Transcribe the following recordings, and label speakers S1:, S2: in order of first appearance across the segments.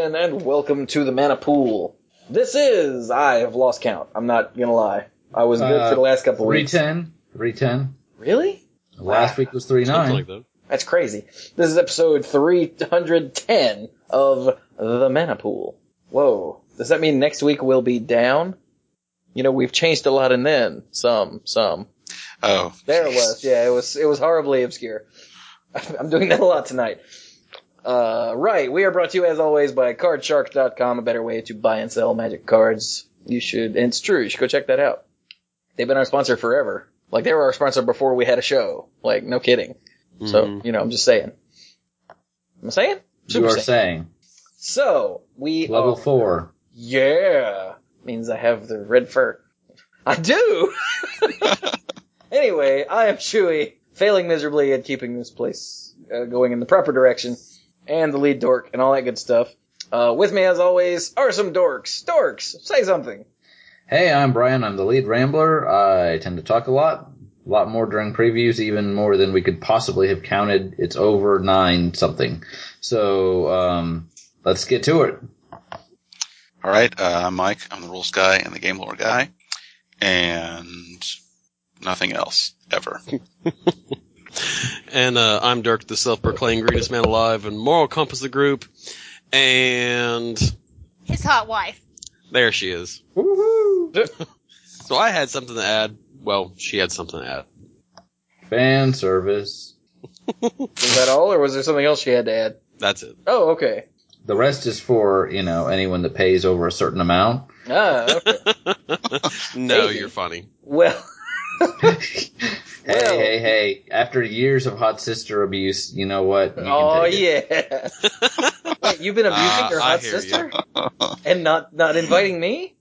S1: again, and welcome to the Mana Pool. This is I have lost count. I'm not gonna lie. I was good
S2: Uh,
S1: for the last couple
S2: Three
S1: weeks.
S2: ten. Three ten.
S1: Really?
S2: Last week was three
S3: Something
S2: nine.
S3: like that.
S1: That's crazy. This is episode 310 of the Mana Pool. Whoa. Does that mean next week we'll be down? You know, we've changed a lot in then. Some, some.
S4: Oh,
S1: There it was. Yeah, it was, it was horribly obscure. I'm doing that a lot tonight. Uh, right. We are brought to you as always by cardshark.com, a better way to buy and sell magic cards. You should, and it's true, you should go check that out. They've been our sponsor forever. Like they were our sponsor before we had a show. Like, no kidding. So,
S3: Mhm.
S1: you know, I'm just saying. I'm saying?
S2: You are
S1: saying.
S2: saying
S1: So, we
S2: level
S1: are-
S2: four.
S1: Yeah. Means I have the red fur. I do! anyway, I am Chewy, failing miserably at keeping this place uh, going in the proper direction, and the lead dork, and all that good stuff. Uh, with me, as always, are some dorks. Dorks, say something.
S2: Hey, I'm Brian. I'm the lead rambler. I tend to talk a lot, a lot more during previews, even more than we could possibly have counted. It's over nine something. So um, let's get to it.
S4: All right, uh, I'm Mike. I'm the rules guy and the game lore guy, and nothing else ever.
S3: And uh, I'm Dirk, the self-proclaimed greenest man alive and moral compass of the group. And
S5: His hot wife.
S3: there she is.
S2: Woohoo!
S3: So I had something to add. Well, she had something to add.
S2: Fan service.
S1: Was that all, or was there something else she had to add?
S3: That's it.
S1: Oh, okay.
S2: The rest is for you know anyone that pays over a certain amount.
S1: Ah, okay.
S3: no,
S1: Maybe.
S3: you're funny.
S1: well,
S2: Hey,
S1: Well-
S2: hey, hey! After years of hot sister abuse, you know what? You
S1: oh yeah. Wait, you've been abusing
S3: Ah,
S1: your hot
S3: hear you.
S1: sister? And not, not inviting me?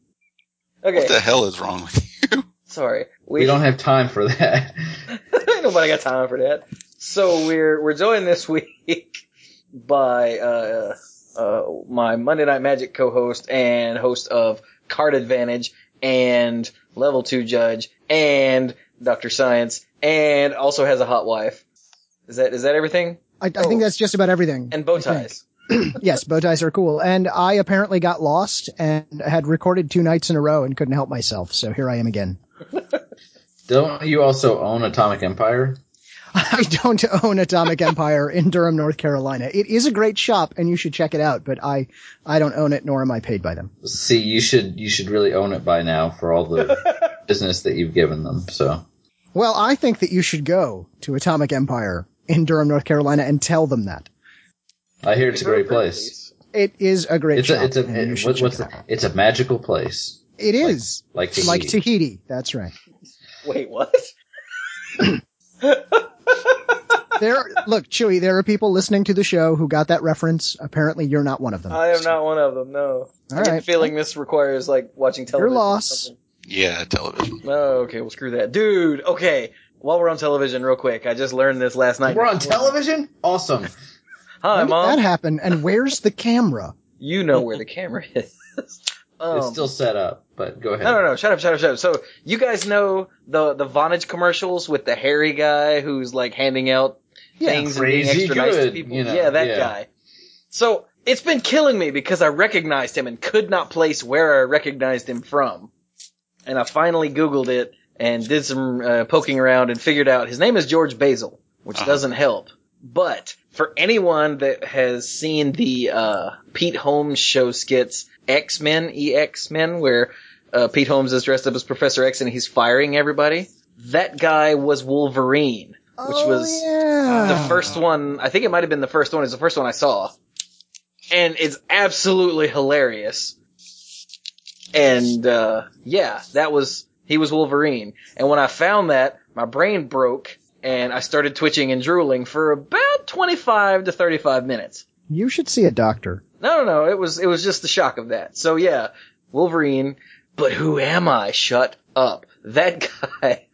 S1: Okay.
S4: What the hell is wrong with you?
S1: Sorry.
S2: We don't have time for that.
S1: Ain't nobody got time for that. So we're we're joined this week by uh, uh, my Monday Night Magic co-host and host of Card Advantage and Level Two Judge and Doctor Science and also has a hot wife. Is that is that everything?
S6: I, I
S1: Oh.
S6: think that's just about everything.
S1: And bow ties.
S6: yes, bow ties are cool. And I apparently got lost and had recorded two nights in a row and couldn't help myself. So here I am again.
S2: Don't you also own Atomic Empire?
S6: I don't own Atomic Empire in Durham, North Carolina. It is a great shop and you should check it out, but I, I don't own it nor am I paid by them.
S2: See, you should you should really own it by now for all the business that you've given them. So
S6: Well, I think that you should go to Atomic Empire in Durham, North Carolina and tell them that.
S2: I hear it's a great place.
S6: It is a great
S2: It's
S6: shop.
S2: a it's a it, what,
S6: check
S2: what's
S6: it
S2: the, it's a magical place
S6: It is.
S2: like Tahiti.
S6: Like Tahiti. That's right.
S1: Wait, what?
S6: There, look, Chewy, there are people listening to the show who got that reference. Apparently you're not one of them.
S1: I am not one of them. No. I
S6: All
S1: get the
S6: right.
S1: feeling this requires like watching television. or
S6: lost.
S1: something.
S4: Yeah, television.
S1: Oh, okay. Well, screw that, dude. Okay. While we're on television, real quick, I just learned this last night.
S2: We're on television. Awesome.
S1: Hi,
S6: When did
S1: mom.
S6: that happen? And where's the camera?
S1: You know where the camera is. um,
S2: it's still set up, but go ahead.
S1: no, no, no. Shut up, shut up, shut up. So, you guys know the the Vonage commercials with the hairy guy who's like handing out
S6: Yeah,
S1: things and being
S2: crazy
S1: extra nice to people?
S2: you know,
S1: yeah, that
S2: yeah.
S1: guy. So, it's been killing me because I recognized him and could not place where I recognized him from. And I finally Googled it and did some uh, poking around and figured out his name is George Basil, which
S4: Uh-huh.
S1: doesn't help. But for anyone that has seen the uh, Pete Holmes show skits X Men, EX Men, where uh, Pete Holmes is dressed up as Professor X and he's firing everybody, that guy was Wolverine, which
S6: oh,
S1: was
S6: yeah.
S1: the first one. I think it might have been the first one. It's the first one I saw, and it's absolutely hilarious. And uh, yeah, that was he was Wolverine. And when I found that, my brain broke, and I started twitching and drooling for about twenty five to thirty five minutes.
S6: You should see a doctor.
S1: No, no, no. It was it was just the shock of that. So yeah, Wolverine. But who am I? Shut up. That guy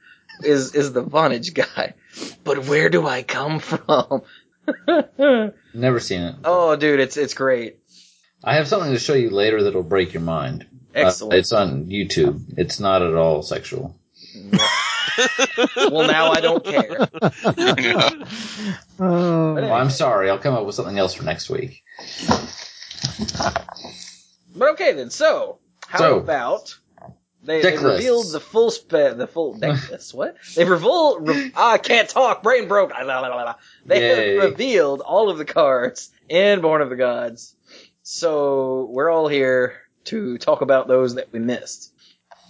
S1: is is the Vonage guy. But where do I come from?
S2: Never seen it.
S1: oh, dude, it's it's great.
S2: I have something to show you later that'll break your mind. Uh,
S1: Excellent.
S2: it's on YouTube. It's not at all sexual.
S1: Well, now I don't care.
S6: Oh,
S2: Well, I'm sorry. I'll come up with something else for next week.
S1: But okay then. So how
S2: So,
S1: about they, they revealed the full spe- the full deck list. What they reveal? Re- ah, I can't talk. Brain broke. They
S2: Yay.
S1: have revealed all of the cards in Born of the Gods. So we're all here to talk about those that we missed.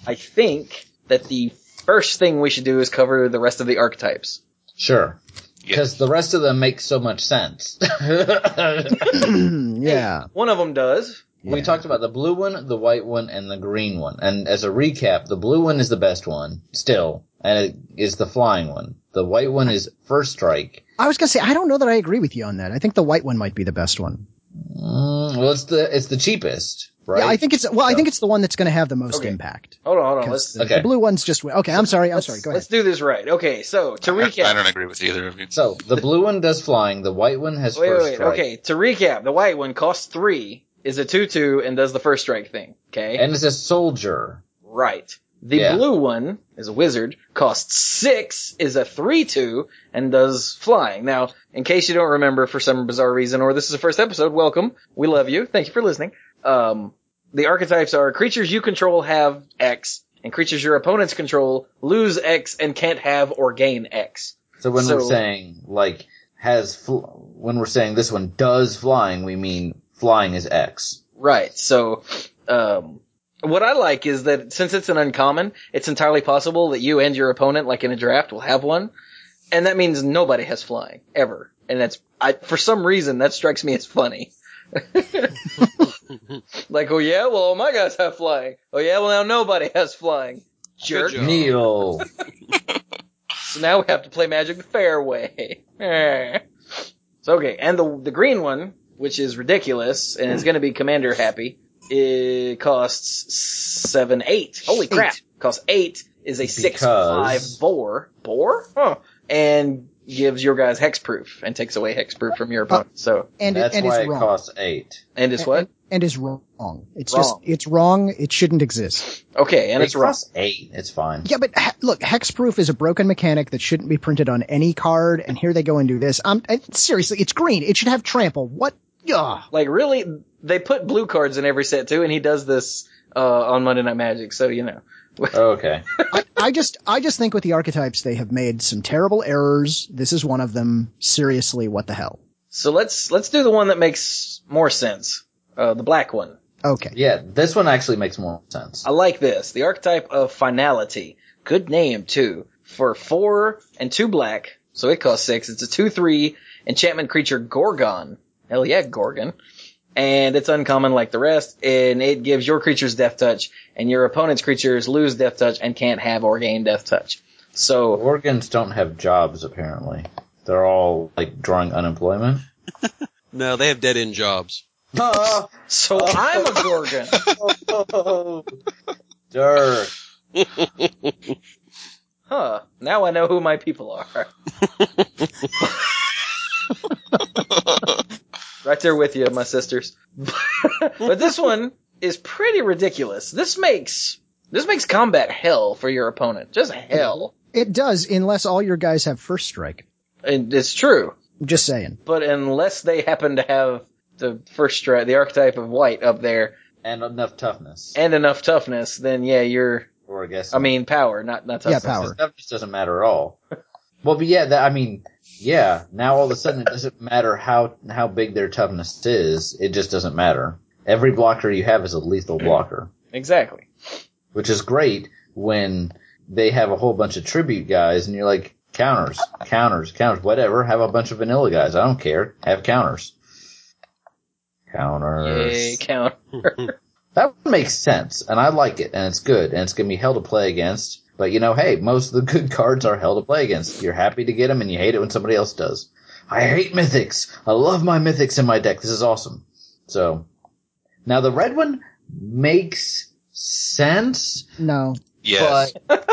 S1: I think that the first thing we should do is cover the rest of the archetypes.
S2: Sure.
S4: Yeah.
S2: Because the rest of them make so much sense.
S6: yeah.
S1: One of them does.
S2: We
S6: Yeah.
S2: talked about the blue one, the white one, and the green one. And as a recap, the blue one is the best one, still, and it is the flying one. The white one is first strike.
S6: I was gonna say I don't know that I agree with you on that. I think the white one might be the best one.
S2: Mm, well, it's the it's the cheapest, right?
S6: Yeah, I think it's well, I think it's the one that's going to have the most
S1: Okay.
S6: impact.
S1: Hold on, hold on.
S6: 'Cause
S1: Let's
S6: the,
S2: Okay.
S6: the blue one's just okay. I'm sorry. I'm
S1: let's,
S6: sorry. Go ahead.
S1: let's do this right. Okay, so to recap.
S4: I don't agree with either of you.
S2: So the blue one does flying. The white one has
S1: Wait, wait,
S2: first
S1: wait.
S2: strike.
S1: Okay, to recap, the white one costs three, is a two-two, and does the first strike thing. Okay,
S2: And it's a soldier.
S1: right. The
S2: Yeah.
S1: blue one is a wizard, costs six, is a three-two, and does flying. Now, in case you don't remember for some bizarre reason, or this is the first episode, welcome. We love you. Thank you for listening. Um, the archetypes are creatures you control have X, and creatures your opponents control lose X and can't have or gain X.
S2: So when we're saying like has fl- when we're saying this one does flying, we mean flying is X.
S1: Right. So, um, what I like is that since it's an uncommon, it's entirely possible that you and your opponent, like in a draft, will have one, and that means nobody has flying ever. And that's, I for some reason that strikes me as funny. like, oh yeah, well all my guys have flying. Oh yeah, well now nobody has flying. Jerk.
S2: Neil.
S1: So now we have to play Magic the fair way. Eh. so okay, and the the green one, which is ridiculous, and it's going to be Commander happy. It costs seven eight. Holy crap! Costs eight is a six five
S2: Because-
S1: boar boar, huh? And gives your guys hexproof and takes away hexproof from your opponent. So
S6: and
S2: That's
S6: and
S2: why
S6: it's
S2: it
S6: wrong.
S2: costs eight.
S1: and it's what?
S6: And, and is wrong. It's
S1: Wrong.
S6: just it's wrong. It shouldn't exist.
S1: Okay, and
S2: it
S1: it's wrong.
S2: costs eight. It's fine.
S6: Yeah, but he- look, hexproof is a broken mechanic that shouldn't be printed on any card, and here they go and do this. Um, and seriously, it's green. It should have trample. What? Ugh.
S1: Like really, they put blue cards in every set too, and he does this uh, on Monday Night Magic. So you know.
S2: Okay.
S6: I, I just, I just think with the archetypes, they have made some terrible errors. This is one of them. Seriously, what the hell?
S1: So let's let's do the one that makes more sense. Uh, the black one.
S6: Okay.
S2: Yeah, this one actually makes more sense.
S1: I like this. The archetype of finality. Good name too. For four and two black, so it costs six. It's a two three enchantment creature Gorgon. Hell yeah, Gorgon. And it's uncommon like the rest, and it gives your creatures death touch, and your opponent's creatures lose death touch and can't have or gain death touch. So
S2: Gorgons don't have jobs apparently. They're all like drawing unemployment.
S3: No, they have dead end jobs.
S2: Oh,
S1: so I'm a Gorgon.
S2: Dirk.
S1: Huh. Now I know who my people are. Right there with you, my sisters. but this one is pretty ridiculous. This makes this makes combat hell for your opponent. Just hell.
S6: It does, unless all your guys have first strike.
S1: And it's true.
S6: I'm just saying.
S1: But unless they happen to have the first strike, the archetype of white up there,
S2: And enough toughness.
S1: and enough toughness, then yeah, you're.
S2: or I guess
S1: I mean, power, not not
S6: Yeah,
S1: toughness.
S6: power.
S2: Stuff just doesn't matter at all. well, but yeah, that, I mean, yeah. Now all of a sudden it doesn't matter how how big their toughness is. It just doesn't matter. Every blocker you have is a lethal blocker,
S1: Exactly.
S2: which is great when they have a whole bunch of tribute guys, and you're like counters, counters, counters, whatever. Have a bunch of vanilla guys. I don't care. Have counters. Counters.
S1: Yay, count.
S2: That makes sense, and I like it, and it's good, and it's gonna be hell to play against. But you know, hey, most of the good cards are hell to play against. You're happy to get them, and you hate it when somebody else does. I hate mythics. I love my mythics in my deck. This is awesome. So, now the red one makes sense,
S6: No,
S4: Yes.
S2: but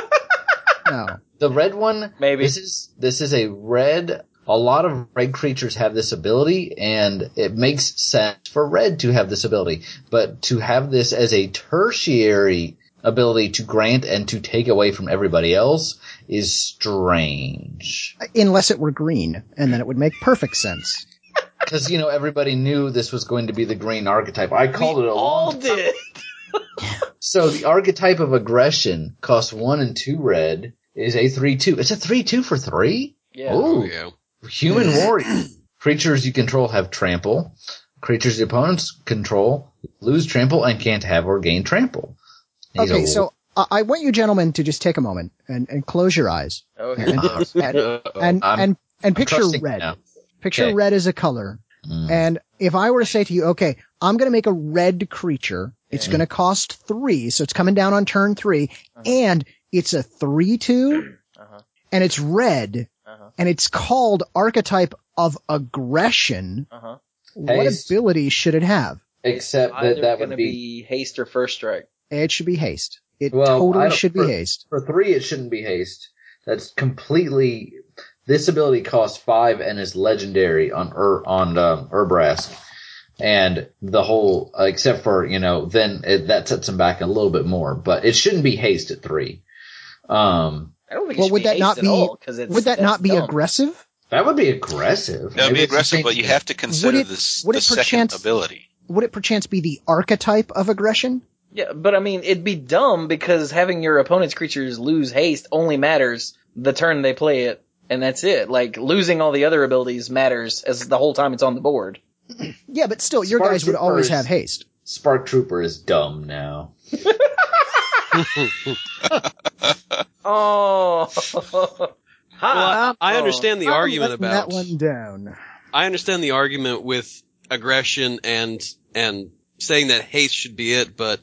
S6: no.
S2: the red one
S1: Maybe.
S2: this is this is a red. A lot of red creatures have this ability, and it makes sense for red to have this ability. But to have this as a tertiary ability to grant and to take away from everybody else is strange.
S6: Unless it were green, and then it would make perfect sense.
S2: because you know everybody knew this was going to be the green archetype. I called
S1: we
S2: it a
S1: all
S2: long time.
S1: did.
S2: So the archetype of aggression costs one and two red is a three two. It's a three two for three.
S1: Yeah.
S3: Oh
S2: Ooh.
S3: yeah.
S2: Human warrior. Creatures you control have trample. Creatures your opponents control lose trample and can't have or gain trample. He's
S6: Okay,
S2: a-
S6: so I I want you gentlemen to just take a moment and, and close your eyes
S1: Oh, here
S6: and and and, and, and picture red.
S2: now.
S6: Picture
S2: Okay.
S6: red as a color.
S2: Mm.
S6: And if I were to say to you, okay, I'm going to make a red creature. It's
S1: Yeah.
S6: going to cost three, so it's coming down on turn 3
S1: Uh-huh.
S6: and it's a three two,
S1: Uh-huh.
S6: and it's red,
S1: Uh-huh.
S6: and it's called archetype of aggression.
S1: Uh-huh.
S6: What
S2: Haste.
S6: ability should it have?
S2: Except that that
S1: gonna
S2: would be,
S1: haste or first strike.
S6: It should be haste. It
S2: Well,
S6: totally
S2: don't-
S6: should be
S2: for-
S6: haste.
S2: for three. It shouldn't be haste. That's completely. This ability costs five and is legendary on Ur, on um, Urabrask, and the whole uh, except for you know then it, that sets him back a little bit more. But it shouldn't be haste at three. Um,
S1: I don't think it
S6: Well, would
S1: be
S6: that
S1: haste
S6: not
S1: at
S6: be-
S1: all, 'cause it's,
S6: Would that not be
S1: dumb.
S6: aggressive?
S2: that would be aggressive.
S4: That would be aggressive, but you have to consider
S6: it-
S4: this
S6: would
S4: the
S6: it
S4: second
S6: perchance-
S4: ability.
S6: Would it perchance be the archetype of aggression?
S1: Yeah, but I mean, it'd be dumb because having your opponent's creatures lose haste only matters the turn they play it, and that's it. Like, losing all the other abilities matters as the whole time it's on the board.
S6: Yeah, but still, your
S2: Spark
S6: guys would always
S2: Troopers-
S6: have haste.
S2: Spark Trooper is dumb now.
S1: Oh! ha!
S3: Well, I, I understand the
S6: I'm
S3: argument about.
S6: that one down.
S3: I understand the argument with aggression and and saying that haste should be it, but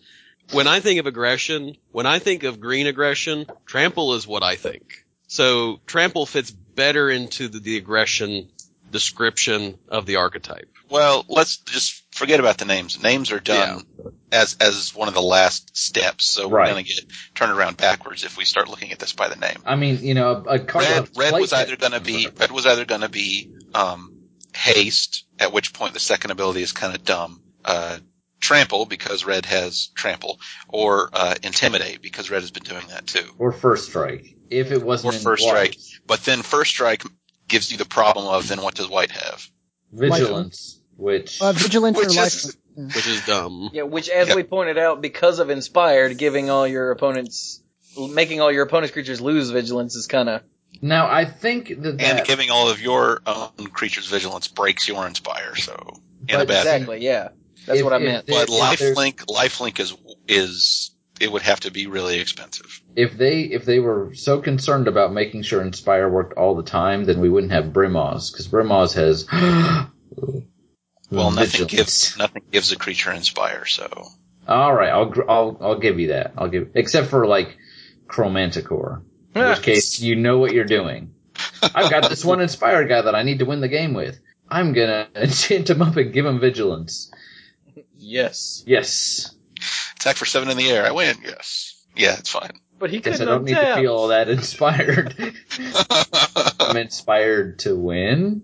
S3: when I think of aggression, when I think of green aggression, trample is what I think. So trample fits better into the, the aggression description of the archetype.
S4: Well, let's just forget about the names. Names are done as as one of the last steps, so we're
S2: Right.
S4: going to get turned around backwards if we start looking at this by the name.
S2: I mean, you know, a, a card
S4: Red, red was either going to be red was either going to be um, haste, at which point the second ability is kind of dumb. Uh, trample because red has trample, or uh, intimidate because red has been doing that too.
S2: or first strike. If it wasn't
S4: Or first
S2: white.
S4: strike. But then first strike gives you the problem of then what does white have?
S2: vigilance, which
S6: Uh, vigilance or
S4: Which
S6: life.
S4: is-
S3: Which is dumb.
S1: Yeah, which, as
S4: Yep.
S1: we pointed out, because of inspired, giving all your opponents, making all your opponent's creatures lose vigilance is kind of
S2: now I think that,
S4: And giving all of your own creatures vigilance breaks your inspire, so in a bad
S1: exactly. Yeah, that's
S2: If-
S1: what I meant.
S2: they-
S4: But
S2: if there's-
S4: lifelink lifelink is is it would have to be really expensive.
S2: if they if they were so concerned about making sure Inspire worked all the time, then we wouldn't have Brimaz because Brimaz has
S4: Well, nothing
S2: vigilance.
S4: gives nothing gives a creature inspire, so
S2: All right, I'll I'll I'll give you that. I'll give except for like Chromanticore, in which case you know what you're doing. I've got this one Inspire guy that I need to win the game with. I'm gonna enchant him up and give him vigilance.
S1: Yes,
S2: Yes.
S4: attack for seven in the air. I win. Yes. Yeah, it's fine.
S1: but he
S2: Guess I
S1: couldn't
S2: don't need to
S1: untap.
S2: feel all that inspired. I'm inspired to win.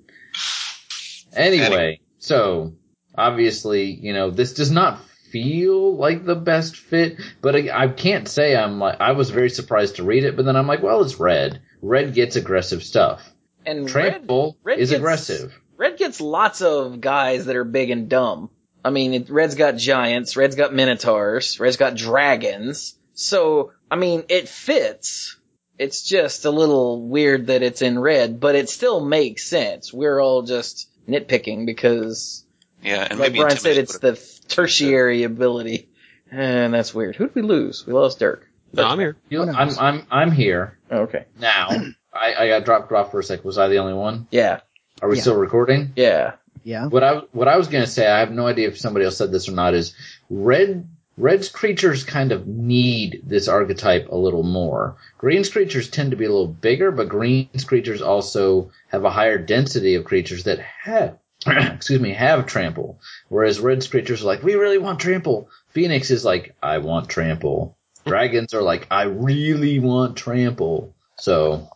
S2: Anyway, so obviously, you know, this does not feel like the best fit, but I, I can't say I'm like, I was very surprised to read it, but then I'm like, well, it's red. Red gets aggressive stuff.
S1: and red,
S2: Trample
S1: red
S2: is
S1: gets-
S2: aggressive.
S1: red gets lots of guys that are big and dumb. I mean, it, red's got giants, red's got minotaurs, red's got dragons. So, I mean, it fits. It's just a little weird that it's in red, but it still makes sense. We're all just nitpicking because,
S4: Yeah, and
S1: like
S4: maybe
S1: Brian said, it's the tertiary ability. And that's weird. Who did we lose? We lost Dirk.
S3: No, I'm here.
S2: You know, I'm. I'm, I'm here oh,
S1: Okay.
S2: now. I, I got dropped off for a sec. Was I the only one?
S1: Yeah.
S2: Are we
S6: Yeah.
S2: still recording?
S1: Yeah.
S6: Yeah.
S2: What I what I was gonna say, I have no idea if somebody else said this or not, is red red's creatures kind of need this archetype a little more. Green's creatures tend to be a little bigger, but green's creatures also have a higher density of creatures that have excuse me, have trample. Whereas red's creatures are like, we really want trample. Phoenix is like, I want trample. Dragons are like, I really want trample. So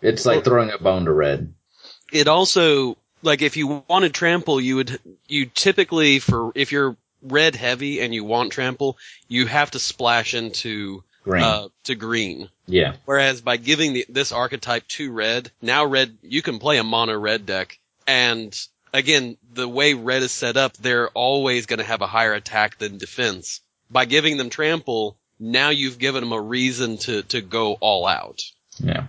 S2: it's like throwing a bone to red.
S3: It also like if you want wanted trample, you would you typically for if you're red heavy and you want trample, you have to splash into
S2: Green.
S3: uh to green.
S2: yeah.
S3: Whereas by giving the, this archetype to red, now red you can play a mono red deck and again, the way red is set up, they're always going to have a higher attack than defense. By giving them trample, now you've given them a reason to, to go all out.
S2: Yeah.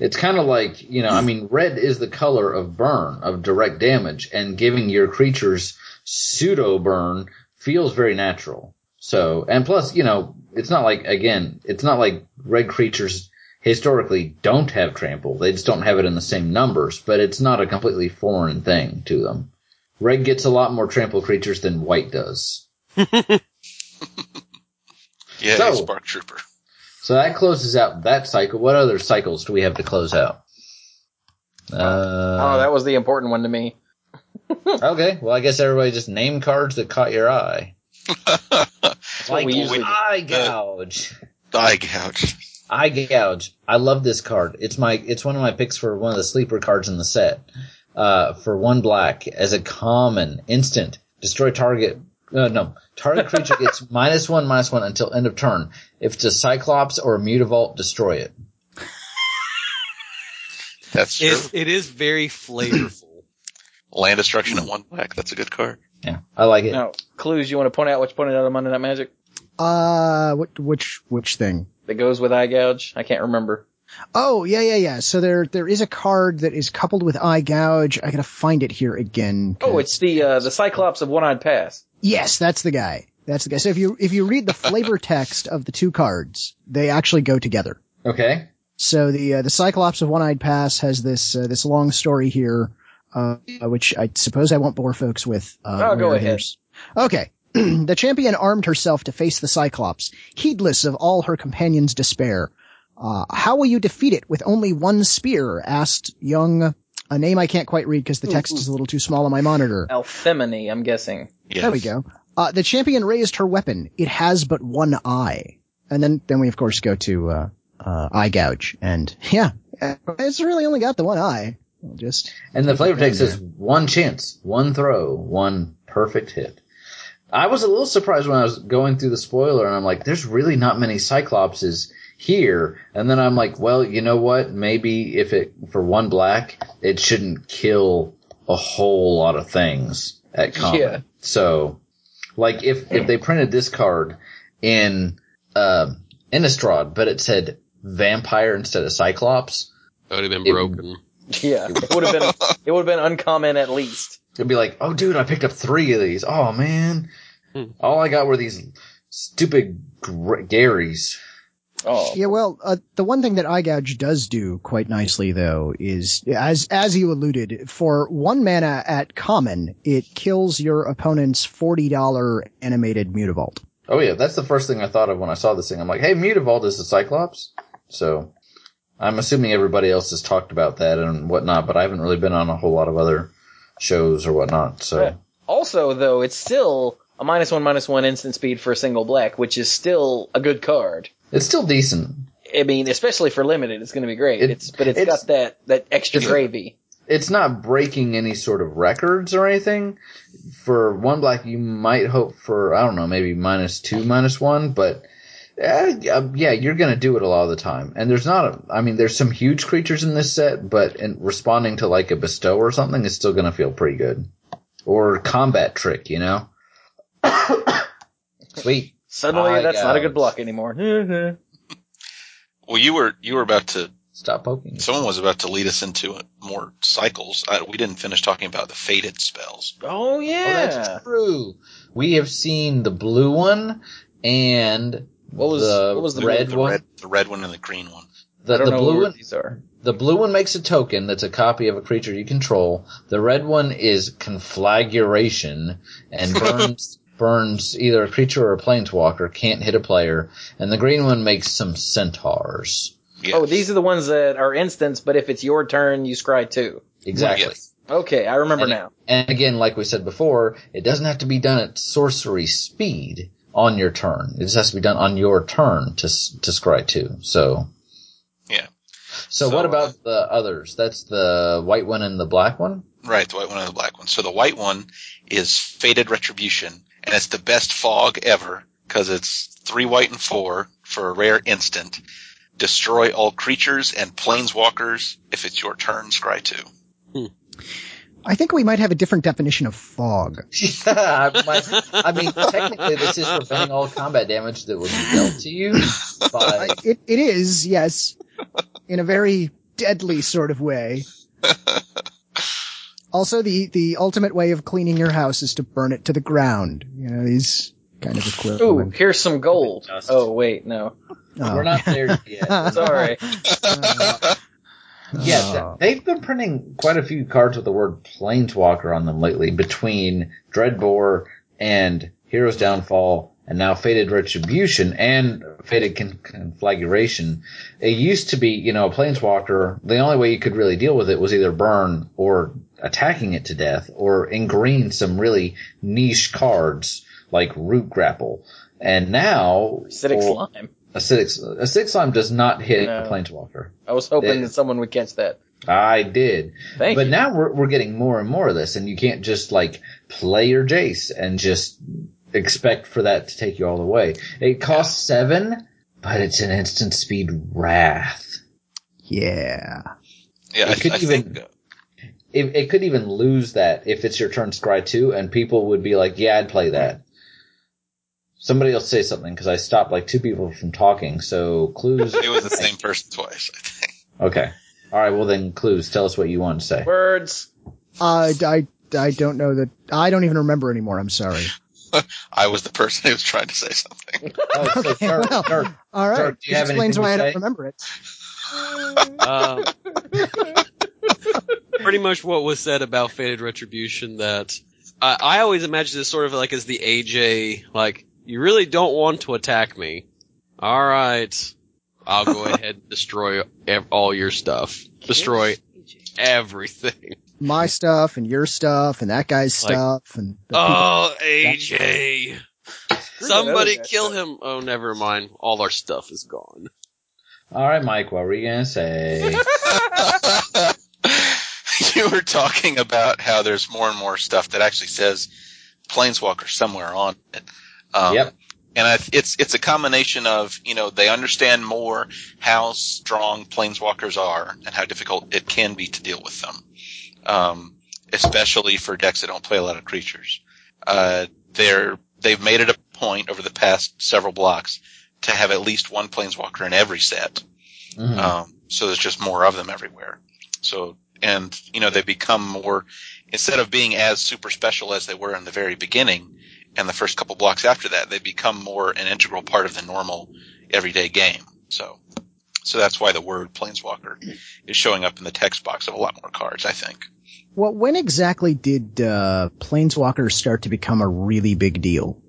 S2: It's kind of like, you know, I mean, red is the color of burn, of direct damage, and giving your creatures pseudo burn feels very natural. So, and plus, you know, it's not like, again, it's not like red creatures historically don't have trample. They just don't have it in the same numbers, but it's not a completely foreign thing to them. Red gets a lot more trample creatures than white does.
S4: Yeah,
S2: So-
S4: Spark Trooper.
S2: So that closes out that cycle. What other cycles do we have to close out?
S1: oh,
S2: Uh,
S1: that was the important one to me.
S2: okay. Well, I guess everybody just name cards that caught your eye.
S1: That's what we usually do.
S2: eye gouge.
S4: Eye gouge.
S2: Eye gouge. I love this card. It's my it's one of my picks for one of the sleeper cards in the set. Uh, for one black as a common instant destroy target. Uh, no, target creature gets minus one minus one until end of turn. If it's a Cyclops or a Mutavault, destroy it.
S4: That's true.
S3: It, it is very flavorful.
S4: Land destruction at one black. That's a good card.
S2: Yeah, I like it.
S1: Now, Cluze you want to point out what's pointed out of Monday Night Magic
S6: Uh, what, which, which thing?
S1: that goes with eye gouge? I can't remember.
S6: Oh, yeah, yeah, yeah. So there, there is a card that is coupled with eye gouge. I gotta find it here again.
S1: Oh, it's the uh, the Cyclops of One Eyed Pass.
S6: Yes, that's the guy. That's the guy. So if you, if you read the flavor text of the two cards, they actually go together.
S2: Okay.
S6: So the, uh, the Cyclops of One-Eyed Pass has this, uh, this long story here, uh, which I suppose I won't bore folks with. Uh,
S1: Oh, go ahead.
S6: Okay. the champion armed herself to face the Cyclops, heedless of all her companions' despair. Uh, how will you defeat it with only one spear? asked young, a name I can't quite read because the text is a little too small on my monitor.
S1: Althemone, I'm guessing.
S4: Yes.
S6: There we go. Uh, the champion raised her weapon. It has but one eye. And then, then we of course go to, uh, uh, eye gouge. And yeah, it's really only got the one eye. We'll just,
S2: And the flavor text
S6: Yeah.
S2: says one chance, one throw, one perfect hit. I was a little surprised when I was going through the spoiler and I'm like, there's really not many Cyclopses here. And then I'm like, well, you know what? Maybe if it, for one black, it shouldn't kill a whole lot of things at common.
S1: Yeah.
S2: So, like if, if they printed this card in, uh, Innistrad, but it said vampire instead of Cyclops,
S3: That would have been
S2: It-
S3: broken.
S1: Yeah, it would have been it would have been uncommon at least.
S2: It'd be like, oh, dude, I picked up three of these. Oh man,
S3: Hmm.
S2: all I got were these stupid gr- Garys.
S1: Oh,
S6: yeah, well, uh, the one thing that eye gouge does do quite nicely though is, as, as you alluded, for one mana at common, it kills your opponent's $40 animated mutavault.
S2: Oh yeah, that's the first thing I thought of when I saw this thing. I'm like, hey, Mutavault is a Cyclops. So I'm assuming everybody else has talked about that and whatnot, but I haven't really been on a whole lot of other shows or whatnot. So
S1: Right. Also, though, it's still a minus one minus one instant speed for a single black, which is still a good card.
S2: it's still decent.
S1: I mean, especially for limited, it's going to be great.
S2: It-
S1: it's but it's
S2: it's-
S1: got that that extra gravy.
S2: It's not breaking any sort of records or anything. For one black, you might hope for I don't know, maybe minus two, minus one, but uh, yeah, you're gonna do it a lot of the time. And there's not, a, I mean, there's some huge creatures in this set, but in responding to like a bestow or something is still gonna feel pretty good. Or combat trick, you know. Sweet.
S1: Suddenly,
S2: Eye
S1: that's not a good block anymore.
S4: Well, you were you were about to.
S2: Stop poking.
S4: Someone was about to lead us into more cycles. I, we didn't finish talking about the fated spells.
S1: oh
S2: Oh,
S1: yeah.
S2: that's true. We have seen the blue one and
S1: What was-
S2: the
S1: what was the
S2: red
S4: The
S2: one.
S4: red, the red one and the green one.
S2: The,
S1: I don't
S2: the
S1: know
S2: blue
S1: what
S2: one,
S1: these are.
S2: the blue one makes a token that's a copy of a creature you control. The red one is conflagration and burns burns either a creature or a planeswalker. Can't hit a player. And the green one makes some centaurs.
S4: Yes.
S1: Oh, these are the ones that are instants, but if it's your turn, you scry two.
S2: Exactly.
S4: Yes.
S1: Okay, I remember
S2: And-
S1: now.
S2: And again, like we said before, it doesn't have to be done at sorcery speed on your turn. It just has to be done on your turn to to scry two. So.
S4: Yeah.
S2: So,
S4: So,
S2: what
S4: uh,
S2: about the others? That's the white one and the black one.
S4: Right, the white one and the black one. So the white one is Faded Retribution, and it's the best fog ever because it's three white and four for a rare instant. Destroy all creatures and planeswalkers if it's your turn, scry two. Hmm.
S6: I think we might have a different definition of fog.
S2: Yeah, I, I mean, technically, this is preventing all combat damage that would be dealt to you. But
S6: It, it is, yes, in a very deadly sort of way. Also, the, the ultimate way of cleaning your house is to burn it to the ground. You know, these kind of
S1: Ooh, here's some gold.
S2: Dust.
S1: Oh wait, no.
S6: Oh.
S2: we're not there yet.
S1: Sorry.
S2: Yeah,
S6: Oh.
S2: they've been printing quite a few cards with the word Planeswalker on them lately between Dreadbore and Hero's Downfall and now Fated Retribution and Fated Con- Conflagration. It used to be, you know, a Planeswalker, the only way you could really deal with it was either burn or attacking it to death or in green some really niche cards like Root Grapple. And now,
S1: Acidic
S2: or-
S1: slime.
S2: Acidic, acidic Slime does not hit
S1: No.
S2: a Planeswalker.
S1: I was hoping
S2: Yeah.
S1: that someone would catch that.
S2: I did.
S1: Thank
S2: but
S1: you.
S2: now we're we're getting more and more of this, and you can't just like play your Jace and just expect for that to take you all the way. It costs seven, but it's an instant speed wrath.
S6: Yeah.
S4: Yeah, I,
S2: It could
S4: I
S2: even-
S4: think. Uh, uh,
S2: It, it could even lose that if it's your turn scry two, and people would be like, "Yeah, I'd play that." Somebody else say something because I stopped like two people from talking. So Cluze.
S4: It was the same person twice, I think.
S2: Okay. All right. Well then, Cluze. Tell us what you want to say.
S1: Words.
S6: I, I, I don't know that, I don't even remember anymore, I'm sorry.
S4: I was the person who was trying to say something.
S2: Oh, so
S6: Okay,
S2: Dirk,
S6: well.
S2: Dirk,
S6: Alright,
S2: Dirk, do you
S6: this
S2: have
S6: explains why
S2: to
S6: I
S2: say?
S6: don't remember it.
S3: Uh, pretty much what was said about Fated Retribution that I, I always imagine this sort of like as the AJ, like, you really don't want to attack me. Alright. I'll go ahead and destroy ev- all your stuff. Destroy everything.
S6: My stuff and your stuff and that guy's
S3: Like-
S6: stuff and the
S3: Oh, AJ. Somebody kill
S1: stuff.
S3: him. Oh, never mind. All our stuff is gone.
S2: All right, Mike. What were you gonna say?
S4: you were talking about how there's more and more stuff that actually says Planeswalker somewhere on it. Um,
S2: Yep.
S4: And I, it's it's a combination of you know they understand more how strong Planeswalkers are and how difficult it can be to deal with them, um, especially for decks that don't play a lot of creatures. Uh, they're they've made it a point over the past several blocks to have at least one Planeswalker in every set.
S2: Mhm.
S4: Um, so there's just more of them everywhere. So, and, you know, they become more, instead of being as super special as they were in the very beginning and the first couple blocks after that, they become more an integral part of the normal everyday game. So, so that's why the word planeswalker is showing up in the text box of a lot more cards, I think.
S6: Well, when exactly did uh, Planeswalkers start to become a really big deal?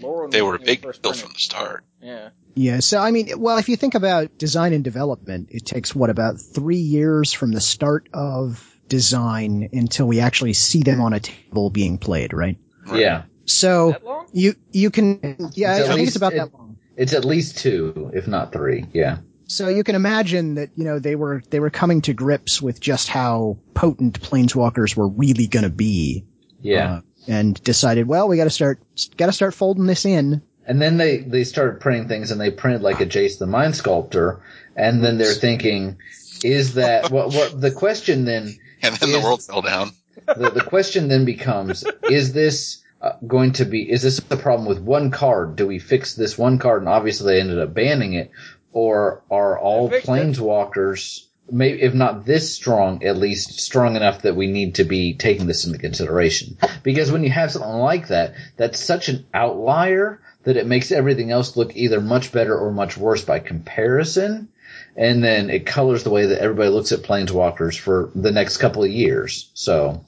S1: Laurel
S4: They were a big deal
S1: printed.
S4: from the start.
S1: Yeah.
S6: Yeah, so I mean, well, if you think about design and development, it takes what about three years from the start of design until we actually see them on a table being played, right?
S2: Yeah,
S6: So you you can yeah,
S2: It's
S6: I
S2: at
S6: think
S2: least-
S6: it's about
S2: it-
S6: that long.
S2: it's at least two, if not three. Yeah.
S6: So you can imagine that you know they were they were coming to grips with just how potent planeswalkers were really going to be.
S2: Yeah.
S6: uh, and decided, well, we got to start got to start folding this in.
S2: And then they, they started printing things and they printed like a Jace the Mind Sculptor. And then they're thinking, is that, what, what, the question then,
S4: And then
S2: Is-
S4: the world fell down.
S2: the, the question then becomes, is this uh, going to be, is this a problem with one card? Do we fix this one card? And obviously they ended up banning it. Or are all
S1: They fixed
S2: planeswalkers, maybe if not this strong, at least strong enough that we need to be taking this into consideration? Because when you have something like that, that's such an outlier that it makes everything else look either much better or much worse by comparison. And then it colors the way that everybody looks at planeswalkers for the next couple of years. So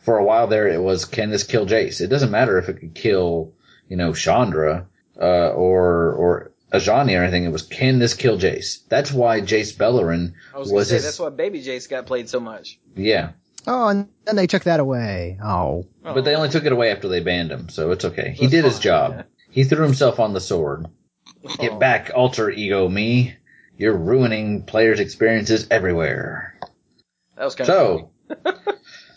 S2: for a while there, it was can this kill Jace? It doesn't matter if it could kill, you know, Chandra uh, or or Ajani or anything. It was can this kill Jace? That's why Jace Beleren
S1: I was gonna
S2: was
S1: say
S2: his,
S1: that's why Baby Jace got played so much.
S2: yeah.
S6: Oh, and then they took that away. Oh,
S1: Oh.
S2: But they only took it away after they banned him, so it's okay. He
S1: That's
S2: did his job.
S1: yeah.
S2: He threw himself on the sword.
S1: Oh.
S2: Get back, alter ego me. You're ruining players' experiences everywhere.
S1: That was kind
S2: So,
S1: of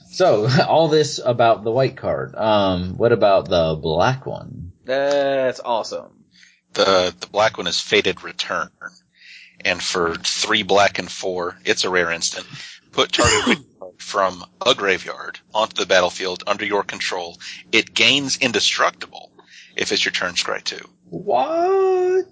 S2: so So, all this about the white card. Um, what about the black one?
S1: That's awesome.
S4: The the black one is Fated Return, and for three black and four, it's a rare instant. Put target from a graveyard onto the battlefield under your control, it gains indestructible if it's your turn scry two.
S2: What?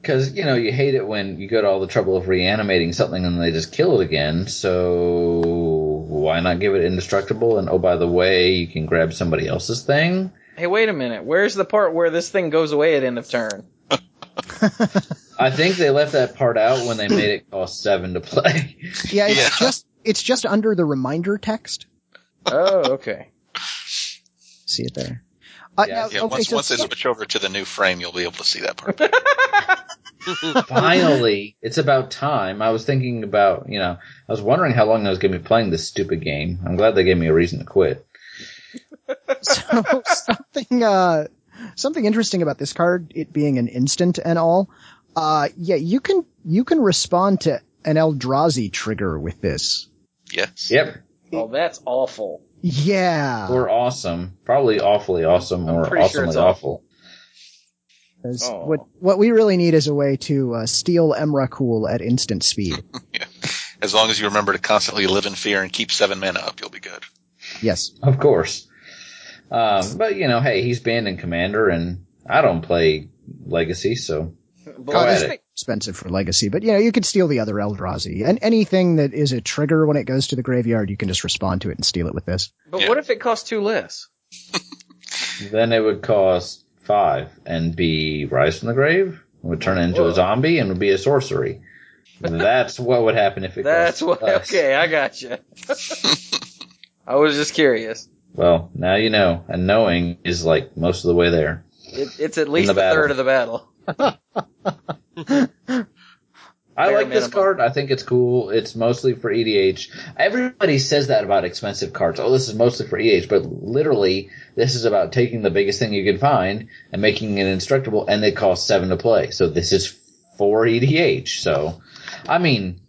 S2: Because you know you hate it when you go to all the trouble of reanimating something and they just kill it again. So why not give it indestructible? And oh, by the way, you can grab somebody else's thing.
S1: Hey, wait a minute. Where's the part where this thing goes away at end of turn?
S2: I think they left that part out when they made it cost seven to play.
S6: Yeah, it's
S4: Yeah.
S6: just it's just under the reminder text.
S1: Oh, okay.
S6: See it there. Uh,
S2: Yeah,
S6: now,
S4: Yeah,
S6: okay,
S4: once
S6: so
S4: once they switch over to the new frame, you'll be able to see that part.
S2: Finally, it's about time. I was thinking about, you know, I was wondering how long I was going to be playing this stupid game. I'm glad they gave me a reason to quit.
S6: so something uh something interesting about this card, it being an instant and all. Uh yeah, you can you can respond to an Eldrazi trigger with this.
S4: Yes.
S2: Yep.
S1: Oh, that's awful.
S6: Yeah.
S2: Or awesome. Probably awfully awesome
S1: I'm
S2: or
S1: pretty sure
S2: awesomely
S1: it's
S2: awful.
S6: 'Cause
S1: Oh.
S6: What what we really need is a way to uh, steal Emrakul at instant speed.
S4: As long as you remember to constantly live in fear and keep seven mana up, you'll be good.
S6: yes.
S2: Of course. Um, but you know, hey, he's banned in Commander and I don't play Legacy, so
S1: But
S2: Go at it.
S1: Think-
S6: Expensive for legacy, but you know, you could steal the other Eldrazi. And anything that is a trigger when it goes to the graveyard, you can just respond to it and steal it with this.
S1: But
S4: Yeah.
S1: what if it costs two less?
S2: then it would cost five and be Rise from the Grave. It would turn into
S1: Whoa.
S2: a zombie and would be a sorcery. That's what would happen if it
S1: That's what.
S2: less.
S1: Okay, I got you. I was just curious.
S2: Well, now you know, and knowing is like most of the way there.
S1: It, it's at least
S2: the
S1: a
S2: battle.
S1: third of the battle.
S2: I like this card. I think it's cool. It's mostly for EDH. Everybody says that about expensive cards. Oh, this is mostly for EDH, but literally, this is about taking the biggest thing you can find and making it instructable, and it costs seven to play. So this is for EDH. So, I mean,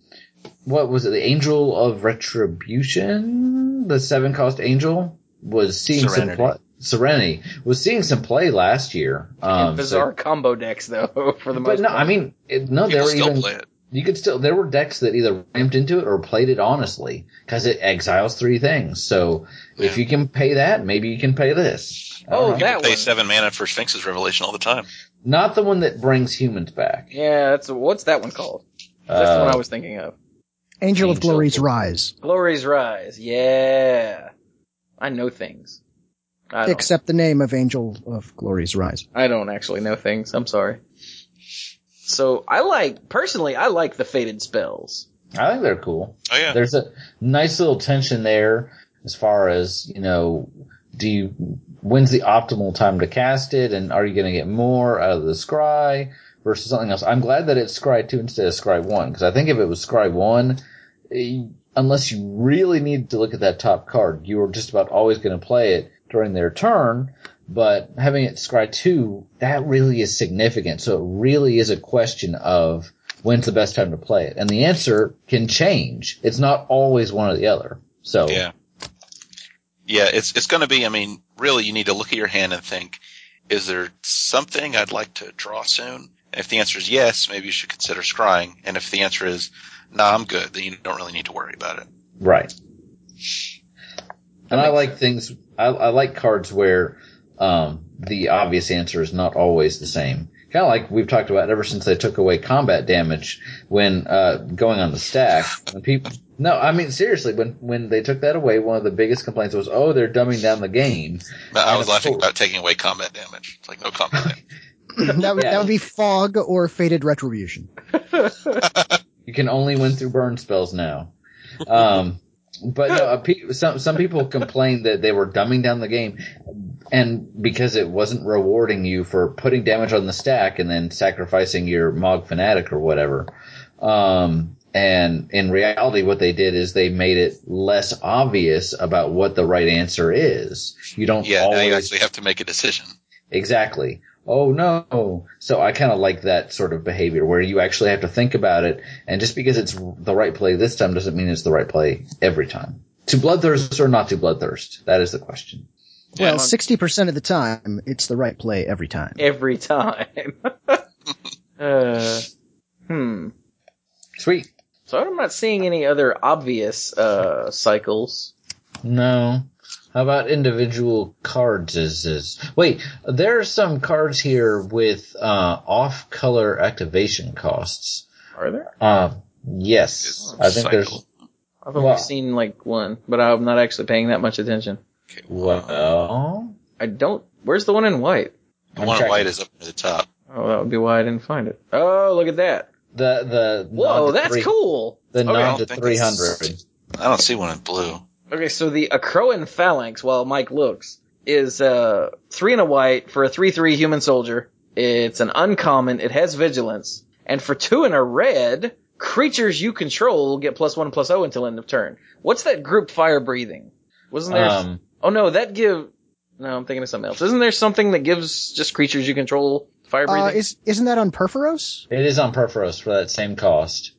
S2: what was it? The Angel of Retribution, the seven cost angel, was seeing
S4: Serenity.
S2: some. Serenity was seeing some play last year. Um,
S1: In bizarre combo decks, though, for the
S2: so, but
S1: most
S2: no,
S1: part.
S2: I mean, it, no, there were even
S4: play it.
S2: you could still there were decks that either ramped into it or played it honestly because it exiles three things. So if you can pay that, maybe you can pay this.
S1: Oh,
S2: know.
S1: that
S4: Pay
S1: one.
S4: seven mana for Sphinx's Revelation all the time.
S2: not the one that brings humans back.
S1: Yeah, that's what's that one called? That's the one
S2: Uh,
S1: I was thinking of.
S6: Angel of
S2: Angel.
S6: Glory's Rise.
S1: Glory's Rise. Yeah, I know things. I.
S6: Except the name of Angel of Glory's Rise.
S1: I don't actually know things. I'm sorry. So I like personally, I like the fated spells.
S2: I think they're cool.
S4: Oh yeah.
S2: There's a nice little tension there as far as you know. Do you when's the optimal time to cast it, and are you going to get more out of the scry versus something else? I'm glad that it's scry two instead of scry one because I think if it was scry one, eh, unless you really need to look at that top card, you are just about always going to play it during their turn. But having it scry two, that really is significant. So it really is a question of when's the best time to play it? And the answer can change. It's not always one or the other. So
S4: Yeah. Yeah, it's it's going to be. I mean, really, you need to look at your hand and think: Is there something I'd like to draw soon? And if the answer is yes, maybe you should consider scrying. And if the answer is Nah, I'm good, then you don't really need to worry about it.
S2: right. And I like things. I, I like cards where um, the obvious answer is not always the same. Kind of like we've talked about ever since they took away combat damage when uh, going on the stack. When people, no, I mean seriously, when when they took that away, one of the biggest complaints was, "Oh, they're dumbing down the game."
S4: But I was laughing
S2: course-
S4: about taking away combat damage. It's like no combat damage.
S6: that, would,
S2: Yeah.
S6: that would be Fog or Fated Retribution.
S2: You can only win through burn spells now. Um, but no, pe- some some people complained that they were dumbing down the game, and because it wasn't rewarding you for putting damage on the stack and then sacrificing your Mog Fanatic or whatever. Um, and in reality, what they did is they made it less obvious about what the right answer is. You don't
S4: Yeah, now you
S2: always
S4: actually have to make a decision.
S2: Exactly. Oh no. So I kind of like that sort of behavior where you actually have to think about it, and just because it's the right play this time doesn't mean it's the right play every time. To bloodthirst or not to bloodthirst? That is the question.
S6: Well, 60% of the time, it's the right play every time.
S1: Every time. uh, hmm.
S2: Sweet.
S1: So I'm not seeing any other obvious uh, cycles.
S2: No. How about individual cards? Is is wait? There are some cards here with uh, off-color activation costs.
S1: Are there?
S2: Uh, yes, I think there's.
S1: I've only
S2: Well-
S1: seen like one, but I'm not actually paying that much attention.
S4: Okay,
S2: Well,
S1: I don't. Where's the one in white?
S4: The
S2: I'm
S4: one in white is up near the top.
S1: Oh, that would be why I didn't find it. Oh, look at that!
S2: the the
S1: Whoa, that's
S2: three-
S1: cool.
S2: The
S1: Okay.
S4: I
S2: to
S4: think
S2: three
S4: it's-
S2: hundred.
S4: I don't see one in blue.
S1: Okay, so the Acroan Phalanx, while Mike looks, is uh three and a white for a three three human soldier. It's an uncommon. It has vigilance, and for two and a red, creatures you control get plus one plus zero until end of turn. What's that group fire breathing? Wasn't there?
S2: Um,
S1: oh no, that give. No, I'm thinking of something else. Isn't there something that gives just creatures you control fire breathing?
S6: Uh, is isn't that on Purphoros?
S2: it is on Purphoros for that same cost.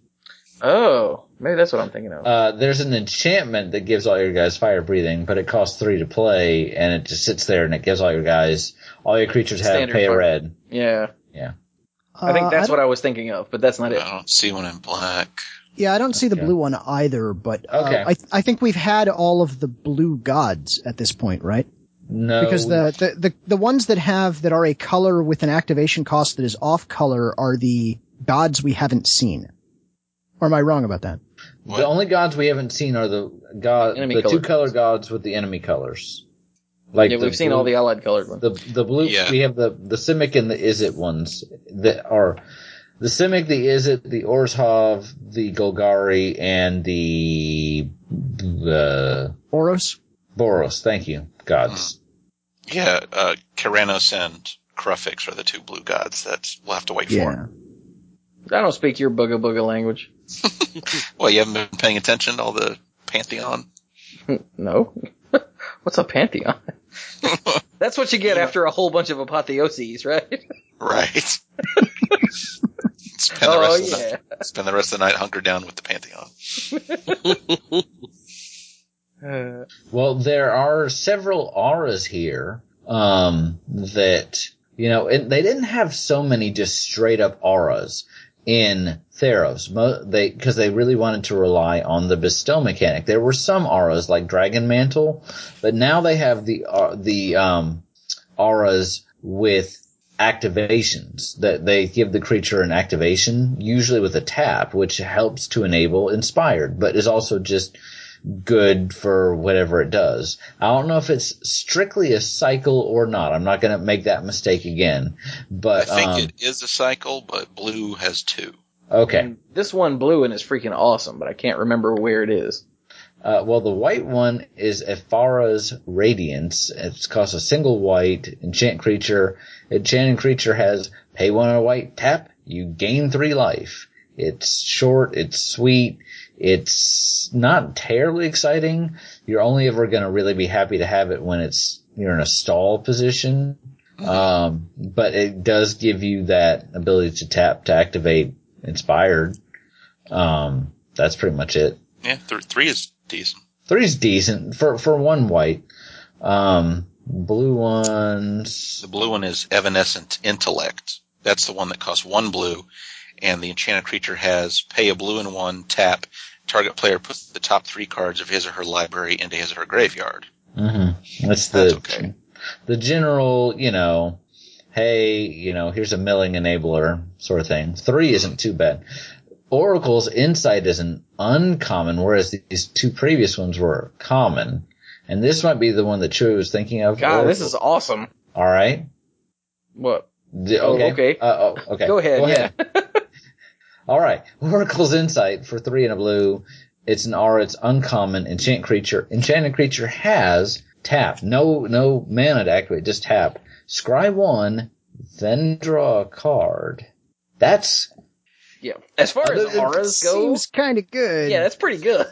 S1: Oh, maybe that's what I'm thinking of.
S2: Uh, there's an enchantment that gives all your guys fire breathing, but it costs three to play, and it just sits there and it gives all your guys, all your creatures have
S1: Standard
S2: pay a
S1: fire.
S2: red.
S1: yeah,
S2: Yeah.
S1: I think
S6: Uh,
S1: that's
S6: don't-
S1: what I was thinking of, but that's not it.
S4: I don't see one in black.
S6: Yeah, I don't see the
S2: Okay.
S6: blue one either, but uh,
S2: Okay.
S6: I I think we've had all of the blue gods at this point, right?
S2: No,
S6: Because the, the, the, the ones that have that are a color with an activation cost that is off color are the gods we haven't seen. Or am I wrong about that?
S2: the only gods we haven't seen are the god,
S1: Enemy
S2: the two
S1: colored
S2: color gods with the enemy colors. Like
S1: yeah, we've seen
S2: blue-
S1: all the allied colored ones.
S2: the the blue.
S4: Yeah.
S2: We have the the Simic and the Izzet ones that are the Simic, the Izzet, the Orzhov, the Golgari, and the the
S6: Oros?
S2: Boros. Thank you, gods.
S4: Yeah, uh, Keranos and Kruphix are the two blue gods that we'll have to wait for.
S6: Yeah.
S1: I don't speak your booga booga language.
S4: for. Well, you haven't been paying attention to all the Pantheon?
S1: No. What's a pantheon? That's what you get after a whole bunch of apotheoses, right?
S4: Right. spend, the
S1: oh
S4: rest of
S1: yeah.
S4: the, spend the rest of the night hunkered down with the Pantheon.
S1: Uh,
S2: Well, there are several auras here um, that you know, and they didn't have so many just straight up auras in Theros. They because they really wanted to rely on the bestow mechanic. There were some auras like Dragon Mantle, but now they have the uh, the um, auras with activations that they give the creature an activation, usually with a tap, which helps to enable inspired, but is also just good for whatever it does. I don't know if it's strictly a cycle or not. I'm not going to make that mistake again. But
S4: I think
S2: um,
S4: it is a cycle, but blue has two.
S2: okay.
S1: and this one blue and is freaking awesome, but I can't remember where it is.
S2: Uh, well, the white one is Ephara's Radiance. It's costs a single white enchant creature. Enchanted creature has pay one a white tap. You gain three life. It's short. It's sweet. It's not terribly exciting. You're only ever going to really be happy to have it when it's you're in a stall position. Um, but it does give you that ability to tap to activate inspired. Um, that's pretty much it.
S4: Yeah, th- three is decent.
S2: Three's decent for for one white. Um, blue ones.
S4: The blue one is Evanescent Intellect. That's the one that costs one blue, and the enchanted creature has pay a blue and one tap. Target player puts the top three cards of his or her library into his or her graveyard.
S2: hmm That's the
S4: That's okay.
S2: the general, you know. Hey, you know, here's a milling enabler sort of thing. Three isn't too bad. Oracle's insight is an uncommon, whereas these two previous ones were common. And this might be the one that Chewie was thinking of.
S1: God, this is awesome.
S2: all right.
S1: What?
S2: D-
S1: Oh,
S2: okay.
S1: okay.
S2: Uh, oh, okay.
S1: Go ahead. Yeah.
S2: All right. Oracle's Insight for three and a blue. It's an aura. It's uncommon. Enchant creature. Enchanted creature has tap. No, no mana to activate. Just tap. Scry one, then draw a card. That's
S1: yeah. As far
S2: Other
S1: as
S2: than-
S1: auras go,
S6: Seems kind of good.
S1: yeah, that's pretty good.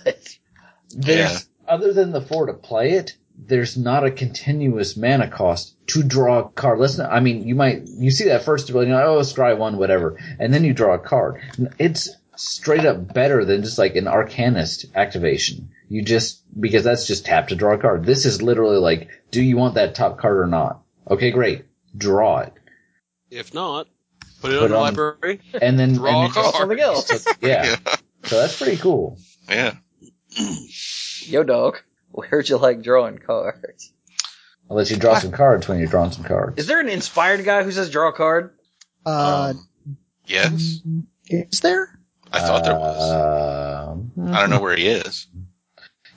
S2: there's other than the four to play it. There's not a continuous mana cost to draw a card. Let's not, I mean, you might, you see that first ability, you're like, oh, scry one, whatever. And then you draw a card. It's straight up better than just like an Arcanist activation. You just, because that's just tap to draw a card. This is literally like, do you want that top card or not? Okay, great. Draw it.
S3: If not, put it
S2: Put
S3: on the
S2: on-
S3: library.
S2: And then,
S3: Draw
S2: and
S3: a
S2: then just-
S3: card.
S1: Something else.
S2: yeah. So that's pretty cool.
S4: Yeah.
S1: Yo, dog. Where'd you like drawing cards?
S2: I'll let you draw some cards when you're drawing some cards.
S1: Is there an inspired guy who says draw a card?
S6: Uh,
S4: um, yes.
S6: is there?
S4: I thought there was.
S2: Um,
S4: I don't know where he is.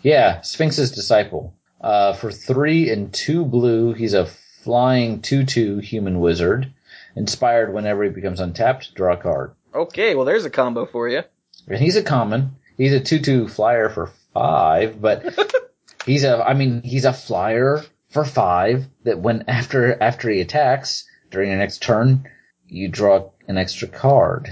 S2: Yeah, Sphinx's disciple. Uh, for three and two blue, he's a flying 2-2 human wizard. Inspired whenever he becomes untapped, draw a card.
S1: Okay, well there's a combo for you.
S2: And he's a common. He's a 2-2 flyer for five, but he's a, I mean, he's a flyer for five that when, after, after he attacks, during your next turn, you draw an extra card.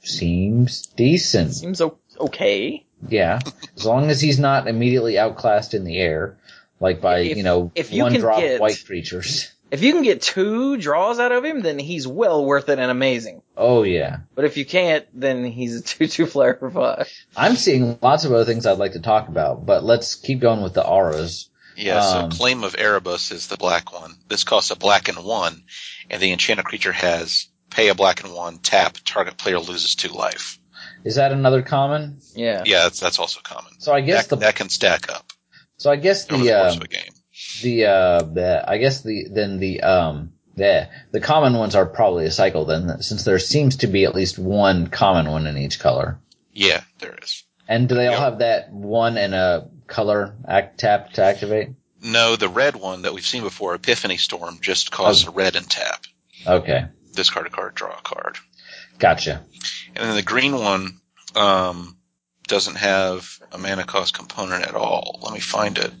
S2: Seems decent.
S1: Seems o- okay.
S2: Yeah, as long as he's not immediately outclassed in the air, like by
S1: If-
S2: you know one drop
S1: get-
S2: white creatures.
S1: If you can get two draws out of him, then he's well worth it and amazing.
S2: Oh yeah,
S1: But if you can't, then he's a 2-2 flyer for 5.
S2: I'm seeing lots of other things I'd like to talk about, but let's keep going with the auras.
S4: Yeah, so
S2: Um,
S4: Claim of Erebus is the black one. This costs a black and one, and the enchanted creature has pay a black and one, tap, target player loses two life.
S2: Is that another common?
S1: Yeah.
S4: Yeah, that's, that's also common.
S2: So I guess
S4: that,
S2: the
S4: that can stack up
S2: so I guess the
S4: the course
S2: uh,
S4: of a game.
S2: The uh the I guess the then the um the the common ones are probably a cycle then since there seems to be at least one common one in each color.
S4: Yeah, there is.
S2: And do they all have that one and a color act tap to activate?
S4: No, the red one that we've seen before, Epiphany Storm, just costs a red and tap.
S2: Okay,
S4: Discard a card, draw a card.
S2: gotcha.
S4: And then the green one um, doesn't have a mana cost component at all. Let me find it.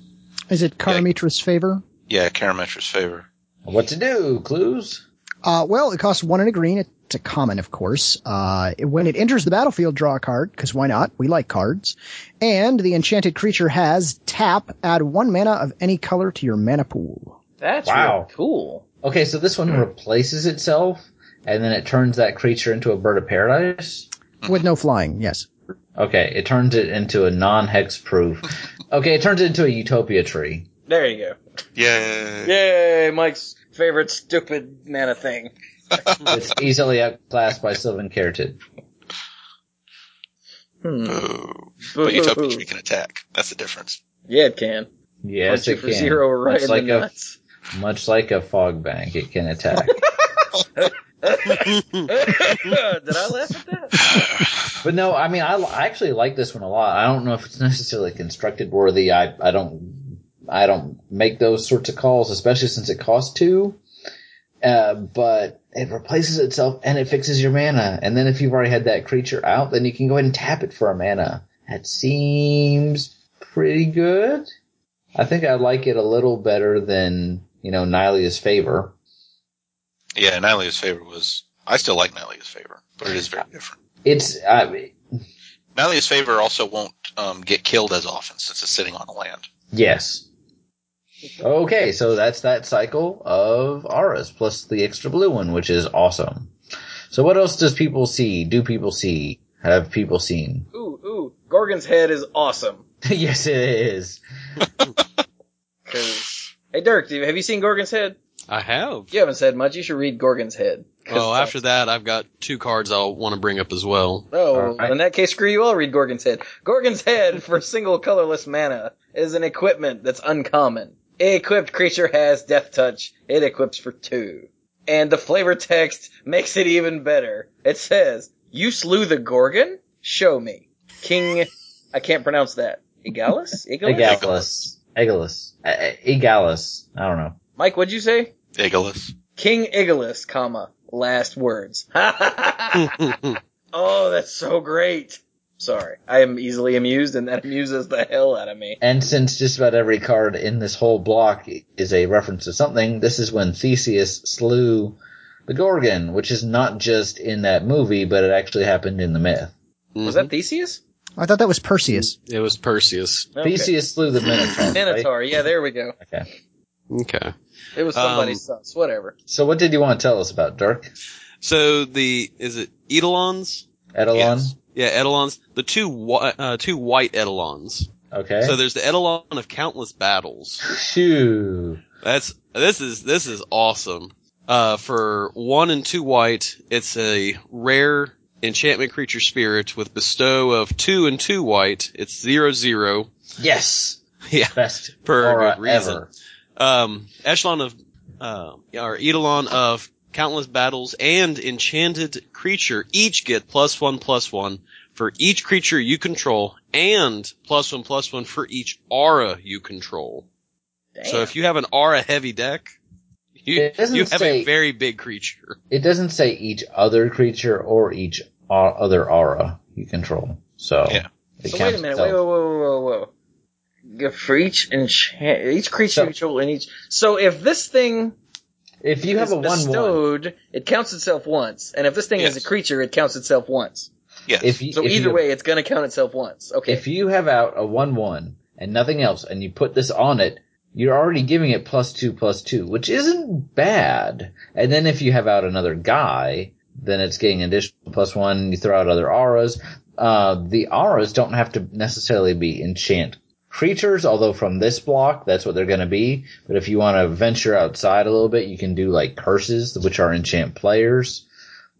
S6: Is it Karametra's favor?
S4: Yeah, Karametra's favor.
S2: What to do? Cluze?
S6: Uh, well, it costs one and a green. It's a common, of course. Uh, when it enters the battlefield, draw a card, because why not? We like cards. And the enchanted creature has tap, add one mana of any color to your mana pool.
S1: That's
S2: Wow.
S1: really cool.
S2: Okay, so this one replaces itself, and then it turns that creature into a bird of paradise.
S6: With no flying, yes.
S2: Okay, it turns it into a non-hex proof. Okay, it turns it into a utopia tree.
S1: There you go.
S4: Yay!
S1: Yay, Mike's favorite stupid mana thing.
S2: It's easily outclassed by Sylvan Caryatid.
S1: Hmm.
S4: Boo. But Utopia Tree can attack. That's the difference.
S1: Yeah, it can.
S2: Yes,
S1: Punch you
S2: it
S1: for
S2: can.
S1: zero right
S2: much
S1: in
S2: like
S1: the
S2: a
S1: nuts.
S2: much like a fog bank, it can attack.
S1: Did I laugh at that?
S2: but no, I mean, I, I actually like this one a lot. I don't know if it's necessarily constructed worthy. I I don't I don't make those sorts of calls, especially since it costs two. Uh, but it replaces itself and it fixes your mana. And then if you've already had that creature out, then you can go ahead and tap it for a mana. That seems pretty good. I think I like it a little better than, you know, Nylea's favor.
S4: Yeah, Nylea's favor was. I still like Nylea's favor, but it is very different.
S2: It's, uh,
S4: Nylea's favor also won't um, get killed as often since it's sitting on a land.
S2: yes. Okay, so that's that cycle of auras plus the extra blue one, which is awesome. So what else does people see? Do people see? Have people seen?
S1: Ooh, ooh. Gorgon's head is awesome.
S2: yes, it is.
S1: 'Cause- hey, Dirk, have you seen Gorgon's head?
S3: I have.
S1: You haven't said much. You should read Gorgon's Head.
S3: Oh, after that, I've got two cards I'll want to bring up as well.
S1: Oh,
S2: Alright.
S1: in that case, screw you. I'll read Gorgon's head. Gorgon's head for single colorless mana is an equipment that's uncommon. A equipped creature has Death Touch. It equips for two. And the flavor text makes it even better. It says, "You slew the Gorgon? Show me, King." I can't pronounce that. Egalis? Egalis?
S2: Egalis. Egalis. Uh, Egalis. I don't know.
S1: Mike, what'd you say?
S4: Igalus.
S1: King Igalus, comma, last words. oh, that's so great. Sorry. I am easily amused and that amuses the hell out of me.
S2: And since just about every card in this whole block is a reference to something, this is when Theseus slew the Gorgon, which is not just in that movie, but it actually happened in the myth.
S1: Was that Theseus?
S6: I thought that was Perseus.
S3: It was Perseus.
S1: Okay.
S2: Theseus slew the Minotaur. right?
S1: Minotaur, yeah, there we go.
S2: Okay.
S3: Okay.
S1: It was somebody's
S3: Um,
S1: son's, whatever.
S2: So what did you want to tell us about Dirk?
S3: So the is it Edelons?
S2: Eidolon?
S4: Yes.
S3: Yeah, Edelons. The two uh, two white Edelons.
S2: Okay.
S3: So there's the Edelon of countless battles.
S2: Phew.
S3: That's this is this is awesome. Uh, for one and two white, it's a rare enchantment creature spirit with bestow of two and two white. It's zero zero.
S2: Yes.
S3: Yeah,
S2: Best
S3: for a good reason.
S2: ever.
S3: Um, echelon of, uh, or eidolon of countless battles and enchanted creature each get plus one plus one for each creature you control and plus one plus one for each aura you control.
S1: Damn.
S3: So if you have an aura heavy deck, you, you have
S2: say-
S3: a very big creature.
S2: It doesn't say each other creature or each other aura you control. So
S4: Yeah.
S1: So wait a minute.
S2: itself.
S1: Wait, whoa, whoa, whoa, whoa. Go For each enchant, each creature
S2: So-
S1: you control in each. So if this thing
S2: If you have
S1: is
S2: a one one,
S1: it counts itself once, and if this thing is a creature, it counts itself once.
S4: Yes.
S2: if you
S1: So
S2: if
S1: either
S2: you,
S1: way, it's gonna count itself once. Okay.
S2: if you have out a one one and nothing else, and you put this on it, you're already giving it plus two plus two, which isn't bad. And then if you have out another guy, then it's getting additional plus one. You throw out other auras. Uh, the auras don't have to necessarily be enchant creatures, although from this block, that's what they're going to be. But if you want to venture outside a little bit, you can do like curses, which are enchant players.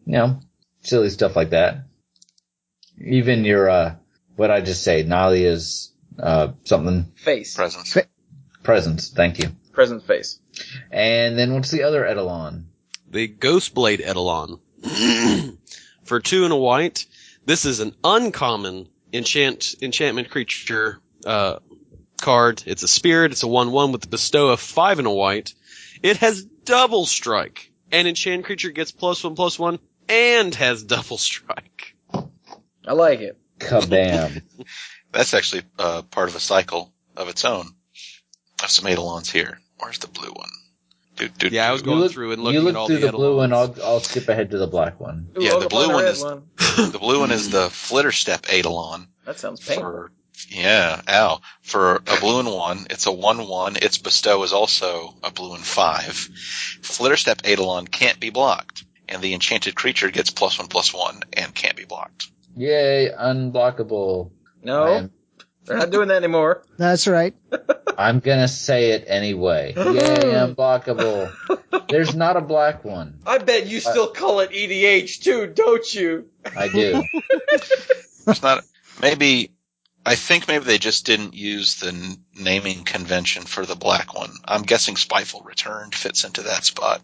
S2: You know, silly stuff like that. Even your, uh, what I just say, Nylea's, uh, something
S1: face.
S4: presence.
S6: Fa-
S2: presence. Thank you.
S1: Present face.
S2: And then what's the other Eidolon?
S3: The Ghostblade Eidolon. For two and a white, this is an uncommon enchant enchantment creature uh, card. It's a spirit. It's a one-one with the bestow of five and a white. It has double strike. An enchant creature gets plus one plus one and has double strike.
S1: I like it.
S2: Kabam.
S4: That's actually uh, part of a cycle of its own. I have some Eidolons here. Where's the blue one? Do, do,
S3: Yeah, I was going
S2: look-
S3: through and
S2: you
S3: looking
S2: look
S3: at all
S2: through
S3: the,
S2: the, blue one. I'll, I'll skip ahead to the black one.
S1: Ooh,
S4: Yeah, the blue one is-
S1: one.
S4: The blue one is the Flitterstep Eidolon.
S1: That sounds painful.
S4: For, yeah, ow. For a blue and one, it's a one one. Its bestow is also a blue and five. Flitterstep Eidolon can't be blocked, and the enchanted creature gets plus one plus one and can't be blocked.
S2: Yay, unblockable.
S1: No,
S2: I'm,
S1: they're not doing that anymore.
S6: That's right.
S2: I'm gonna say it anyway. Yay, unblockable. There's not a black one.
S1: I bet you uh, still call it EDH too, don't you?
S2: I do.
S4: It's not. Maybe I think maybe they just didn't use the n- naming convention for the black one. I'm guessing Spiteful Returned fits into that spot.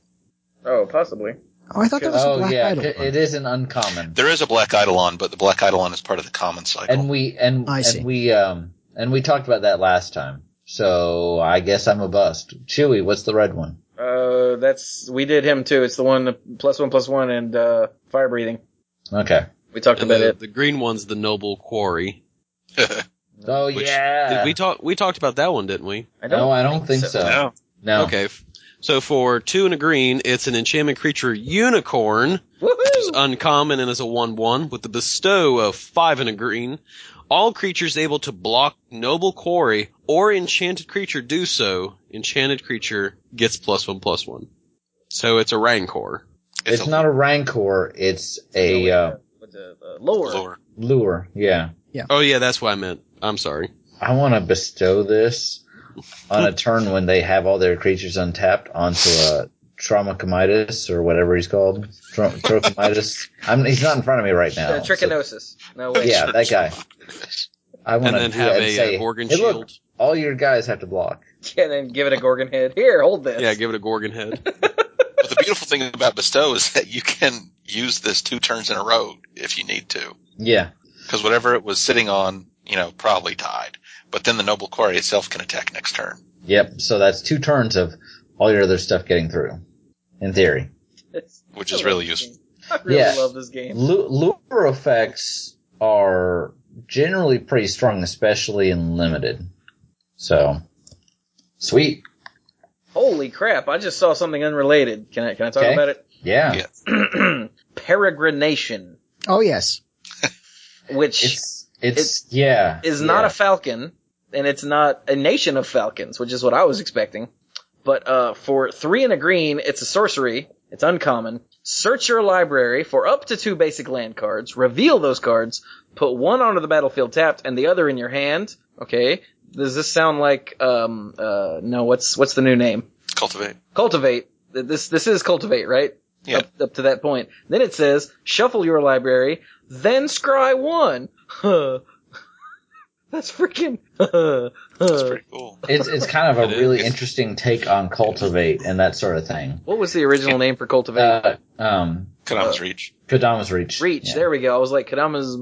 S1: Oh, possibly.
S6: Oh, I thought that was a
S2: oh
S6: black
S2: yeah,
S6: idol.
S2: it, it is an uncommon.
S4: There is a black Eidolon, but the black Eidolon is part of the common cycle.
S2: And we and
S6: I see.
S2: and we um and we talked about that last time. So I guess I'm a bust. Chewy, what's the red one?
S1: Uh, that's we did him too. It's the one plus one plus one and uh, fire breathing.
S2: Okay.
S1: We talked
S3: And
S1: about
S3: the,
S1: it.
S3: the green one's the Noble Quarry.
S2: Oh
S3: Which-
S2: yeah.
S3: Did we talk? We talked about that one, didn't we?
S1: I
S2: no, I don't think so.
S4: no.
S2: No.
S3: Okay. So for two and a green, it's an enchantment creature unicorn, which is uncommon and is a one-one with the bestow of five and a green. All creatures able to block noble quarry or enchanted creature do so. Enchanted creature gets plus one plus one. So it's a rancor.
S2: It's,
S4: a
S2: not a rancor. It's a uh,
S1: What's it, uh, lower.
S4: lure.
S2: lure. Yeah.
S3: Oh yeah, that's what I meant. I'm sorry.
S2: I want to bestow this on a turn when they have all their creatures untapped onto a Traumacomitis or whatever he's called. Tro- Trochomitis. I'm, he's not in front of me right now.
S1: Uh,
S2: so-
S1: No way.
S2: yeah, that guy. I want to
S3: have
S2: that
S3: a
S2: say,
S3: uh, Gorgon
S2: hey, look,
S3: shield.
S2: all your guys have to block.
S1: Yeah, then give it a Gorgon head. Here, hold this.
S3: Yeah, give it a Gorgon head.
S4: But the beautiful thing about bestow is that you can use this two turns in a row if you need to,
S2: Yeah.
S4: Because whatever it was sitting on, you know, probably died. But then the noble quarry itself can attack next turn.
S2: Yep. So that's two turns of all your other stuff getting through. In theory.
S1: It's-
S4: Which is really useful.
S1: I really
S2: Yeah.
S1: love this game.
S2: Lu- lure effects are generally pretty strong, especially in limited. So, sweet.
S1: Holy crap! I just saw something unrelated. Can I can I talk
S2: Okay.
S1: about it?
S2: Yeah.
S4: Yeah.
S1: Peregrination,
S6: Oh yes.
S1: Which
S2: It's, it's, yeah.
S1: is not a falcon, and it's not a nation of falcons, which is what I was expecting. But uh, for three and a green, it's a sorcery. It's uncommon. Search your library for up to two basic land cards. Reveal those cards. Put one onto the battlefield tapped, and the other in your hand. Okay. Does this sound like um uh no? What's what's the new name?
S4: Cultivate.
S1: Cultivate. This this is cultivate, right?
S4: Yeah.
S1: up, up to that point. Then it says shuffle your library, then scry one. Huh. That's freaking.
S4: That's pretty cool.
S2: It's it's kind of a really interesting take on cultivate and that sort of thing.
S1: what was the original name for cultivate?
S2: Uh, um,
S4: Kodama's Reach.
S2: Kodama's reach.
S1: Reach.
S2: Yeah.
S1: There we go. I was like, Kadama's.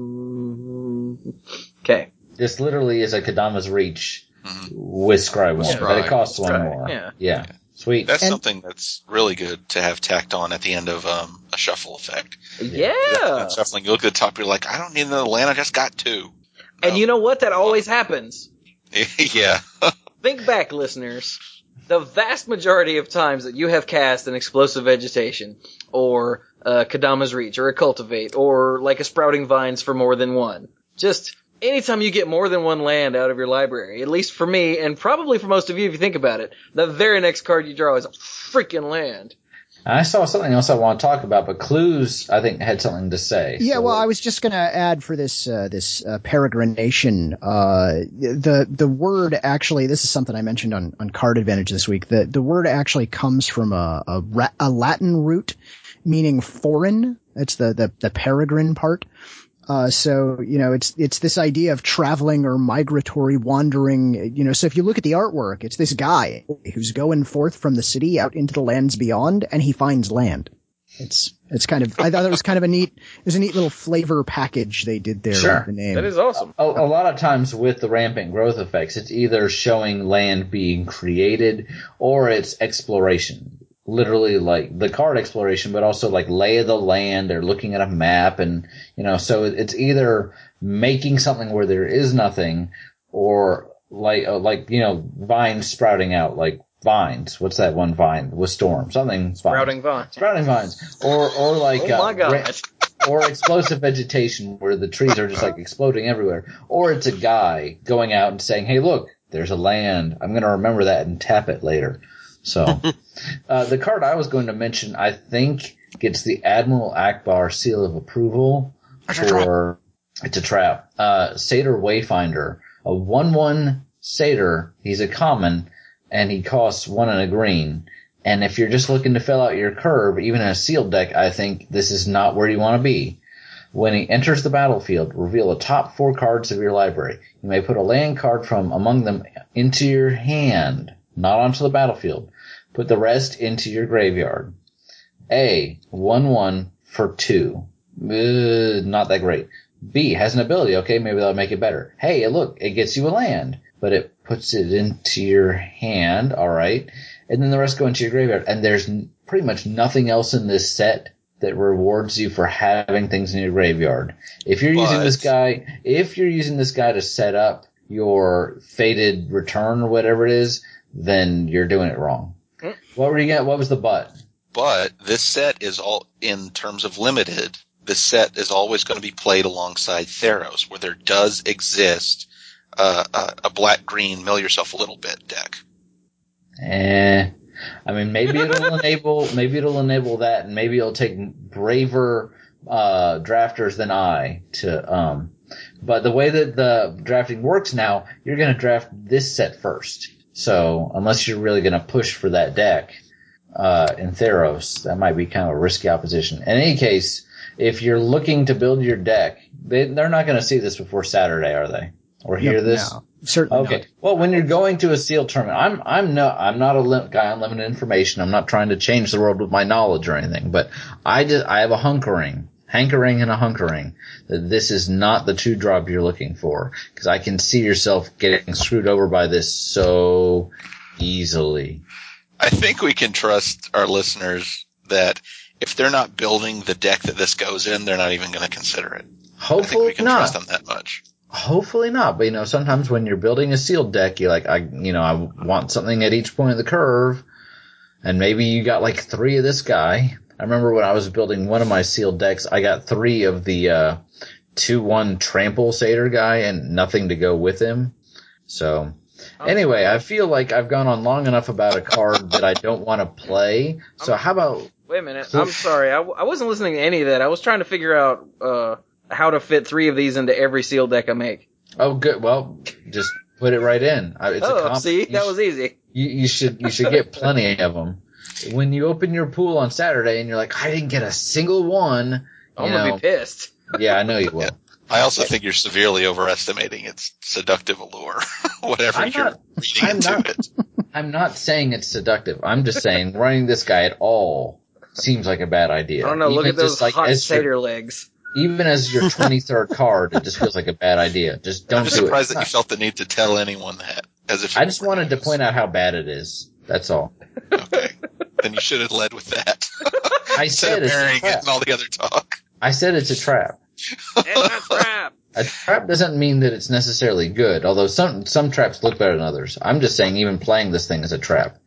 S1: Okay.
S2: This literally is a Kodama's reach
S4: Mhm.
S2: with Scry one,
S3: Scry.
S2: but it costs one
S1: Scry,
S2: more.
S1: yeah.
S2: yeah, sweet.
S4: That's
S6: And-
S4: something that's really good to have tacked on at the end of um, a shuffle effect.
S1: Yeah.
S4: That shuffling, you look at the top, you're like, I don't need another land, I just got two.
S1: And you know what? That always happens.
S4: yeah.
S1: Think back, listeners. The vast majority of times that you have cast an explosive vegetation, or uh, Kodama's Reach, or a Cultivate, or like a Sprouting Vines for more than one, just anytime you get more than one land out of your library, at least for me, and probably for most of you if you think about it, the very next card you draw is a freaking land.
S2: I saw something else I want to talk about, but Cluze I think had something to say.
S6: Yeah,
S2: So-
S6: well, I was just going to add for this uh, this uh, peregrination. Uh, the the word actually, this is something I mentioned on on Card Advantage this week. The the word actually comes from a a, ra- a Latin root meaning foreign. That's the the the peregrine part. Uh, so you know, it's it's this idea of traveling or migratory, wandering. You know, so if you look at the artwork, it's this guy who's going forth from the city out into the lands beyond, and he finds land. It's it's kind of I thought it was kind of a neat there's a neat little flavor package they did there
S2: Sure.
S6: with the name.
S1: That is awesome.
S2: a, a lot of times with the rampant growth effects, it's either showing land being created or it's exploration. Literally like the card exploration, but also like lay of the land or looking at a map and, you know, so it's either making something where there is nothing or like, uh, like, you know, vines sprouting out, like vines. What's that one vine with storm? Something
S1: Sprouting Vines.
S2: Sprouting vines. Or, or like,
S1: Oh my
S2: uh,
S1: god.
S2: or explosive vegetation where the trees are just like exploding everywhere. Or it's a guy going out and saying, "Hey, look, there's a land. I'm going to remember that and tap it later." So, uh, the card I was going to mention, I think, gets the Admiral Ackbar seal of approval for it's a trap. Uh, Satyr Wayfinder, a one-one Satyr. He's a common, and he costs one and a green. And if you're just looking to fill out your curve, even in a sealed deck, I think this is not where you want to be. When he enters the battlefield, reveal the top four cards of your library. You may put a land card from among them into your hand, not onto the battlefield. Put the rest into your graveyard. A, 1-1 for 2. Uh, not that great. B, has an ability. Okay, maybe that'll make it better. Hey, look, it gets you a land, but it puts it into your hand. Alright. And then the rest go into your graveyard. And there's pretty much nothing else in this set that rewards you for having things in your graveyard. If you're using this guy, if you're using this guy to set up your fated return or whatever it is, then you're doing it wrong. What were you getting? What was the but?
S4: But this set is all, in terms of limited, this set is always going to be played alongside Theros, where there does exist uh, a, a black-green mill yourself a little bit deck.
S2: Eh. I mean, maybe it'll enable, maybe it'll enable that, and maybe it'll take braver uh, drafters than I to. Um, but the way that the drafting works now, you're going to draft this set first. So unless you're really going to push for that deck uh, in Theros, that might be kind of a risky opposition. In any case, if you're looking to build your deck, they, they're not going to see this before Saturday, are they? Or hear
S6: No,
S2: this?
S6: no, certainly
S2: Okay.
S6: not.
S2: Well, when you're going to a sealed tournament, I'm I'm no I'm not a lim- guy on limited information. I'm not trying to change the world with my knowledge or anything, but I just I have a hunkering, hankering, and a hunkering that this is not the two drop you're looking for because I can see yourself getting screwed over by this so easily.
S4: I think we can trust our listeners that if they're not building the deck that this goes in, they're not even going to consider it.
S2: Hopefully
S4: we can
S2: not.
S4: trust them that much.
S2: Hopefully not. But you know, sometimes when you're building a sealed deck, you're like, I, you know, I want something at each point of the curve. And maybe you got like three of this guy. I remember when I was building one of my sealed decks, I got three of the, uh, two one trample satyr guy and nothing to go with him. So anyway, I feel like I've gone on long enough about a card that I don't want to play. So how about,
S1: Wait a minute. I'm sorry. I, w- I wasn't listening to any of that. I was trying to figure out uh, how to fit three of these into every sealed deck I make.
S2: oh good, well, just put it right in. It's a
S1: oh,
S2: comp-
S1: see, that was easy.
S2: You, you should you should get plenty of them. When you open your pool on Saturday and you're like, I didn't get a single one.
S1: I'm
S2: you
S1: gonna
S2: know,
S1: be pissed.
S2: Yeah, I know you will.
S4: I also think you're severely overestimating its seductive allure. Whatever
S2: I'm
S4: you're
S2: not-
S4: reading
S2: I'm
S4: into
S2: not-
S4: it.
S2: I'm not saying it's seductive. I'm just saying running this guy at all seems like a bad idea.
S1: I don't know. Look at those
S2: like,
S1: hot
S2: as your-
S1: satyr legs.
S2: even as your 23rd card, it just feels like a bad idea. Just don't
S4: I'm just
S2: do
S4: surprised
S2: it.
S4: that you felt the need to tell anyone that. As if
S2: I just wanted to point out how bad it is. That's all.
S4: Okay, then you should have led with that
S2: I said it's a
S4: burying it
S2: trap.
S4: and all the other talk.
S2: I said it's a trap.
S1: It's a trap.
S2: A trap doesn't mean that it's necessarily good, although some some traps look better than others. I'm just saying even playing this thing is a trap.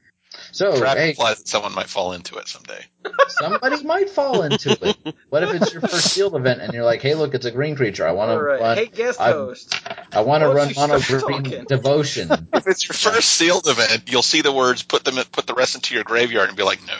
S2: So
S4: Trap
S2: hey,
S4: implies that someone might fall into it someday.
S2: somebody might fall into it. What if it's your first sealed event and you're like, hey, look, it's a green creature. I want to
S1: All right.
S2: run.
S1: Hey, guest
S2: I'm-
S1: host.
S2: I want to run mono green devotion.
S4: If it's your first sealed event, you'll see the words "put them put the rest into your graveyard" and be like, "No."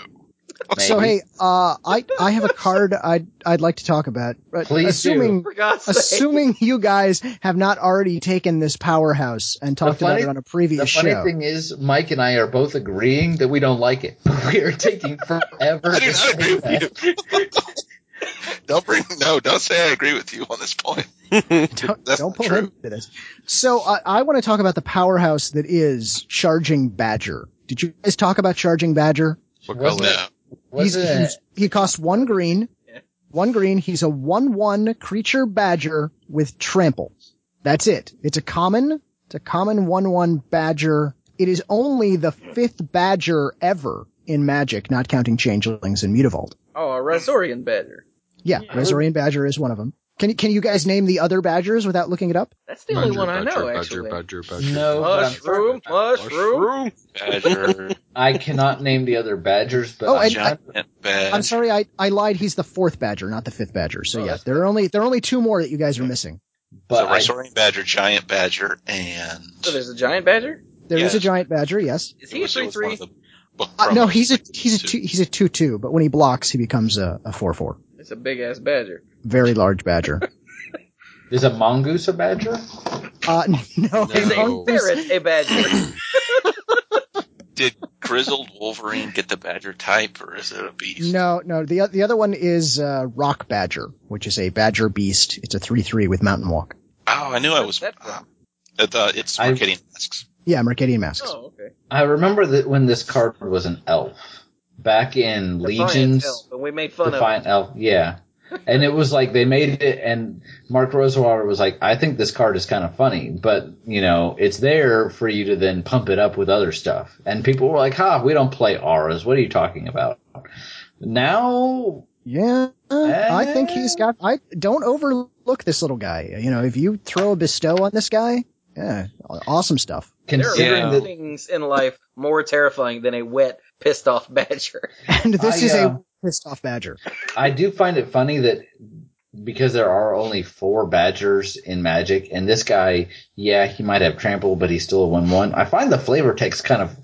S6: So hey, uh, I I have a card I'd I'd like to talk about. But
S2: Please do.
S6: assuming
S1: For God's sake.
S6: assuming you guys have not already taken this powerhouse and talked about it on a previous show.
S2: The funny
S6: show.
S2: thing is, Mike and I are both agreeing that we don't like it. We are taking forever.
S4: I do not
S2: say
S4: agree with you. don't bring no. Don't say I agree with you on this point.
S6: don't,
S4: That's
S6: don't pull
S4: true.
S6: into this. So I I want to talk about the powerhouse that is Charging Badger. Did you guys talk about Charging Badger?
S3: What
S2: Wasn't
S3: color?
S4: No.
S6: He's, he's- he costs one green.
S1: Yeah.
S6: One green. He's a one-one creature badger with trample. That's it. It's a common. It's a common one-one badger. It is only the fifth badger ever in Magic, not counting changelings and Mutavault.
S1: Oh, a Razorian badger.
S6: Yeah, Resurrection Badger is one of them. Can you, can you guys name the other badgers without looking it up?
S1: That's the only
S3: Badger,
S1: one I know,
S3: badger,
S1: actually.
S3: Badger, badger,
S2: No, but I'm
S1: Mushroom, mushroom.
S4: Badger,
S2: I cannot name the other badgers, but
S6: Oh,
S2: I'm
S6: and-
S2: not-
S4: giant badge.
S6: I'm sorry, I, I lied. He's the fourth badger, not the fifth badger. So
S1: Oh,
S6: yeah, there are only there are only two more that you guys are missing.
S2: but
S4: so
S2: I,
S4: Restoring Badger, Giant Badger, and
S1: So there's a giant badger?
S6: There is
S4: Yeah.
S6: a giant badger, yes.
S1: Is he a
S4: was- it was one
S1: 3-3?
S4: of the book
S6: Uh, no, he's a he's a two, he's a two two, but when he blocks, he becomes a a four four.
S1: It's a big ass badger.
S6: Very large badger.
S2: is a mongoose a badger?
S6: Uh, no,
S3: No.
S1: Is a
S6: mongoose-
S1: ferret a badger?
S4: Did Grizzled Wolverine get the Badger type, or is it a beast?
S6: no, no. The the other one is uh, rock badger, which is a badger beast. It's a three three with mountain walk.
S4: Oh, I knew I was.
S1: What's
S4: Uh, it, uh, it's
S2: I-
S4: Mercadian Masques.
S6: Yeah, Mercadian Masques.
S1: oh, okay.
S2: I remember that when this card was an elf back in
S1: Defiant
S2: Legions.
S1: elf, But we made fun
S2: Defiant Elf, yeah. And it was like they made it, and Mark Rosewater was like, "I think this card is kind of funny, but you know, it's there for you to then pump it up with other stuff." And people were like, "Ha, we don't play auras. What are you talking about?" Now,
S6: Yeah, I think
S2: Eh.
S6: he's got. I don't overlook this little guy. You know, if you throw a bestow on this guy, yeah, awesome stuff.
S1: There
S2: considering
S1: are things in life more terrifying than a wet, pissed off badger.
S6: And this
S2: I,
S6: is
S2: uh,
S6: a pissed off badger.
S2: I do find it funny that because there are only four badgers in Magic, and this guy, yeah, he might have trample, but he's still a one-one. I find the flavor text kind of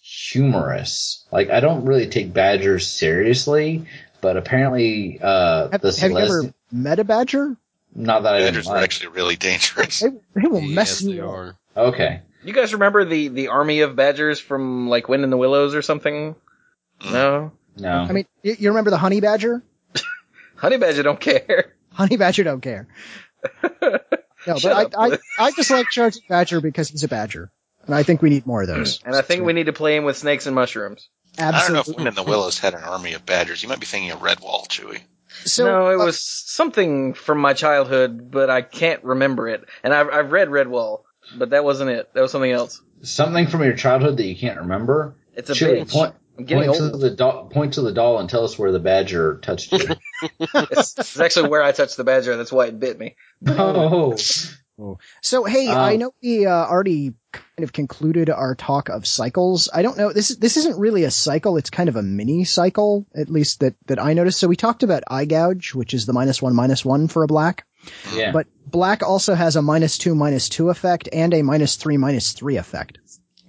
S2: humorous. Like I don't really take badgers seriously, but apparently, uh,
S6: Have,
S2: the
S6: have you ever met a badger?
S2: not that I didn't
S4: Badgers are
S2: like.
S4: actually really dangerous.
S6: They, they will
S3: Yes,
S6: mess you up.
S2: Okay,
S1: You guys remember the, the army of badgers from like Wind in the Willows or something? No?
S2: No,
S6: I mean, you, you remember the honey badger?
S1: Honey badger don't care.
S6: Honey badger don't care. No,
S1: Shut
S6: but
S1: up,
S6: I, I, just like charging badger because he's a badger, and I think we need more of those.
S1: And I think we need to play him with snakes and mushrooms.
S4: I don't know if
S6: absolutely.
S4: Wind in the Willows had an army of badgers. You might be thinking of Redwall, Chewy.
S6: So
S1: no, it
S6: uh,
S1: was something from my childhood, but I can't remember it. And I've, I've read Redwall, but that wasn't it. That was something else.
S2: something from your childhood that you can't remember.
S1: It's a
S2: Chili,
S1: bitch.
S2: point,
S1: I'm getting
S2: point to the doll, point to the doll and tell us where the badger touched you.
S1: it's, it's actually where I touched the badger. That's why it bit me.
S2: oh,
S6: So hey,
S2: Um,
S6: I know we uh, already kind of concluded our talk of cycles. I don't know this is this isn't really a cycle. It's kind of a mini cycle, at least that that I noticed. So we talked about eye gouge, which is the minus one minus one for a black,
S2: yeah.
S6: but black also has a minus two minus two effect and a minus three minus three effect.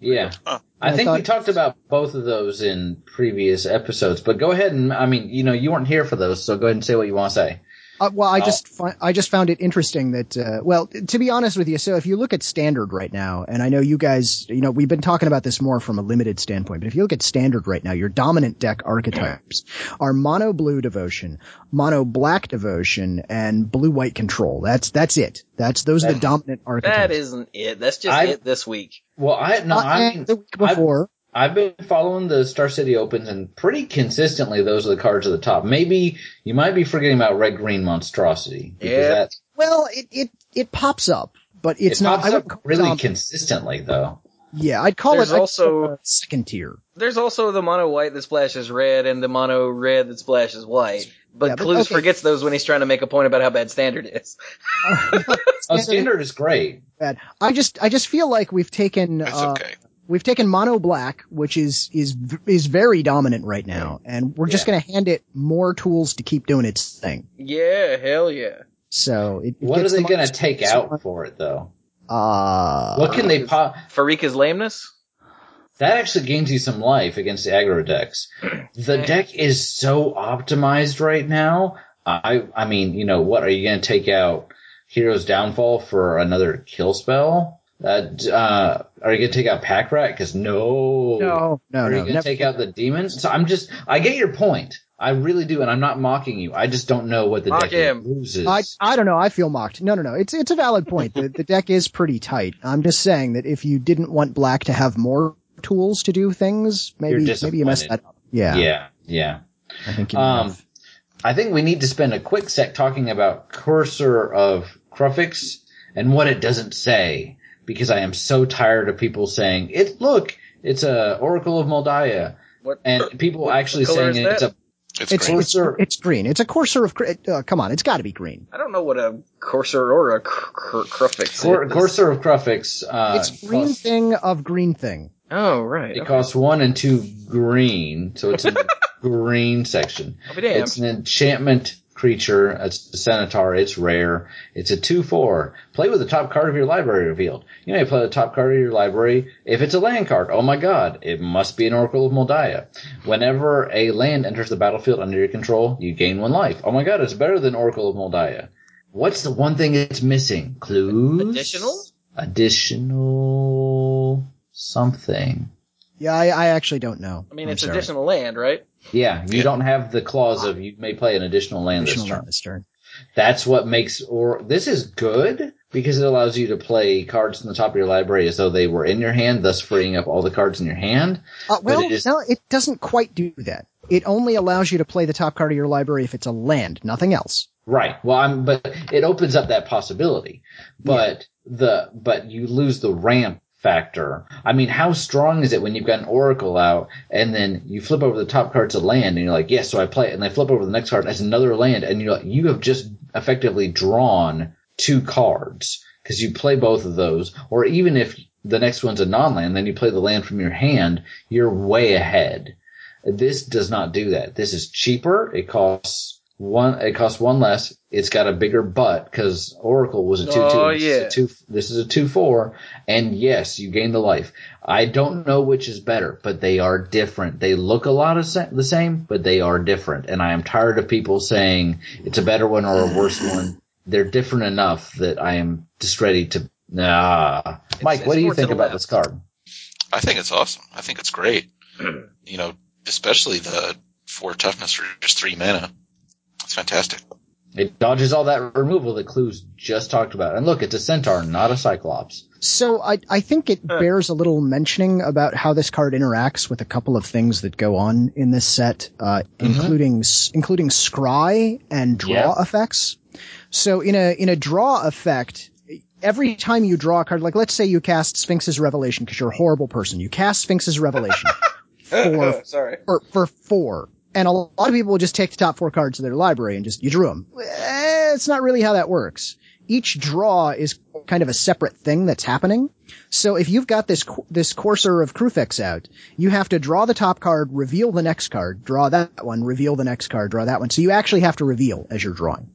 S2: Yeah.
S4: Huh.
S2: I
S6: I
S2: think we talked about both of those in previous episodes, but go ahead and, I mean, you know, you weren't here for those, so go ahead and say what you want to say.
S6: Uh, well, I
S2: Oh.
S6: just fi- I just found it interesting that uh, well, to be honest with you, so if you look at standard right now, and I know you guys, you know, we've been talking about this more from a limited standpoint, but if you look at standard right now, your dominant deck archetypes are mono blue devotion, mono black devotion, and blue white control. That's that's it. That's those are the dominant archetypes.
S1: That isn't it. That's just
S2: I-
S1: it this week.
S2: Well, I no,
S6: Uh,
S2: I
S6: and
S2: mean,
S6: the week
S2: I've- I've been following the Star City Opens, and pretty consistently, those are the cards at the top. Maybe you might be forgetting about Red Green Monstrosity because
S1: Yeah.
S2: that
S6: Well, it, it, it pops up, but it's
S2: it
S6: not,
S2: pops
S6: I
S2: up really consistently, though.
S6: Yeah, I'd call
S1: There's
S6: it I'd
S1: also-
S6: call it second tier.
S1: There's also the mono white that splashes red and the mono red that splashes white. But
S6: Yeah,
S1: Cluze
S6: okay.
S1: forgets those when he's trying to make a point about how bad standard is.
S2: Oh, standard is great.
S6: bad. I just, I just feel like we've taken, uh,
S4: okay.
S6: we've taken mono black, which is, is, is very dominant right now, and we're just
S2: Yeah.
S6: gonna hand it more tools to keep doing its thing.
S1: Yeah, hell yeah.
S6: So it, it
S2: What are they
S6: the
S2: going to take out for it, though?
S6: Uh,
S2: What can they pop?
S1: Pharika's lameness?
S2: That actually gains you some life against the aggro decks. The deck is so optimized right now. I, I mean, you know, what are you going to take out? Hero's Downfall for another kill spell? Uh, uh, are you going to take out Pack Rat? Because no.
S6: no, no,
S2: Are you
S6: no.
S2: going to
S6: never-
S2: take out the demons? So I'm just, I get your point. I really do, and I'm not mocking you. I just don't know what the
S1: Mock
S2: deck
S1: him.
S2: loses.
S6: I, I don't know. I feel mocked. No, no, no. It's, it's a valid point. The, the deck is pretty tight. I'm just saying that if you didn't want black to have more tools to do things, maybe,
S2: You're
S6: maybe you messed that up. Yeah.
S2: yeah, yeah.
S6: I think you
S2: Um,
S6: have.
S2: I think we need to spend a quick sec talking about Courser of Kruphix and what it doesn't say, because I am so tired of people saying it. Look, it's a Oracle of Mul Daya,
S1: What?
S2: and people
S1: what
S2: actually
S1: color
S2: saying
S1: is
S2: it's a
S4: It's,
S6: It's,
S4: great.
S6: it's, it's green. It's a courser of, uh, come on. It's gotta be green.
S1: I don't know what a courser or a cr- cr- Kruphix
S2: Cor-
S1: is.
S2: Courser of Kruphix. Uh,
S6: it's green
S2: costs-
S6: thing of green thing.
S1: Oh, right.
S2: It
S1: okay.
S2: costs one and two green, so it's in the green section.
S1: I'll be.
S2: It's an enchantment creature. It's a centaur. It's rare. It's a 2-4. Play with the top card of your library revealed. You may play the top card of your library if it's a land card. Oh my god, it must be an Oracle of Mul Daya. Whenever a land enters the battlefield under your control, you gain one life. Oh my god, it's better than Oracle of Mul Daya. What's the one thing it's missing? Cluze?
S1: Additional?
S2: Additional something.
S6: Yeah, I, I actually don't know.
S1: I mean,
S6: I'm
S1: it's
S6: sorry.
S1: additional land, right?
S2: Yeah, you
S4: Yeah.
S2: don't have the clause of you may play an additional land
S6: Additional
S2: this turn.
S6: land this turn.
S2: That's what makes or this is good because it allows you to play cards in the top of your library as though they were in your hand, thus freeing up all the cards in your hand.
S6: Uh, well,
S2: it is-
S6: no, it doesn't quite do that. It only allows you to play the top card of your library if it's a land, nothing else.
S2: Right. Well, I'm, but it opens up that possibility. But the, but you lose the ramp factor. I mean, how strong is it when you've got an oracle out and then you flip over the top card to land and you're like, yes, so I play it and they flip over the next card as another land and you're like, you have just effectively drawn two cards because you play both of those. Or even if the next one's a non-land, then you play the land from your hand, you're way ahead. This does not do that. This is cheaper. It costs one. It costs one less. It's got a bigger butt because Oracle was a two two.
S1: Oh,
S2: This is
S1: yeah.
S2: a two. This is a two four. And yes, you gain the life. I don't know which is better, but they are different. They look a lot of sa- the same, but they are different. And I am tired of people saying it's a better one or a worse one. They're different enough that I am just ready to. Nah, Mike,
S1: it's
S2: what do you think about
S1: left.
S2: this card?
S4: I think it's awesome. I think it's great. you know, especially the four toughness for just three mana. It's fantastic.
S2: It dodges all that removal that Cluze just talked about. And look, it's a centaur, not a cyclops.
S6: So I, I think it bears a little mentioning about how this card interacts with a couple of things that go on in this set, uh, including s- including scry and draw
S2: Yeah.
S6: effects. So in a in a draw effect, every time you draw a card, like let's say you cast Sphinx's Revelation because you're a horrible person, you cast Sphinx's Revelation for
S1: Sorry.
S6: for, for four. And a lot of people will just take the top four cards of their library and just, you drew them. It's not really how that works. Each draw is kind of a separate thing that's happening. So if you've got this, this Courser of Kruphix out, you have to draw the top card, reveal the next card, draw that one, reveal the next card, draw that one. So you actually have to reveal as you're drawing.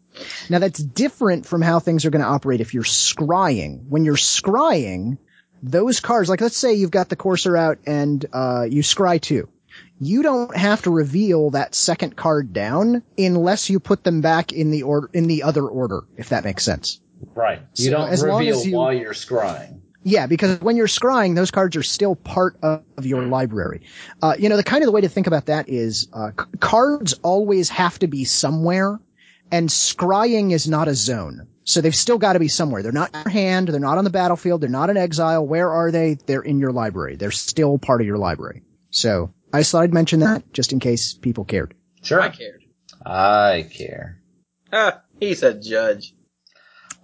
S6: Now that's different from how things are going to operate if you're scrying. When you're scrying, those cards, like let's say you've got the Courser out and, uh, you scry two. You don't have to reveal that second card down unless you put them back in the order, in the other order, if that makes sense.
S2: Right. You
S6: So
S2: don't
S6: as
S2: reveal
S6: as you-
S2: while you're scrying.
S6: Yeah, because when you're scrying, those cards are still part of, of your library. Uh, you know, the kind of the way to think about that is, uh, c- cards always have to be somewhere, and scrying is not a zone. So they've still got to be somewhere. They're not in your hand, they're not on the battlefield, they're not in exile. Where are they? They're in your library. They're still part of your library. So, I just thought I'd mention that, just in case people cared.
S2: Sure.
S1: I cared.
S2: I care.
S1: Ah, he's a judge.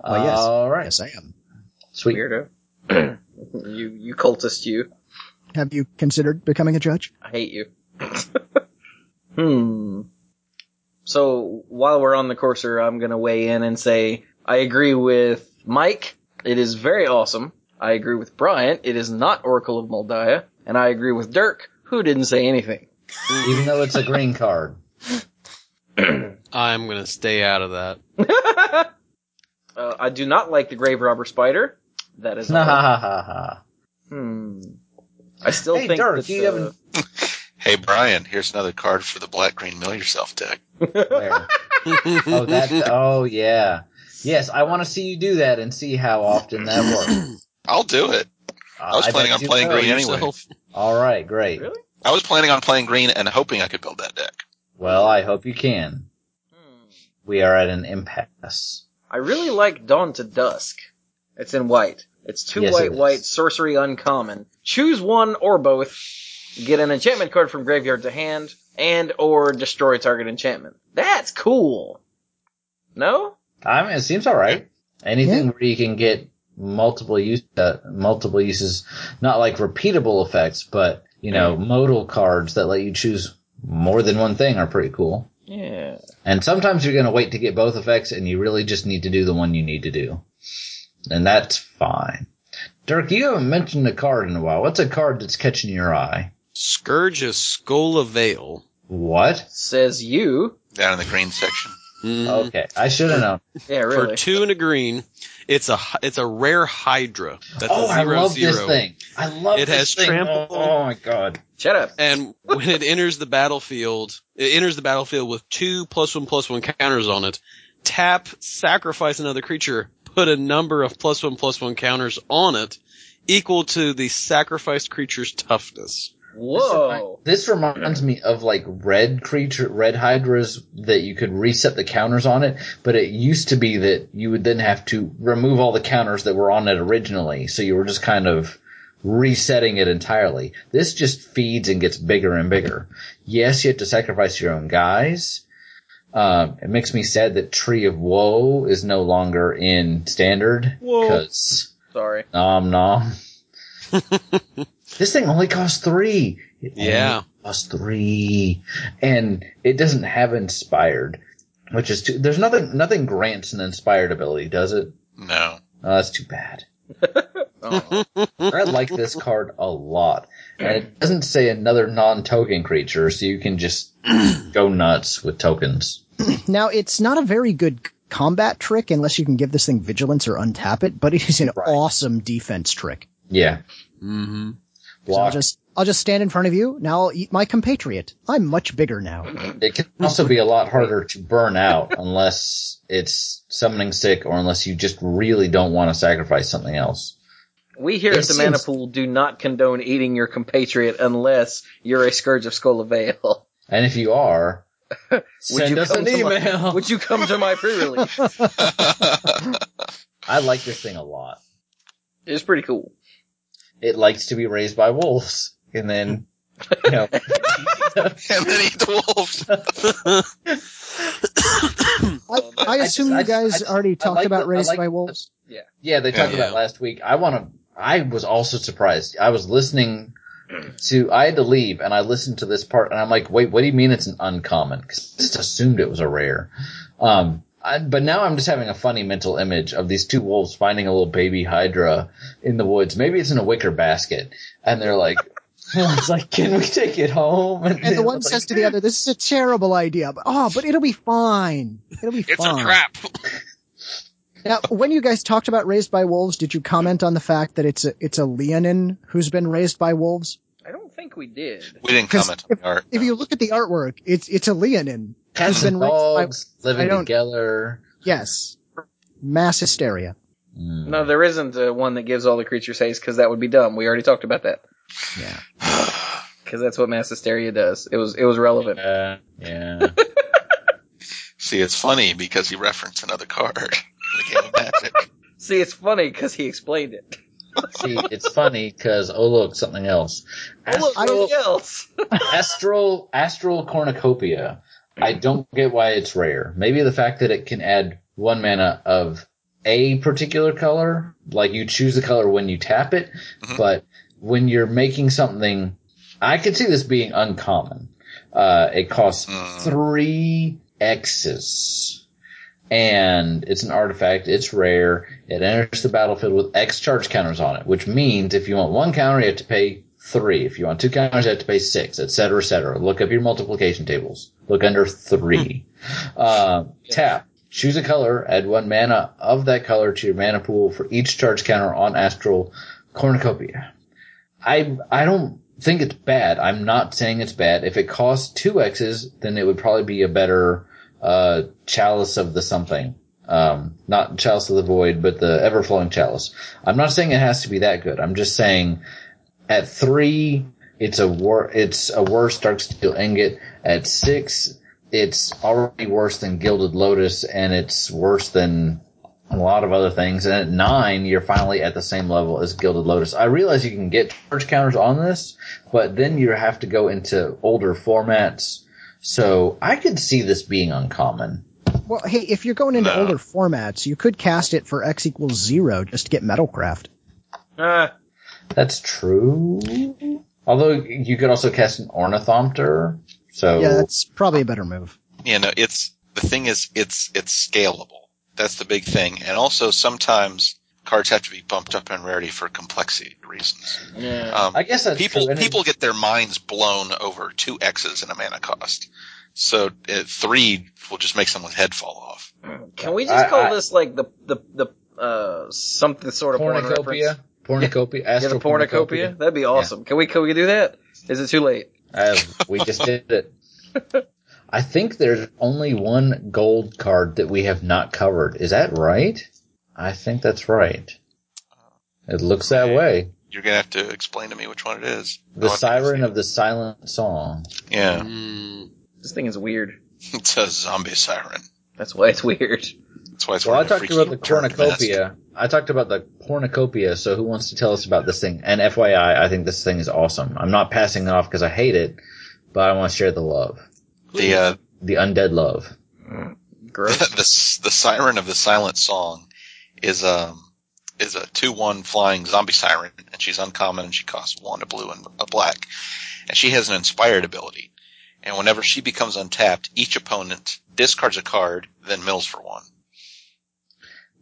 S6: Well, yes.
S2: All right.
S6: Yes, I am.
S2: Sweet.
S1: Weirdo. you, you cultist, you.
S6: Have you considered becoming a judge?
S1: I hate you. hmm. So while we're on the courser, I'm gonna weigh in and say I agree with Mike. It is very awesome. I agree with Bryant. It is not Oracle of Mul Daya, and I agree with Dirk, who didn't say anything.
S2: Even though it's a green card.
S3: I'm gonna stay out of that.
S1: uh, I do not like the Grave Robber Spider. That is hmm. I still
S2: Hey,
S1: think
S2: Dirk,
S1: that
S2: you
S1: the-
S2: haven't-
S4: Hey Brian, here's another card for the black green mill yourself deck.
S2: Oh, that. Oh, yeah. Yes, I want to see you do that and see how often that works.
S4: I'll do it. I was
S2: bet
S4: planning on playing
S2: will.
S4: green anyway.
S2: All right, great.
S1: Really?
S4: I was planning on playing green and hoping I could build that deck.
S2: Well, I hope you can.
S1: Hmm.
S2: We are at an impasse.
S1: I really like Dawn to Dusk. It's in white. It's two
S2: Yes,
S1: white,
S2: it is.
S1: white, sorcery uncommon. Choose one or both. Get an enchantment card from graveyard to hand, and or destroy target enchantment. That's cool. No?
S2: I mean, it seems all right. Anything where you can get multiple use, uh, multiple uses, not like repeatable effects, but you know, modal cards that let you choose more than one thing are pretty cool.
S1: Yeah.
S2: And sometimes you're going to wait to get both effects, and you really just need to do the one you need to do, and that's fine. Dirk, you haven't mentioned a card in a while. What's a card that's catching your eye?
S3: Scourge of Skola Vale.
S2: What?
S1: Says you.
S4: Down in the green section.
S3: Mhm.
S2: Okay, I should have known.
S1: Yeah, really.
S3: For two and a green, it's a it's a rare Hydra. That's
S2: oh,
S3: a
S2: I
S3: zero
S2: love
S3: zero.
S2: this thing. I love
S3: It
S2: this
S3: has
S2: thing.
S3: trample.
S2: Oh, oh my god.
S1: Shut up.
S3: And when it enters the battlefield, it enters the battlefield with two plus one plus one counters on it. Tap, sacrifice another creature, put a number of plus one plus one counters on it, equal to the sacrificed creature's toughness.
S1: Whoa.
S2: This reminds me of like red creature, red hydras that you could reset the counters on it, but it used to be that you would then have to remove all the counters that were on it originally, so you were just kind of resetting it entirely. This just feeds and gets bigger and bigger. Yes, you have to sacrifice your own guys. Um, it makes me sad that Tree of Woe is no longer in standard
S3: Whoa.
S2: because
S1: Sorry.
S2: nom nom. this thing only costs three. It
S3: Yeah.
S2: only costs three, and it doesn't have inspired, which is too. There's nothing. Nothing grants an inspired ability, does it?
S4: No.
S2: Oh, that's too bad.
S1: Oh.
S2: I like this card a lot, and it doesn't say another non-token creature, so you can just go nuts with tokens.
S6: Now, it's not a very good combat trick unless you can give this thing vigilance or untap it, but it is an
S2: Right.
S6: awesome defense trick.
S2: Yeah,
S3: Mm-hmm.
S6: So I'll just, I'll just stand in front of you. Now I'll eat my compatriot. I'm much bigger now.
S2: It can also be a lot harder to burn out unless it's summoning sick or unless you just really don't want to sacrifice something else.
S1: We here
S2: It
S1: at the
S2: seems-
S1: Mana Pool do not condone eating your compatriot unless you're a Scourge of Skola Vale.
S2: And if you are, send
S1: you
S2: us an
S1: to my-
S2: email.
S1: Would you come to my pre-release?
S2: I like this thing a lot.
S1: It's pretty cool.
S2: It likes to be raised by wolves, and then you know,
S4: and then eat the wolves.
S6: I, I assume
S2: I
S6: you guys
S2: I just-
S6: already
S2: I
S6: talked
S2: like
S6: about
S2: the-
S6: Raised
S2: like
S6: by
S2: the-
S6: Wolves.
S2: yeah, yeah, they talked
S3: Yeah.
S2: about it last week. I want to. I was also surprised. I was listening to. I had to leave, and I listened to this part, and I'm like, wait, what do you mean it's an uncommon? Because I just assumed it was a rare. Um, I, but now I'm just having a funny mental image of these two wolves finding a little baby hydra in the woods. Maybe it's in a wicker basket, and they're like. One's like, can we take it home?
S6: And the
S2: other's
S6: one
S2: like,
S6: says to the other, this is a terrible idea, but oh, but it'll be fine. It'll be
S3: It's
S6: fine.
S3: a trap.
S6: Now, when you guys talked about Raised by Wolves, did you comment on the fact that it's a, it's a Leonin who's been raised by wolves?
S1: I don't think think we did.
S4: We didn't
S6: 'Cause
S4: comment on the art.
S6: If you look at the artwork, it's it's a Leonin. Has been raised by
S2: Dogs living together.
S6: yes, mass hysteria.
S2: Mm.
S1: No, there isn't uh, one that gives all the creatures haste because that would be dumb. We already talked about that
S6: Yeah.
S1: because that's what mass hysteria does. It was it was relevant.
S2: Yeah, yeah.
S4: See, it's funny because he referenced another card in the game of Magic.
S1: See, it's funny because he explained it.
S2: See, it's funny because oh look, something else.
S1: Oh, look,
S2: Astral,
S1: something else.
S2: astral, astral cornucopia. I don't get why it's rare. Maybe the fact that it can add one mana of a particular color, like you choose the color when you tap it,
S4: Mhm.
S2: but when you're making something, I could see this being uncommon. Uh, it costs
S4: Mm.
S2: three X's. And it's an artifact, it's rare, it enters the battlefield with X charge counters on it, which means if you want one counter, you have to pay three. If you want two counters, you have to pay six, et cetera, et cetera. Look up your multiplication tables. Look under three. uh, tap. Choose a color, add one mana of that color to your mana pool for each charge counter on Astral Cornucopia. I, I don't think it's bad. I'm not saying it's bad. If it costs two X's, then it would probably be a better, uh, Chalice of the something. Um, not Chalice of the Void, but the Everflowing Chalice. I'm not saying it has to be that good. I'm just saying at three, it's a wor- it's a worse Darksteel Ingot. At six, it's already worse than Gilded Lotus, and it's worse than a lot of other things. And at nine, you're finally at the same level as Gilded Lotus. I realize you can get charge counters on this, but then you have to go into older formats. So I could see this being uncommon.
S6: Well, hey, if you're going into
S4: No.
S6: older formats, you could cast it for X equals zero just to get Metalcraft.
S1: Ah,
S2: That's true. Although you could also cast an Ornithopter. So
S6: Yeah, that's probably a better move.
S4: Yeah, no, it's the thing is it's it's scalable. That's the big thing, and also sometimes cards have to be bumped up in rarity for complexity reasons.
S1: yeah.
S4: Um,
S2: I guess that's
S4: people
S2: true.
S4: People get their minds blown over two X's in a mana cost. So uh, three will just make someone's head fall off.
S1: Can we just
S2: I-
S1: call
S2: I-
S1: this like the the the uh something sort of?
S2: Pornocopia. Pornocopia.
S1: Yeah, the
S2: Astral
S1: pornocopia. That'd be awesome. Can we can we do that? Is it too late?
S2: Uh, we just did it. I think there's only one gold card that we have not covered. Is that right? I think that's right. It looks that way.
S4: You're gonna have to explain to me which one it is.
S2: The
S4: Oh, I think I
S2: Siren of the Silent Song.
S4: yeah,
S3: Mm,
S1: This thing is weird.
S4: it's a zombie siren.
S1: That's why it's weird.
S4: That's why it's
S2: Well, I talked about the cornucopia. I talked about the cornucopia. So who wants to tell us about this thing? And FYI, I think this thing is awesome. I'm not passing it off because I hate it, but I want to share the love,
S4: The uh,
S2: the undead love.
S1: Gross.
S4: the the siren of the silent song is um is a two one flying zombie siren, and she's uncommon, and she costs one a blue and a black, and she has an inspired ability. And whenever she becomes untapped, each opponent discards a card, then mills for one.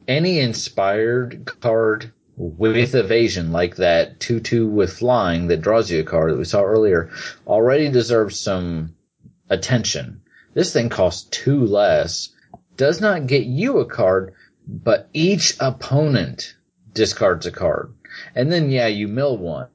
S2: any inspired card with evasion, like that 2-2 with flying that draws you a card that we saw earlier, already deserves some attention. This thing costs two less, does not get you a card, but each opponent discards a card. And then, yeah, you mill one,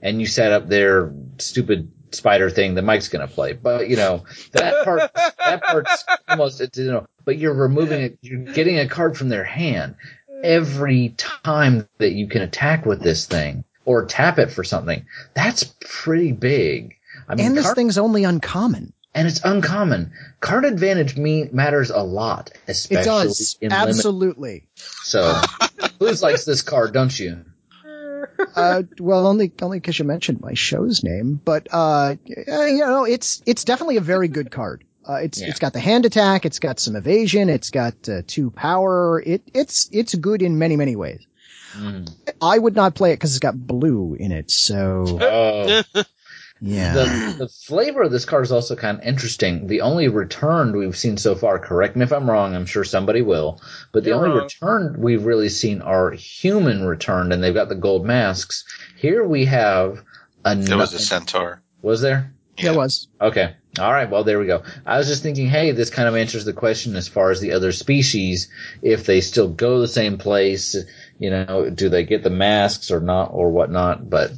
S2: and you set up their stupid spider thing that Mike's gonna play. But, you know, that part, that part's almost, it's, you know, but you're removing it, you're getting a card from their hand every time that you can attack with this thing or tap it for something. That's pretty big. I mean,
S6: and this
S2: card-
S6: thing's only uncommon.
S2: and it's uncommon. Card advantage me matters a lot, especially
S6: It does.
S2: in limit.
S6: Absolutely.
S2: So, Cluze likes this card, don't you?
S6: uh, well, only only because you mentioned my show's name, but uh, you know, it's it's definitely a very good card. Uh, it's
S2: Yeah.
S6: it's got the hand attack, it's got some evasion, it's got uh, two power. It it's it's good in many many ways.
S2: Mm.
S6: I would not play it because it's got blue in it. So
S2: Oh.
S6: Yeah,
S2: The, the flavor of this card is also kind of interesting. The only returned we've seen so far, correct me if I'm wrong, I'm sure somebody will, but the
S1: You're
S2: only
S1: wrong.
S2: returned we've really seen are human returned and they've got the gold masks. Here we have a
S4: There was a centaur.
S2: was there?
S6: yeah, it was.
S2: Okay. All right. Well, there we go. I was just thinking, hey, this kind of answers the question as far as the other species, if they still go the same place, you know, do they get the masks or not or whatnot? But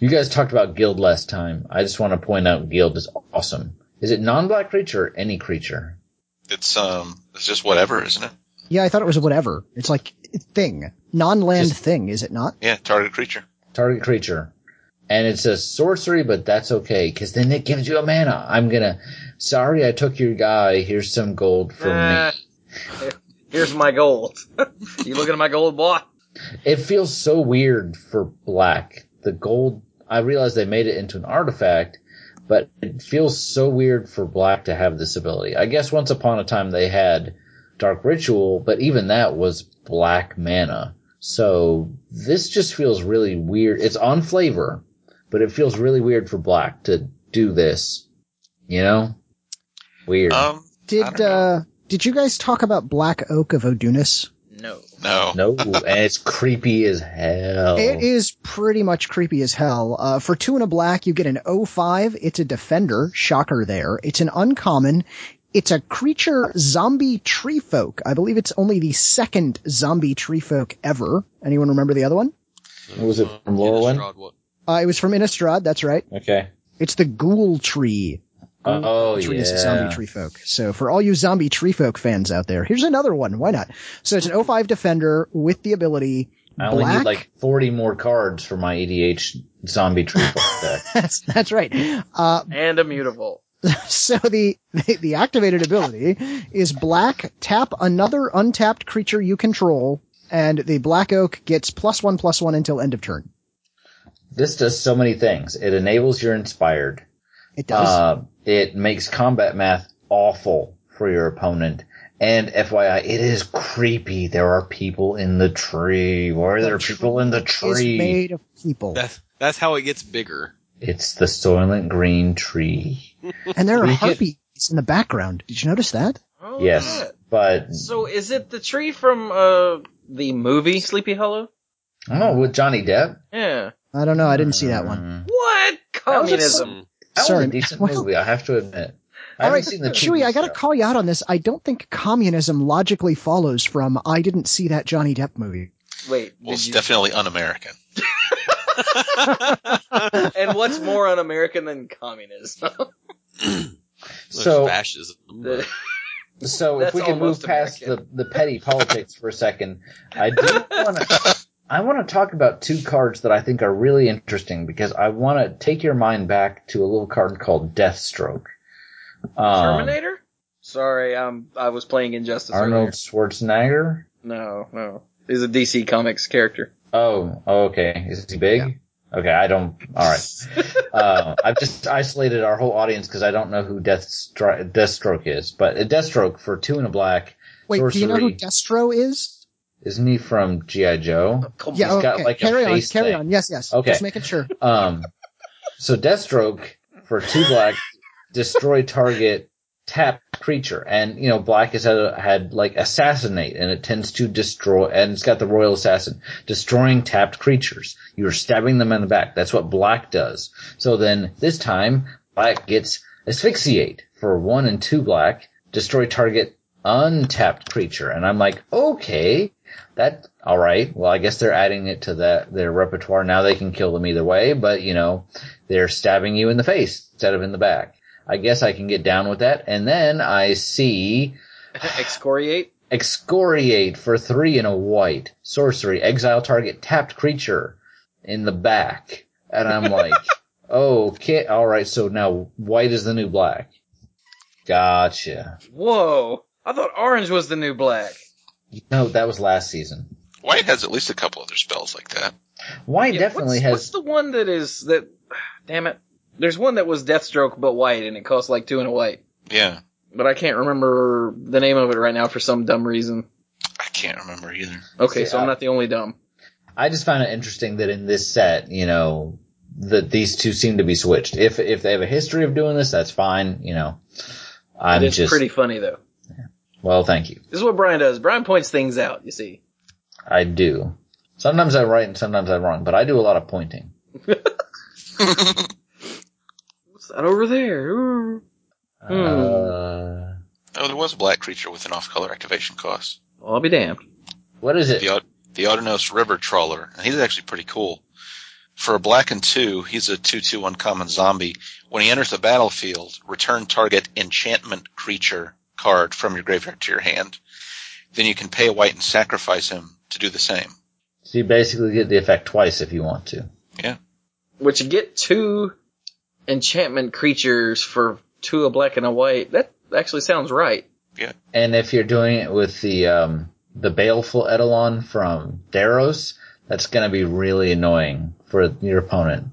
S2: You guys talked about Guild last time. I just want to point out Guild is awesome. Is it non-black creature or any creature?
S4: It's um, it's just whatever, isn't it?
S6: Yeah, I thought it was whatever. It's like thing, non-land
S2: Just-
S6: thing, is it not?
S4: Yeah, target creature.
S2: Target creature. And it's a sorcery, but that's okay, cause then it gives you a mana. I'm gonna, sorry I took your guy, here's some gold from
S1: Nah.
S2: me.
S1: Here's my gold. you looking at my gold, boy?
S2: It feels so weird for black. The gold, I realize they made it into an artifact, but it feels so weird for black to have this ability. I guess once upon a time they had Dark Ritual, but even that was black mana. So this just feels really weird. It's on flavor, but it feels really weird for black to do this. You know? Weird.
S4: Um,
S6: Did
S4: don't know.
S6: uh did you guys talk about Black Oak of Odunos?
S1: No.
S4: no.
S2: no, and it's creepy as hell.
S6: It is pretty much creepy as hell. Uh, for two and a black, you get an 05. It's a defender. Shocker there. It's an uncommon. It's a creature zombie tree folk. I believe it's only the second zombie tree folk ever. Anyone remember the other one?
S2: Was it from Lorwyn?
S3: Innistrad.
S6: Uh, it was from Innistrad. That's right.
S2: Okay.
S6: It's the ghoul tree.
S2: Oh,
S6: Ghoul tree
S2: yeah.
S6: is a zombie tree folk. So for all you zombie tree folk fans out there, here's another one. Why not? So it's an 05 defender with the ability
S2: I only
S6: black.
S2: need like 40 more cards for my EDH zombie tree folk deck.
S6: that's, that's right. Uh,
S1: And immutable.
S6: So the, the the activated ability is black tap another untapped creature you control, and the black oak gets plus one plus one until end of turn.
S2: This does so many things. It enables your inspired.
S6: It does.
S2: Uh, it makes combat math awful for your opponent. And FYI, it is creepy. There are people in the tree. Why are
S6: The
S2: there people in the
S6: is
S2: tree?
S6: made of people,
S3: That's that's how it gets bigger.
S2: It's the Soylent Green tree.
S6: and there are
S2: we get-
S6: harpies in the background. Did you notice that?
S1: Oh,
S2: Yes,
S1: at that.
S2: but
S1: So is it the tree from uh the movie Sleepy Hollow?
S2: oh, with Johnny Depp.
S1: Yeah.
S6: I don't know. I didn't see that one.
S2: Mm.
S1: What
S2: was a
S1: communism?
S2: That
S6: Sorry.
S2: was a decent
S6: Well-
S2: movie, I have to admit. I
S6: All
S2: haven't seen the
S6: Chewy, I gotta call you out on this. I don't think communism logically follows from I didn't see that Johnny Depp movie.
S1: Wait.
S4: Well, it's
S1: you-
S4: definitely un-American.
S1: and what's more un-American than communism?
S2: So-
S3: fascism.
S1: The-
S2: So if
S1: That's
S2: we can move
S1: almost
S2: past the, the petty politics for a second, I do want to I want to talk about two cards that I think are really interesting because I want to take your mind back to a little card called Deathstroke. Um,
S1: Terminator? Sorry, um, I was playing Injustice
S2: Arnold Schwarzenegger.
S1: No, no. He's a DC Comics character.
S2: Oh, oh, okay. Is he big? Okay, I don't. All right. uh, I've just isolated our whole audience because I don't know who Deathstro- Deathstroke is. But a Deathstroke for two and a black.
S6: Wait, do you know who
S2: Sorcery.
S6: Destro is?
S2: Isn't he from GI Joe?
S1: Come
S6: Yeah,
S1: on.
S2: got
S6: okay.
S2: like a
S6: carry on,
S2: face
S6: carry
S2: thing.
S6: on. Yes, yes.
S2: Okay.
S6: Just making sure.
S2: Um, so Deathstroke for two black, destroy target tap creature, and you know black has had, had like assassinate, and it tends to destroy, and it's got the royal assassin destroying tapped creatures. You're stabbing them in the back. That's what black does. So then this time black gets asphyxiate for one and two black, destroy target untapped creature, and I'm like, okay, that all right. Well, I guess they're adding it to that their repertoire. Now they can kill them either way, but you know, they're stabbing you in the face instead of in the back. I guess I can get down with that. And then I see
S1: Excoriate?
S2: excoriate for three in a white sorcery, exile target tapped creature in the back, and I'm like, okay, all right. So now white is the new black. Gotcha.
S1: Whoa. I thought orange was the new black.
S2: No, that was last season.
S4: White has at least a couple other spells like that.
S2: White
S1: Yeah,
S2: definitely
S1: what's,
S2: has.
S1: What's the one that is that? Damn it! There's one that was Deathstroke but white, and it cost like two and a white.
S4: Yeah,
S1: But I can't remember the name of it right now for some dumb reason.
S4: I can't remember either.
S1: Okay, so
S2: Yeah.
S1: I'm not the only dumb.
S2: I just find it interesting that in this set, you know, that these two seem to be switched. If if they have a history of doing this, that's fine. You know, I'm
S1: it's
S2: just
S1: pretty funny though.
S2: Well. Thank you.
S1: This is what Brian does. Brian points things out. You see.
S2: I do. Sometimes I right and sometimes I'm wrong, but I do a lot of pointing.
S1: What's that over there? Hmm.
S2: Uh,
S4: Oh, there was a black creature with an off-color activation cost.
S1: Well, I'll be damned.
S2: what is it?
S4: The Aut- the Odunos River Trawler, and he's actually pretty cool. For a black and two, he's a 2-2 uncommon zombie. When he enters the battlefield, return target enchantment creature card from your graveyard to your hand. Then you can pay a white and sacrifice him to do the same.
S2: So you basically get the effect twice if you want to. Yeah.
S1: Which you get two enchantment creatures for two a black and a white. That actually sounds right. Yeah.
S2: And if you're doing it with the um, the baleful Eidolon from Theros, that's going to be really annoying for your opponent.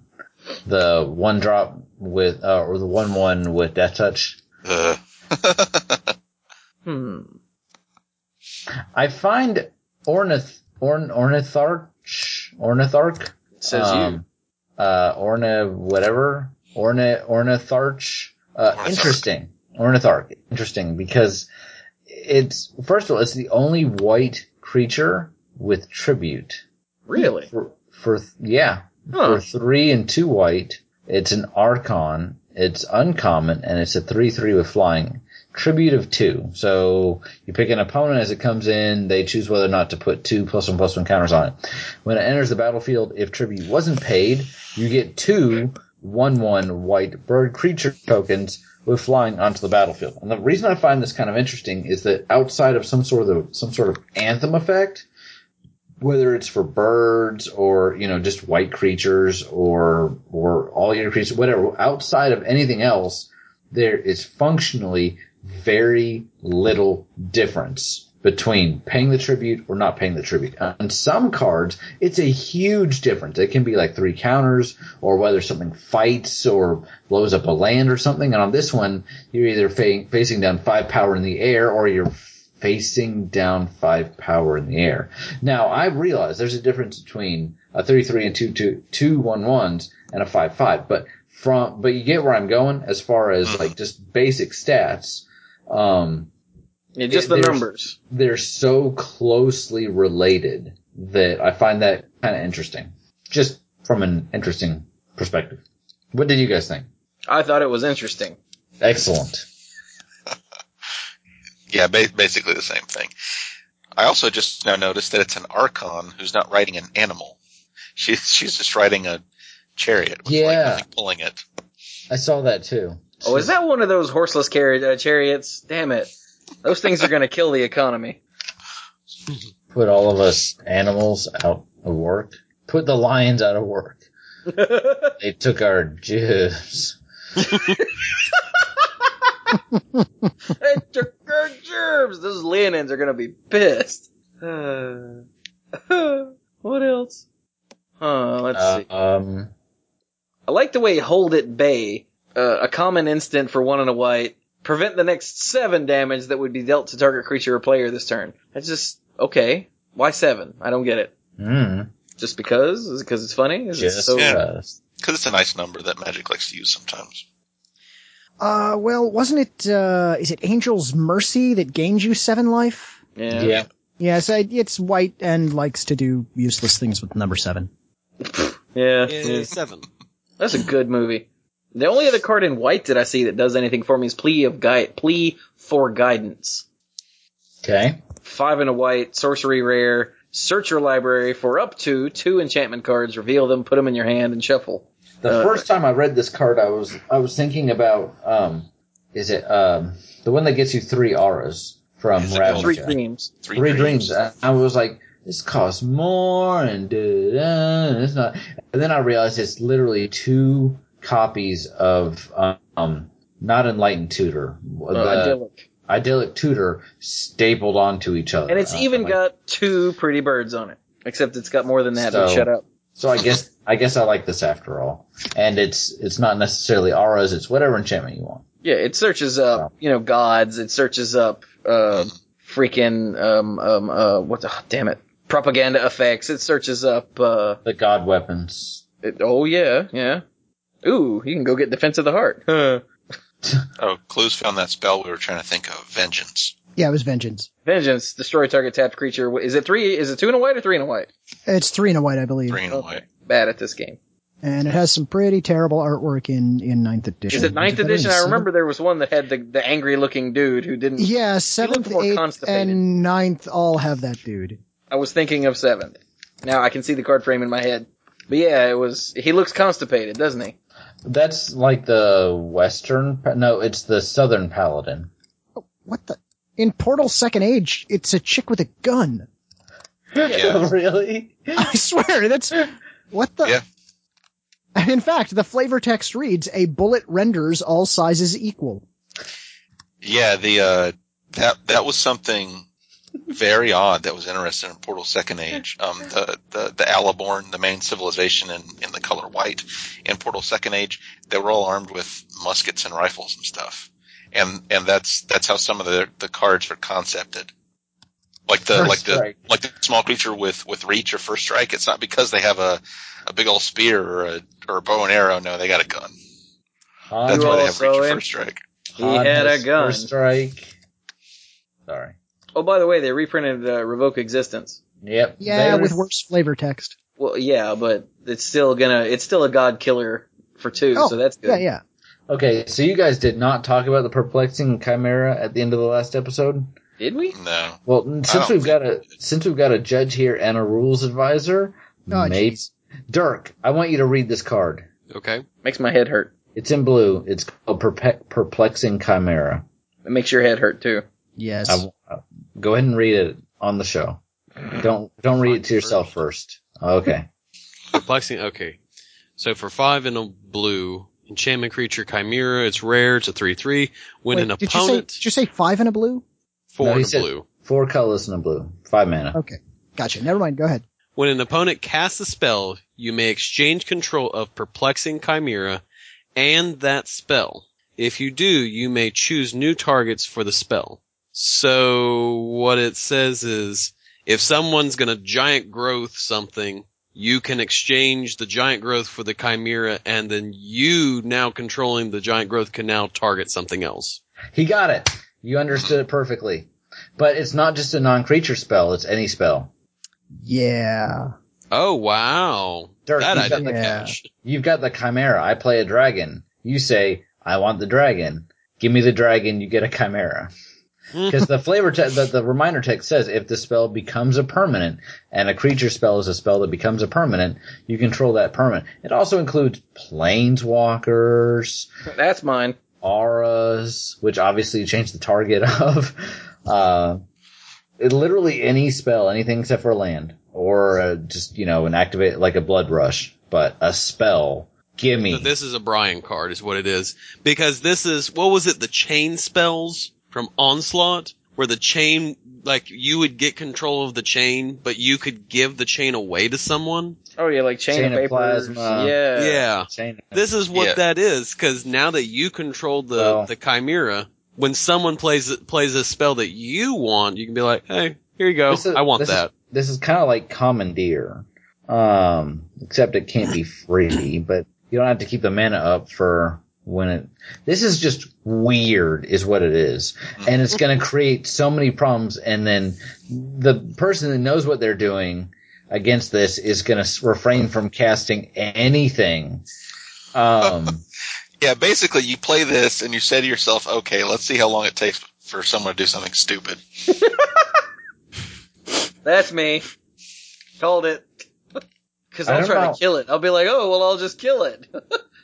S2: The one drop with uh, or the one one with Death Touch.
S4: Uh,
S1: Hmm.
S2: I find Ornith Orn Ornitharch Ornitharch
S1: Says
S2: um, uh, Orna whatever Orna Ornitharch uh, interesting Ornitharch interesting because it's first of all it's the only white creature with tribute.
S1: Really?
S2: for for yeah
S1: Huh.
S2: for three and two white it's an Archon it's uncommon and it's a three three with flying tribute of two. So you pick an opponent as it comes in they choose whether or not to put two plus one plus one counters on it. When it enters the battlefield if tribute wasn't paid you get two one one white bird creature tokens with flying onto the battlefield. And the reason i find this kind of interesting is that outside of some sort of some sort of anthem effect whether it's for birds or you know just white creatures or or all your creatures whatever outside of anything else there is functionally very little difference between paying the tribute or not paying the tribute. On some cards, it's a huge difference. It can be like three counters or whether something fights or blows up a land or something. And on this one, you're either fa- facing down five power in the air or you're facing down five power in the air. Now, I realize there's a difference between a 3-3 and two, two, two one ones and a 5-5, but from, but you get where I'm going as far as mm. like just basic stats. Um,
S1: Yeah, just the numbers.
S2: they're so closely related that I find that kind of interesting. Just from an interesting perspective. What did you guys think?
S1: I thought it was interesting.
S2: Excellent.
S4: yeah, ba- basically the same thing. I also just now noticed that it's an Archon who's not riding an animal. She's she's just riding a chariot with
S2: Yeah.
S4: like pulling it.
S2: I saw that too.
S1: Oh, is that one of those horseless uh, chariots? Damn it. Those things are going to kill the economy.
S2: Put all of us animals out of work. Put the lions out of work. They took our jibs.
S1: Hey, took our germs. Those Leonins are going to be pissed. Uh, what else? Huh, let's
S2: Uh,
S1: see.
S2: um,
S1: I like the way Hold at Bay, uh, a common instant for one and a white, prevent the next seven damage that would be dealt to target creature or player this turn. That's just, okay. Why seven? I don't get it.
S2: mm,
S1: Just because? Is it because it's funny? Is it
S2: just
S1: so?
S4: Yeah.
S2: because.
S4: Because it's a nice number that Magic likes to use sometimes.
S6: Uh, well, wasn't it, uh, is it Angel's Mercy that gains you seven life?
S1: Yeah.
S2: Yeah.
S6: Yes, I, it's white and likes to do useless things with number seven.
S1: Yeah. Yeah.
S3: seven.
S1: That's a good movie. The only other card in white that I see that does anything for me is plea of guide, plea for guidance.
S2: Okay.
S1: Five and a white, sorcery rare, search your library for up to two enchantment cards, reveal them, put them in your hand, and shuffle.
S2: The
S1: Uh,
S2: first time I read this card, I was I was thinking about um, is it um the one that gets you three auras from
S4: Is
S2: Ravnica?
S1: Three dreams.
S4: Three,
S2: Three
S4: dreams.
S2: dreams. I, I was like, this costs more, and and it's not. And then I realized it's literally two copies of um not enlightened tutor,
S1: Uh,
S2: the
S1: idyllic.
S2: idyllic tutor stapled onto each other.
S1: And it's
S2: Uh,
S1: even
S2: like-
S1: got two pretty birds on it. Except it's got more than that, but
S2: So-
S1: shut up.
S2: So I guess I guess I like this after all. And it's it's not necessarily auras. It's whatever enchantment you want.
S1: Yeah, it searches up, you know, gods. It searches up, uh, freaking, um, um, uh, what the, damn it, propaganda effects. It searches up, uh,
S2: The god weapons.
S1: it, oh yeah, yeah. Ooh, you can go get Defense of the Heart. Huh.
S4: Oh, Cluze found that spell we were trying to think of. Vengeance.
S6: Yeah, it was Vengeance.
S1: Vengeance, destroy target tapped creature. Is it three, is it two and a white or three and a white?
S6: It's three and a white, I believe.
S4: Green and
S1: Okay.
S4: white.
S1: Bad at this game.
S6: And it has some pretty terrible artwork in, in ninth edition.
S1: Is it ninth
S6: better
S1: edition? I remember there was one that had the, the angry looking dude who didn't,
S6: Yeah, seventh, eighth, and ninth all have that dude.
S1: I was thinking of seventh. Now I can see the card frame in my head. But yeah, it was. He looks constipated, doesn't he?
S2: That's like the western. No, it's the southern paladin.
S6: What the? In Portal Second Age, it's a chick with a gun.
S4: Yeah.
S2: really?
S6: I swear, that's what the.
S4: Yeah.
S6: In fact, the flavor text reads, "A bullet renders all sizes equal."
S4: Yeah, the uh, that that was something very odd that was interesting in Portal Second Age. Um, the the the Alaborn, the main civilization in in the color white in Portal Second Age, they were all armed with muskets and rifles and stuff. And and that's that's how some of the the cards are concepted. Like the
S2: First
S4: like the like the small creature with with reach or first strike. It's not because they have a a big old spear or a or a bow and arrow. No, they got a gun.
S2: Han,
S4: That's why they have reach or first strike.
S1: He
S2: Han
S1: had a gun.
S2: First strike. Sorry.
S1: Oh, by the way, they reprinted uh, Revoke Existence.
S2: Yep.
S6: Yeah,
S2: They
S6: with worse flavor text.
S1: Well, yeah, but it's still gonna. It's still a god killer for two,
S6: Oh,
S1: so that's good.
S6: Yeah, yeah.
S2: Okay, so you guys did not talk about the perplexing chimera at the end of the last episode.
S1: Did we?
S4: No.
S2: Well, since we've got a since we've got a judge here and a rules advisor,
S6: Oh,
S2: maybe
S6: jeez.
S2: Dirk, I want you to read this card.
S3: Okay.
S1: Makes my head hurt.
S2: It's in blue. It's called Perpe- Perplexing Chimera.
S1: It makes your head hurt too.
S6: Yes.
S2: I, go ahead and read it on the show. Don't don't read it to yourself first. Okay.
S3: Perplexing. Okay. So for five and a blue, enchantment creature Chimera, it's rare. It's a three-three. When
S6: Wait,
S3: an
S6: did you say
S3: opponent
S6: did you say five and a blue?
S3: four
S2: No, he
S3: and a blue.
S2: Four colors and a blue. Five mana.
S6: Okay, gotcha. Never mind. Go ahead.
S3: When an opponent casts a spell, you may exchange control of Perplexing Chimera and that spell. If you do, you may choose new targets for the spell. So what it says is, if someone's gonna giant growth something, you can exchange the giant growth for the Chimera and then you now controlling the giant growth can now target something else.
S2: He got it. You understood it perfectly. But it's not just a non-creature spell. It's any spell.
S6: Yeah.
S3: Oh wow.
S2: Dirk,
S3: that
S2: you
S3: I
S2: got
S3: didn't
S6: the-
S3: catch.
S2: You've got the chimera. I play a dragon. You say, I want the dragon. Give me the dragon. You get a chimera. Because the flavor, te- the, the reminder text says if the spell becomes a permanent, and a creature spell is a spell that becomes a permanent, you control that permanent. It also includes planeswalkers,
S1: That's mine.
S2: auras, which obviously you change the target of. Uh, it, literally any spell, anything except for land, or uh, just you know an activate like a blood rush, but a spell. Gimme.
S3: So this is a Brian card, is what it is. Because this is what was it? The chain spells from Onslaught, where the chain, like you would get control of the chain, but you could give the chain away to someone.
S1: Oh yeah, like chain,
S2: Chain
S1: of
S2: of plasma.
S1: Yeah.
S3: yeah,
S2: Chain-
S3: this is what
S4: Yeah.
S3: that is. Because now that you control the
S2: Well-
S3: the Chimera, when someone plays plays a spell that you want, you can be like, hey, here you go,
S2: is-
S3: I want
S2: this is-
S3: that.
S2: this is kind of like commandeer, um, except it can't be free, but you don't have to keep the mana up for when it. This is just weird, is what it is, and it's going to create so many problems. And then the person that knows what they're doing against this is going to refrain from casting anything. Um,
S4: Yeah, basically you play this and you say to yourself, okay, let's see how long it takes for someone to do something stupid.
S1: That's me. Called it. Because
S2: I
S1: I'll try
S2: know.
S1: to kill it. I'll be like, oh well, I'll just kill it.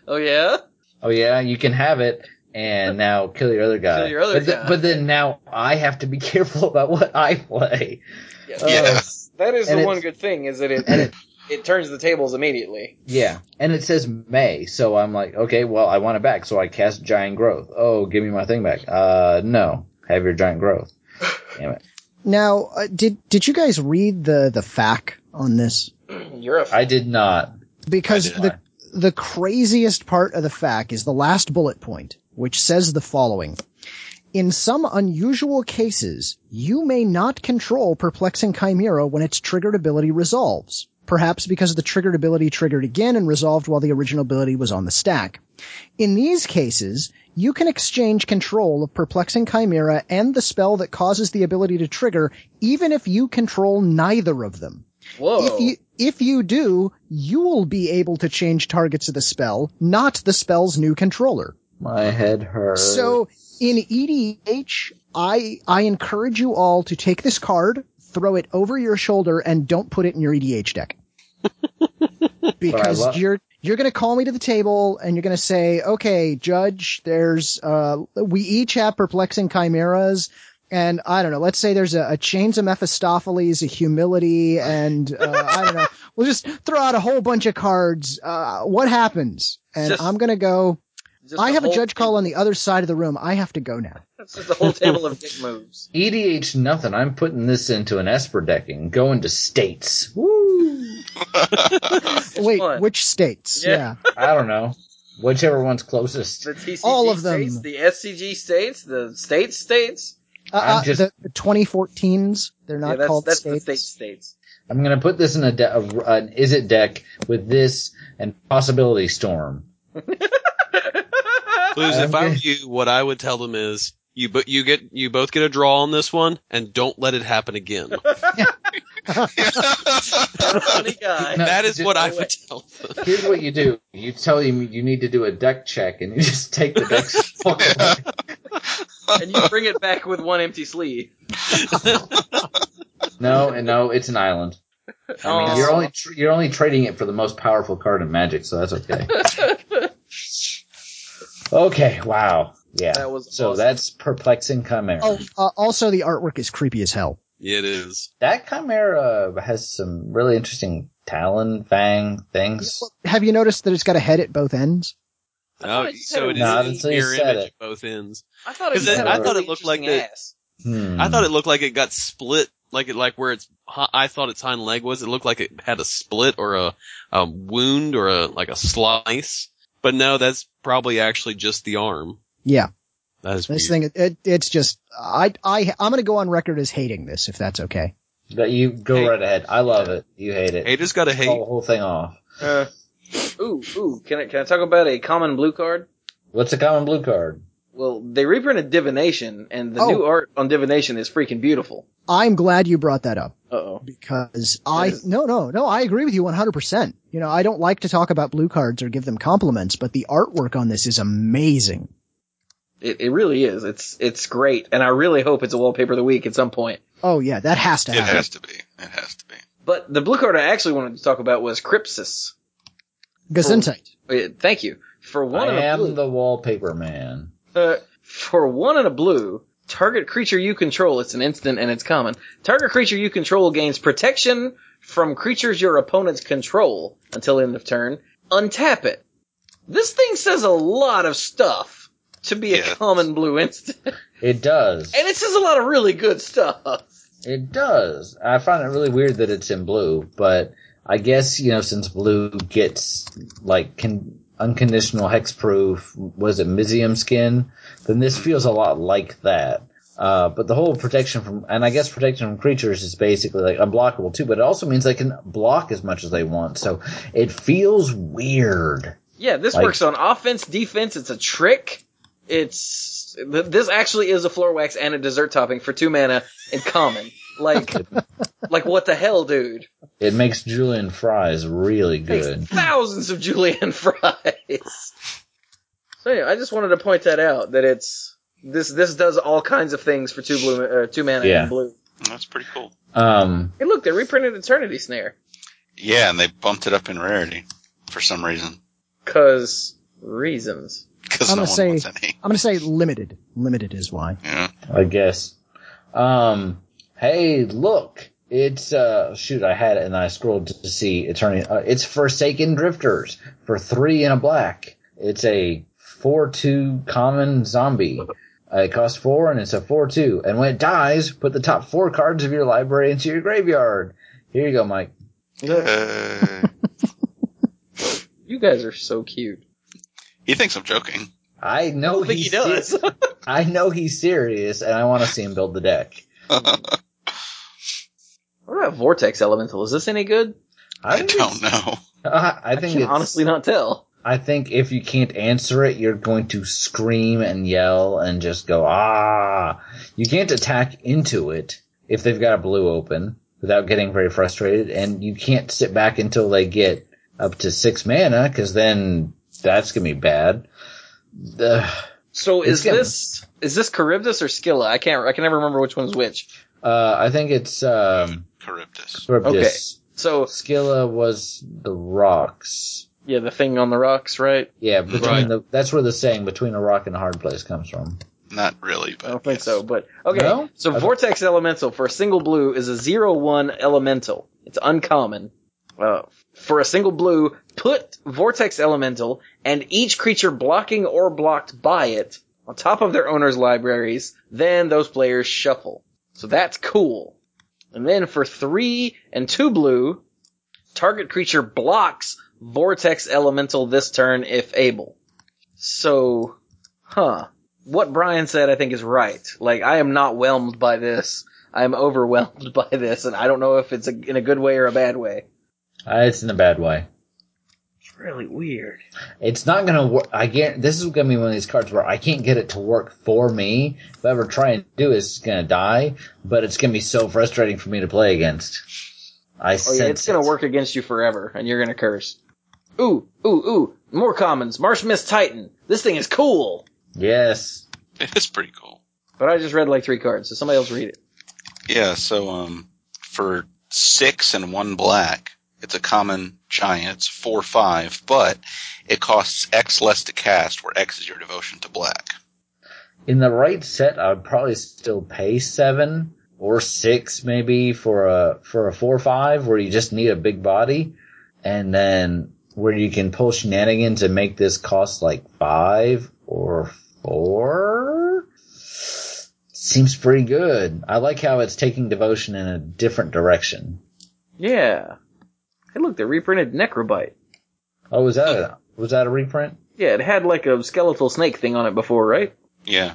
S1: oh yeah.
S2: Oh yeah, you can have it. And now kill your other guy.
S1: Kill your other
S2: but, the-
S1: guy.
S2: but then now I have to be careful about what I play.
S1: Yes.
S2: Uh,
S4: Yeah.
S1: That is
S2: And
S1: the one good thing is that it
S2: and it-
S1: it turns the tables immediately.
S2: Yeah, and it says May, so I'm like, okay, well, I want it back, so I cast Giant Growth. Oh, give me my thing back. Uh, no, have your Giant Growth. Damn it.
S6: Now, uh, did did you guys read the the FAQ on this?
S1: You're a
S2: I did not.
S6: Because
S4: I did
S6: the the craziest part of the FAQ is the last bullet point, which says the following. In some unusual cases, you may not control Perplexing Chimera when its triggered ability resolves. Perhaps because the triggered ability triggered again and resolved while the original ability was on the stack. In these cases, you can exchange control of Perplexing Chimera and the spell that causes the ability to trigger, even if you control neither of them.
S1: whoa.
S6: If you if you do, you will be able to change targets of the spell, not the spell's new controller.
S2: My head hurts.
S6: So in EDH, I I encourage you all to take this card, throw it over your shoulder, and don't put it in your EDH deck. because
S2: love-
S6: you're you're going to call me to the table and you're going to say, "Okay, judge, there's uh we each have perplexing chimeras." And I don't know. Let's say there's a, a chains of Mephistopheles, a humility, and uh, I don't know. We'll just throw out a whole bunch of cards. Uh, what happens? And
S1: Just-
S6: I'm gonna go. I have a
S1: whole
S6: judge call on the other side of the room. I have to go now.
S1: It's just a whole table of dick moves.
S2: EDH nothing. I'm putting this into an Esper decking. Going to states. Woo!
S6: Wait,
S1: fun.
S6: which states?
S1: Yeah.
S6: yeah.
S2: I don't know. Whichever one's closest.
S1: The TCG
S6: All of them.
S1: states, the SCG states, the state states.
S6: Uh,
S2: I'm
S6: uh, the, the 2014s, they're not
S1: yeah, that's
S6: called
S1: that's the
S6: states.
S1: state states.
S2: I'm gonna put this in a, de- a an is it deck with this and possibility storm.
S3: Cluze, if I were you, what I would tell them is you but you get you both get a draw on this one, and don't let it happen again.
S1: Funny guy.
S2: No,
S3: that is
S2: just-
S3: what I would tell them.
S2: Here's what you do. You tell him you need to do a deck check and you just take the deck. Walk away.
S1: and you bring it back with one empty sleeve.
S2: no, and no, it's an island. I mean,
S1: Aw.
S2: you're only tr- you're only trading it for the most powerful card in Magic, so that's okay. okay, wow, yeah.
S1: That was
S2: so
S1: awesome.
S2: that's perplexing chimera.
S6: Oh, uh, also the artwork is creepy as hell.
S3: It is.
S2: That chimera has some really interesting talon fang things.
S6: Have you noticed that it's got a head at both ends?
S1: I thought
S3: Oh,
S1: it
S3: so
S1: had
S3: it
S1: a
S3: is
S2: Not
S3: a
S2: until you
S3: mirror image
S2: it.
S3: at both ends.
S1: I thought it,
S3: 'Cause
S2: it-
S1: had a
S2: I thought
S1: really
S3: it looked like
S1: interesting
S3: the-
S1: ass.
S2: Hmm.
S3: I thought it looked like it got split, like it like where its I thought its hind leg was. It looked like it had a split or a, a wound or a like a slice. But no, that's probably actually just the arm.
S6: Yeah,
S3: That is
S6: this
S3: weird.
S6: thing, it, it's just, I, I, I'm gonna go on record as hating this, if that's okay.
S2: That you go
S3: Hey.
S2: right ahead. I love it. You hate it.
S3: Hey, just gotta
S2: Call
S3: hate.
S2: the whole thing off.
S1: Uh, ooh, ooh. Can I can I talk about a common blue card?
S2: What's a common blue card?
S1: Well, they reprinted Divination, and the
S6: Oh.
S1: new art on Divination is freaking beautiful.
S6: I'm glad you brought that up
S1: Uh oh.
S6: because I,
S1: is-
S6: no, no, no, I agree with you 100%. You know, I don't like to talk about blue cards or give them compliments, but the artwork on this is amazing.
S1: It, it really is. It's it's great, and I really hope it's a wallpaper of the week at some point.
S6: Oh yeah, that has to happen.
S4: It has to be. It has to be.
S1: But the blue card I actually wanted to talk about was Crypsis.
S6: Gesundheit.
S1: Uh, Thank you for one
S2: I
S1: and a
S2: am
S1: blue.
S2: the wallpaper man.
S1: Uh, for one and a blue, target creature you control, it's an instant and it's common. Target creature you control gains protection from creatures your opponents control until end of turn. Untap it. This thing says a lot of stuff to be a
S4: Yeah.
S1: common blue instant.
S2: It does.
S1: And it says a lot of really good stuff.
S2: It does. I find it really weird that it's in blue, but I guess, you know, since blue gets, like, con- unconditional hexproof, was it Mizzium skin, then this feels a lot like that. Uh, but the whole protection from, and I guess protection from creatures is basically like unblockable too, but it also means they can block as much as they want, so it feels weird.
S1: Yeah, this
S2: Like-
S1: works on offense, defense, it's a trick. It's, this actually is a floor wax and a dessert topping for two mana in common. Like, like what the hell, dude?
S2: It makes Julian fries really
S1: Makes
S2: good.
S1: thousands of julienne fries. So anyway, I just wanted to point that out that it's this this does all kinds of things for two blue uh, two mana
S2: Yeah.
S1: in blue.
S4: That's pretty cool.
S2: Um,
S1: Hey, look, they reprinted Eternity Snare
S4: Yeah, and they bumped it up in rarity for some reason.
S1: cause reasons.
S4: Because
S6: I'm
S4: no
S6: gonna
S4: one
S6: say-
S4: wants any.
S6: I'm gonna say limited. Limited is why.
S4: Yeah.
S2: I guess. Um, hey, look, it's uh, shoot, I had it and I scrolled to see Eternity. Uh, it's Forsaken Drifters for three and a black. It's a four-two common zombie. Uh, it costs four and it's a four-two. And when it dies, put the top four cards of your library into your graveyard. Here you go, Mike.
S4: Uh,
S1: You guys are so cute.
S4: he thinks I'm joking.
S2: I know
S1: I think he does.
S2: ser- I know he's serious, and I want to see him build the deck.
S1: what about Vortex Elemental? Is this any good?
S4: I
S2: think
S4: don't
S2: it's-
S4: know.
S2: I, I
S1: I
S2: think
S1: can
S2: it's,
S1: honestly not tell.
S2: I think if you can't answer it, you're going to scream and yell and just go, ah. You can't attack into it if they've got a blue open without getting very frustrated, and you can't sit back until they get up to six mana, because then that's gonna be bad. Ugh.
S1: So is
S2: gonna-
S1: this is this Charybdis or Scylla? I can't I can never remember which one's which.
S2: Uh, I think it's, um,
S4: Charybdis.
S2: Charybdis.
S1: So
S2: Scylla was the rocks.
S1: yeah, the thing on the rocks, right?
S2: Yeah, between
S3: Right.
S2: the that's where the saying between a rock and a hard place comes from.
S4: Not really, but
S1: I don't think
S4: yes.
S1: so, but okay.
S2: No?
S1: So
S2: Okay.
S1: Vortex Elemental for a single blue is a zero one elemental. It's uncommon. Uh, for a single blue, put Vortex Elemental and each creature blocking or blocked by it on top of their owner's libraries. Then those players shuffle. So that's cool. And then for three and two blue, target creature blocks Vortex Elemental this turn if able. So, huh. What Brian said I think is right. Like, I am not whelmed by this. I am overwhelmed by this, and I don't know if it's a, in a good way or a bad way.
S2: Uh, it's in a bad way.
S1: It's really weird.
S2: It's not gonna work. I get this is gonna be one of these cards where I can't get it to work for me. If I ever try and do it, it's gonna die. But it's gonna be so frustrating for me to play against. I
S1: Oh
S2: sense
S1: yeah, it's gonna work against you forever, and you're gonna curse. Ooh, ooh, ooh. More commons. Marsh Mist Titan. This thing is cool.
S2: Yes.
S4: It's pretty cool.
S1: But I just read like three cards, so somebody else read it.
S4: Yeah, so um, for six and one black, it's a common giant. It's four five, but it costs X less to cast, where X is your devotion to black.
S2: In the right set, I would probably still pay seven or six maybe for a for a four five where you just need a big body, and then where you can pull shenanigans and make this cost like five or four. Seems pretty good. I like how it's taking devotion in a different direction.
S1: Yeah. Hey, look, they reprinted Necrobite.
S2: Oh, was that a, was that a reprint?
S1: Yeah, it had like a skeletal snake thing on it before, right?
S4: Yeah,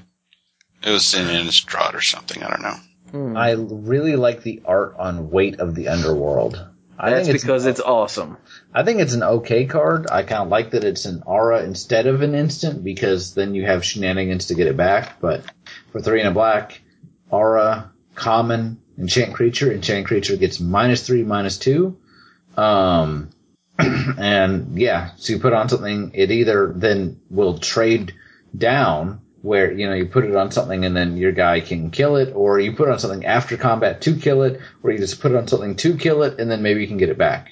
S4: it was in Innistrad or something. I don't know.
S1: Hmm.
S2: I really like the art on Weight of the Underworld. I
S1: That's
S2: think
S1: because it's awesome.
S2: I think it's an okay card. I kind of like that it's an aura instead of an instant because then you have shenanigans to get it back. But for three and a black, aura, common, enchant creature, enchant creature gets minus three, minus two. Um, and yeah, so you put on something, it either then will trade down where, you know, you put it on something and then your guy can kill it, or you put on something after combat to kill it, or you just put it on something to kill it and then maybe you can get it back.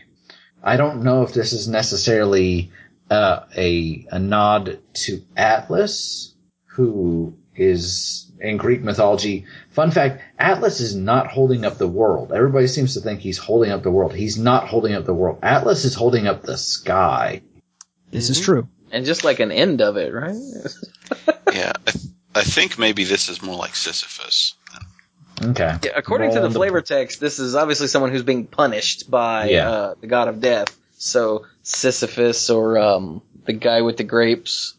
S2: I don't know if this is necessarily uh, a a nod to Atlas, who is in Greek mythology. Fun fact: Atlas is not holding up the world. Everybody seems to think he's holding up the world. He's not holding up the world. Atlas is holding up the sky.
S6: This is true.
S1: And just like an end of it, right?
S4: Yeah, I, th- I think maybe this is more like Sisyphus.
S2: Okay.
S1: Yeah, according to
S2: Roll
S1: the
S2: the-
S1: flavor text, this is obviously someone who's being punished by
S2: Yeah.
S1: uh, the god of death. So Sisyphus or um, the guy with the grapes,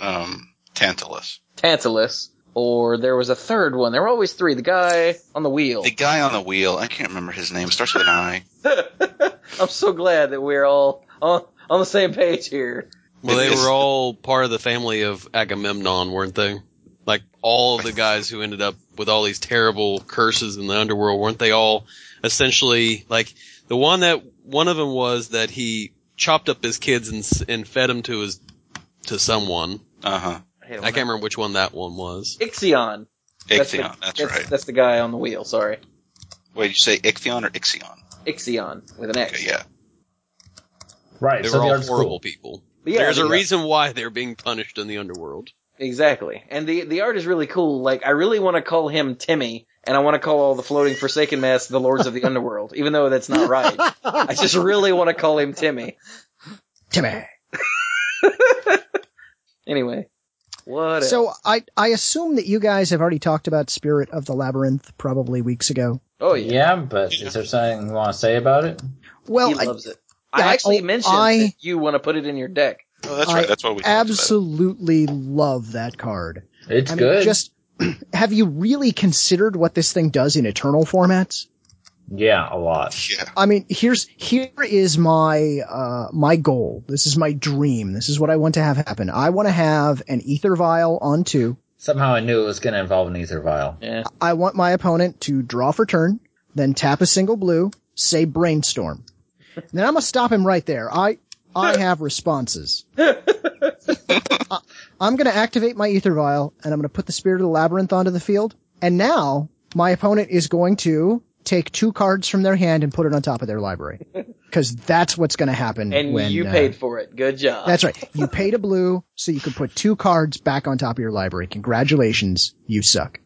S4: Um, Tantalus.
S1: Tantalus, or there was a third one. There were always three. The guy on the wheel.
S4: The guy on the wheel, I can't remember his name. It starts with an I.
S1: I'm so glad that we're all on on the same page here.
S3: Well, they were all part of the family of Agamemnon, weren't they? Like all of the guys who ended up with all these terrible curses in the underworld, weren't they all essentially like the one that one of them was that he chopped up his kids and and fed them to his to someone.
S4: Uh huh.
S1: I,
S3: I can't remember which one that one was.
S1: Ixion. That's the-
S4: Ichthion. That's, right.
S1: That's the guy on the wheel. Sorry,
S4: Wait, you say Ixion or Ixion?
S1: Ixion with an X.
S4: Okay, yeah.
S2: Right.
S3: They
S2: so
S3: were
S2: the
S3: all horrible
S2: cool.
S3: people.
S1: Yeah,
S3: There's a
S1: the-
S3: reason why they're being punished in the underworld.
S1: Exactly. And the the art is really cool. Like I really want to call him Timmy, and I want to call all the floating Forsaken Mass the Lords of the Underworld, even though that's not right. I just really want to call him Timmy.
S6: Timmy.
S1: Anyway, what?
S6: So
S1: else?
S6: I I assume that you guys have already talked about Spirit of the Labyrinth probably weeks ago.
S1: oh yeah,
S2: Yeah, but is there something you want to say about it?
S6: Well,
S1: he
S6: I
S1: loves it.
S6: yeah,
S1: I
S6: I-
S1: actually
S6: oh,
S1: mentioned
S6: I-
S1: that you want to put it in your deck.
S4: Oh, that's
S6: I
S4: right. That's what we talked about.
S6: absolutely love that card.
S2: It's
S6: I mean,
S2: good.
S6: just have you really considered what this thing does in eternal formats?
S2: Yeah, a lot.
S4: Yeah.
S6: I mean, here's here is my uh my goal. This is my dream. This is what I want to have happen. I want to have an Aether Vial on two.
S2: Somehow I knew it was going to involve an Aether Vial.
S1: Yeah.
S6: I want my opponent to draw for turn, then tap a single blue, say brainstorm. then I'm gonna stop him right there. I I have responses. I- I'm gonna activate my Aether Vial and I'm gonna put the spirit of the labyrinth onto the field. And now my opponent is going to take two cards from their hand and put it on top of their library. Cause that's what's gonna happen
S1: And
S6: when,
S1: you
S6: uh,
S1: paid for it. Good job.
S6: That's right. You paid a blue so you could put two cards back on top of your library. Congratulations, you suck.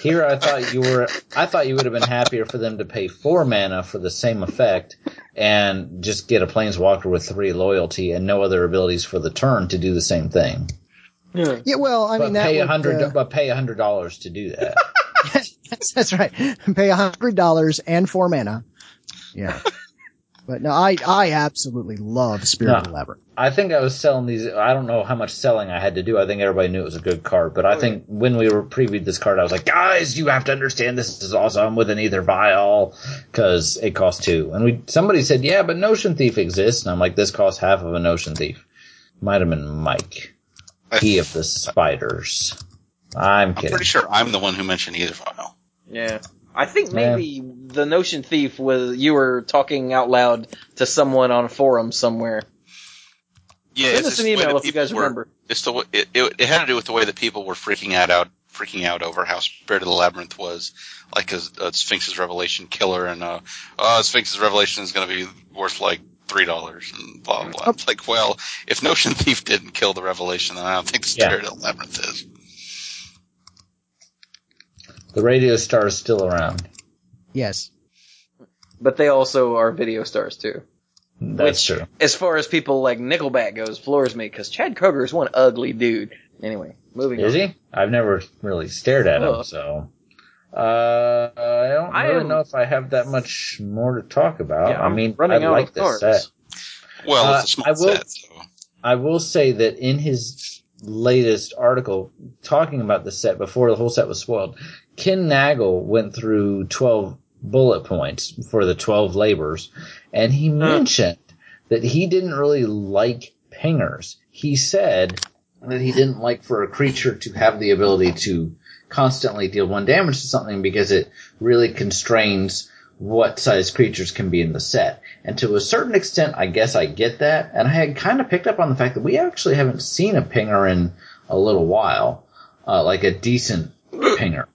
S2: Here, I thought you were. I thought you would have been happier for them to pay four mana for the same effect, and just get a planeswalker with three loyalty and no other abilities for the turn to do the same thing.
S1: Yeah.
S6: Yeah, well, I
S2: but
S6: mean, that
S2: pay a
S6: would,
S2: hundred.
S6: uh,
S2: But pay a hundred dollars to do that.
S6: That's, that's right. Pay a hundred dollars and four mana. Yeah. But no, I, I absolutely love Spirit of the
S2: No.
S6: Labyrinth.
S2: I think I was selling these. I don't know how much selling I had to do. I think everybody knew it was a good card, but I oh, think when we were previewed this card, I was like, guys, you have to understand this is awesome with an Aether Vial because it costs two. And we somebody said, yeah, but Notion Thief exists, and I'm like, this costs half of a Notion Thief. Might have been Mike,
S4: I-
S2: he of the spiders. I'm
S4: I'm
S2: kidding.
S4: pretty sure I'm the one who mentioned Aether Vial.
S1: Yeah. I think maybe the Notion Thief was you were talking out loud to someone on a forum somewhere.
S4: Yeah,
S1: Send
S4: it's
S1: us an
S4: the way
S1: email if you guys
S4: were-
S1: remember.
S4: It's the way, it, it, it had to do with the way that people were freaking out, out freaking out over how Spirit of the Labyrinth was like a, a Sphinx's Revelation killer, and uh, uh, Sphinx's Revelation is going to be worth like three dollars, and blah blah blah. It's like, well, if Notion Thief didn't kill the Revelation, then I don't think
S2: Yeah.
S4: Spirit of the Labyrinth is.
S2: The radio star is still around.
S6: Yes.
S1: But they also are video stars too.
S2: That's
S1: Which,
S2: true.
S1: As far as people like Nickelback goes, floors me because Chad Kroeger is one ugly dude. Anyway, moving
S2: Is
S1: on.
S2: he? I've never really stared at him, so. Uh, I don't
S1: I
S2: really
S1: am-
S2: know if I have that much more to talk about.
S1: Yeah,
S2: I mean,
S1: running
S2: I
S1: out
S2: like
S1: of
S2: this
S1: cards.
S2: set.
S4: Well,
S2: Uh,
S4: it's a
S2: I
S4: small
S2: will-
S4: set, so
S2: I will say that in his latest article talking about the set before the whole set was spoiled, Ken Nagle went through 12 bullet points for the 12 labors, and he mentioned that he didn't really like pingers. He said that he didn't like for a creature to have the ability to constantly deal one damage to something because it really constrains what size creatures can be in the set. And to a certain extent, I guess I get that. And I had kind of picked up on the fact that we actually haven't seen a pinger in a little while, uh, like a decent pinger.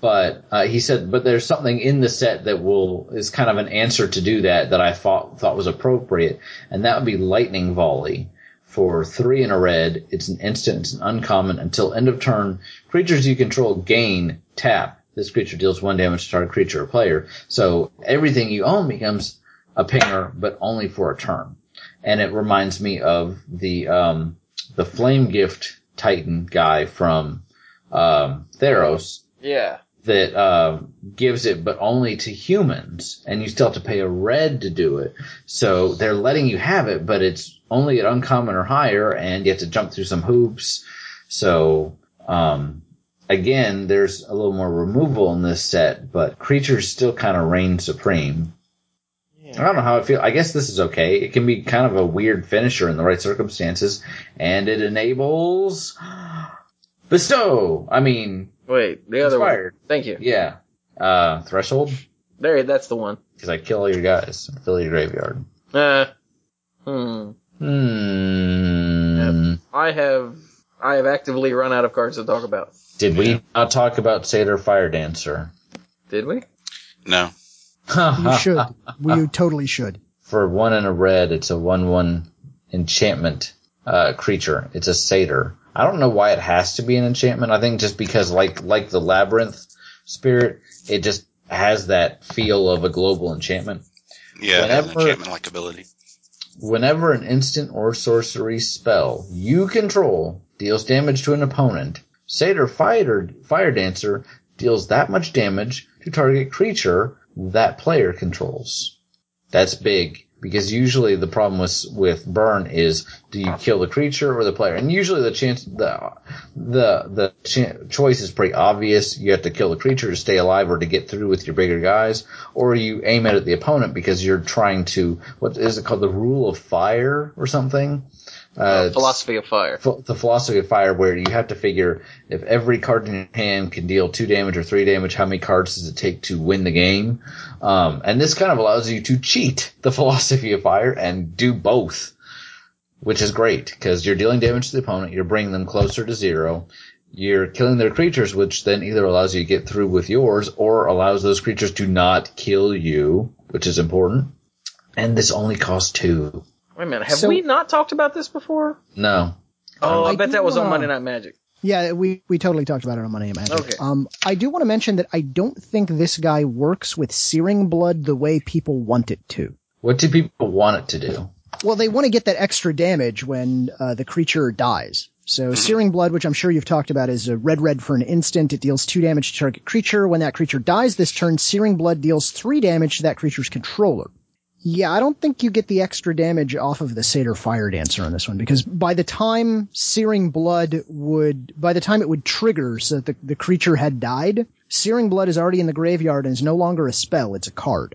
S2: But uh, he said, but there's something in the set that will is kind of an answer to do that that I thought thought was appropriate, and that would be lightning volley. For three in a red, it's an instant, it's an uncommon until end of turn. Creatures you control gain tap. This creature deals one damage to target creature or player. So everything you own becomes a pinger, but only for a turn. And it reminds me of the um, the flame gift titan guy from um, Theros
S1: Yeah.
S2: that uh, gives it, but only to humans, and you still have to pay a red to do it. So they're letting you have it, but it's only at uncommon or higher, and you have to jump through some hoops. So um, again, there's a little more removal in this set, but creatures still kind of reign supreme. I don't know how I feel. I guess this is okay. It can be kind of a weird finisher in the right circumstances, and it enables bestow. I mean,
S1: Wait, the other
S2: Inspired.
S1: one. Thank you.
S2: yeah. Uh, threshold?
S1: There, that's the one.
S2: Because I kill all your guys. Fill your graveyard.
S1: Uh, hmm.
S2: Hmm.
S1: I have, I have actively run out of cards to talk about.
S2: Did we not talk about Satyr Fire Dancer?
S1: Did we?
S4: no.
S6: You should. you totally should.
S2: For one and a red, it's a one-one enchantment uh, creature. It's a satyr. I don't know why it has to be an enchantment. I think just because, like like the labyrinth spirit, it just has that feel of a global enchantment.
S4: Yeah, has an
S2: Whenever-
S4: enchantment like ability.
S2: Whenever an instant or sorcery spell you control deals damage to an opponent, Satyr Fire, Fire Dancer deals that much damage to target creature that player controls. That's big because usually the problem with with burn is do you kill the creature or the player? And usually the chance the the the ch- choice is pretty obvious. You have to kill the creature to stay alive or to get through with your bigger guys, or you aim it at the opponent because you're trying to what is it called the rule of fire or something? Uh,
S1: Philosophy of Fire.
S2: the philosophy of fire where you have to figure if every card in your hand can deal two damage or three damage, how many cards does it take to win the game? Um, and this kind of allows you to cheat the philosophy of fire and do both, which is great because you're dealing damage to the opponent, you're bringing them closer to zero. you're killing their creatures, which then either allows you to get through with yours or allows those creatures to not kill you, which is important. And this only costs two.
S1: Wait a minute. Have
S6: So-
S1: we not talked about this before?
S2: No.
S1: Oh, I,
S6: I
S1: bet
S6: do
S1: that was on
S6: wanna-
S1: Monday Night Magic.
S6: Yeah, we, we totally talked about it on Monday and Magic.
S1: Okay.
S6: Um, I do want to mention that I don't think this guy works with searing blood the way people want it to.
S2: What do people want it to do?
S6: Well, they want to get that extra damage when uh, the creature dies. So searing blood, which I'm sure you've talked about, is a red red for an instant. It deals two damage to target creature. When that creature dies this turn, searing blood deals three damage to that creature's controller. Yeah, I don't think you get the extra damage off of the Satyr Fire Dancer on this one because by the time Searing Blood would, by the time it would trigger so that the, the creature had died, Searing Blood is already in the graveyard and is no longer a spell, it's a card.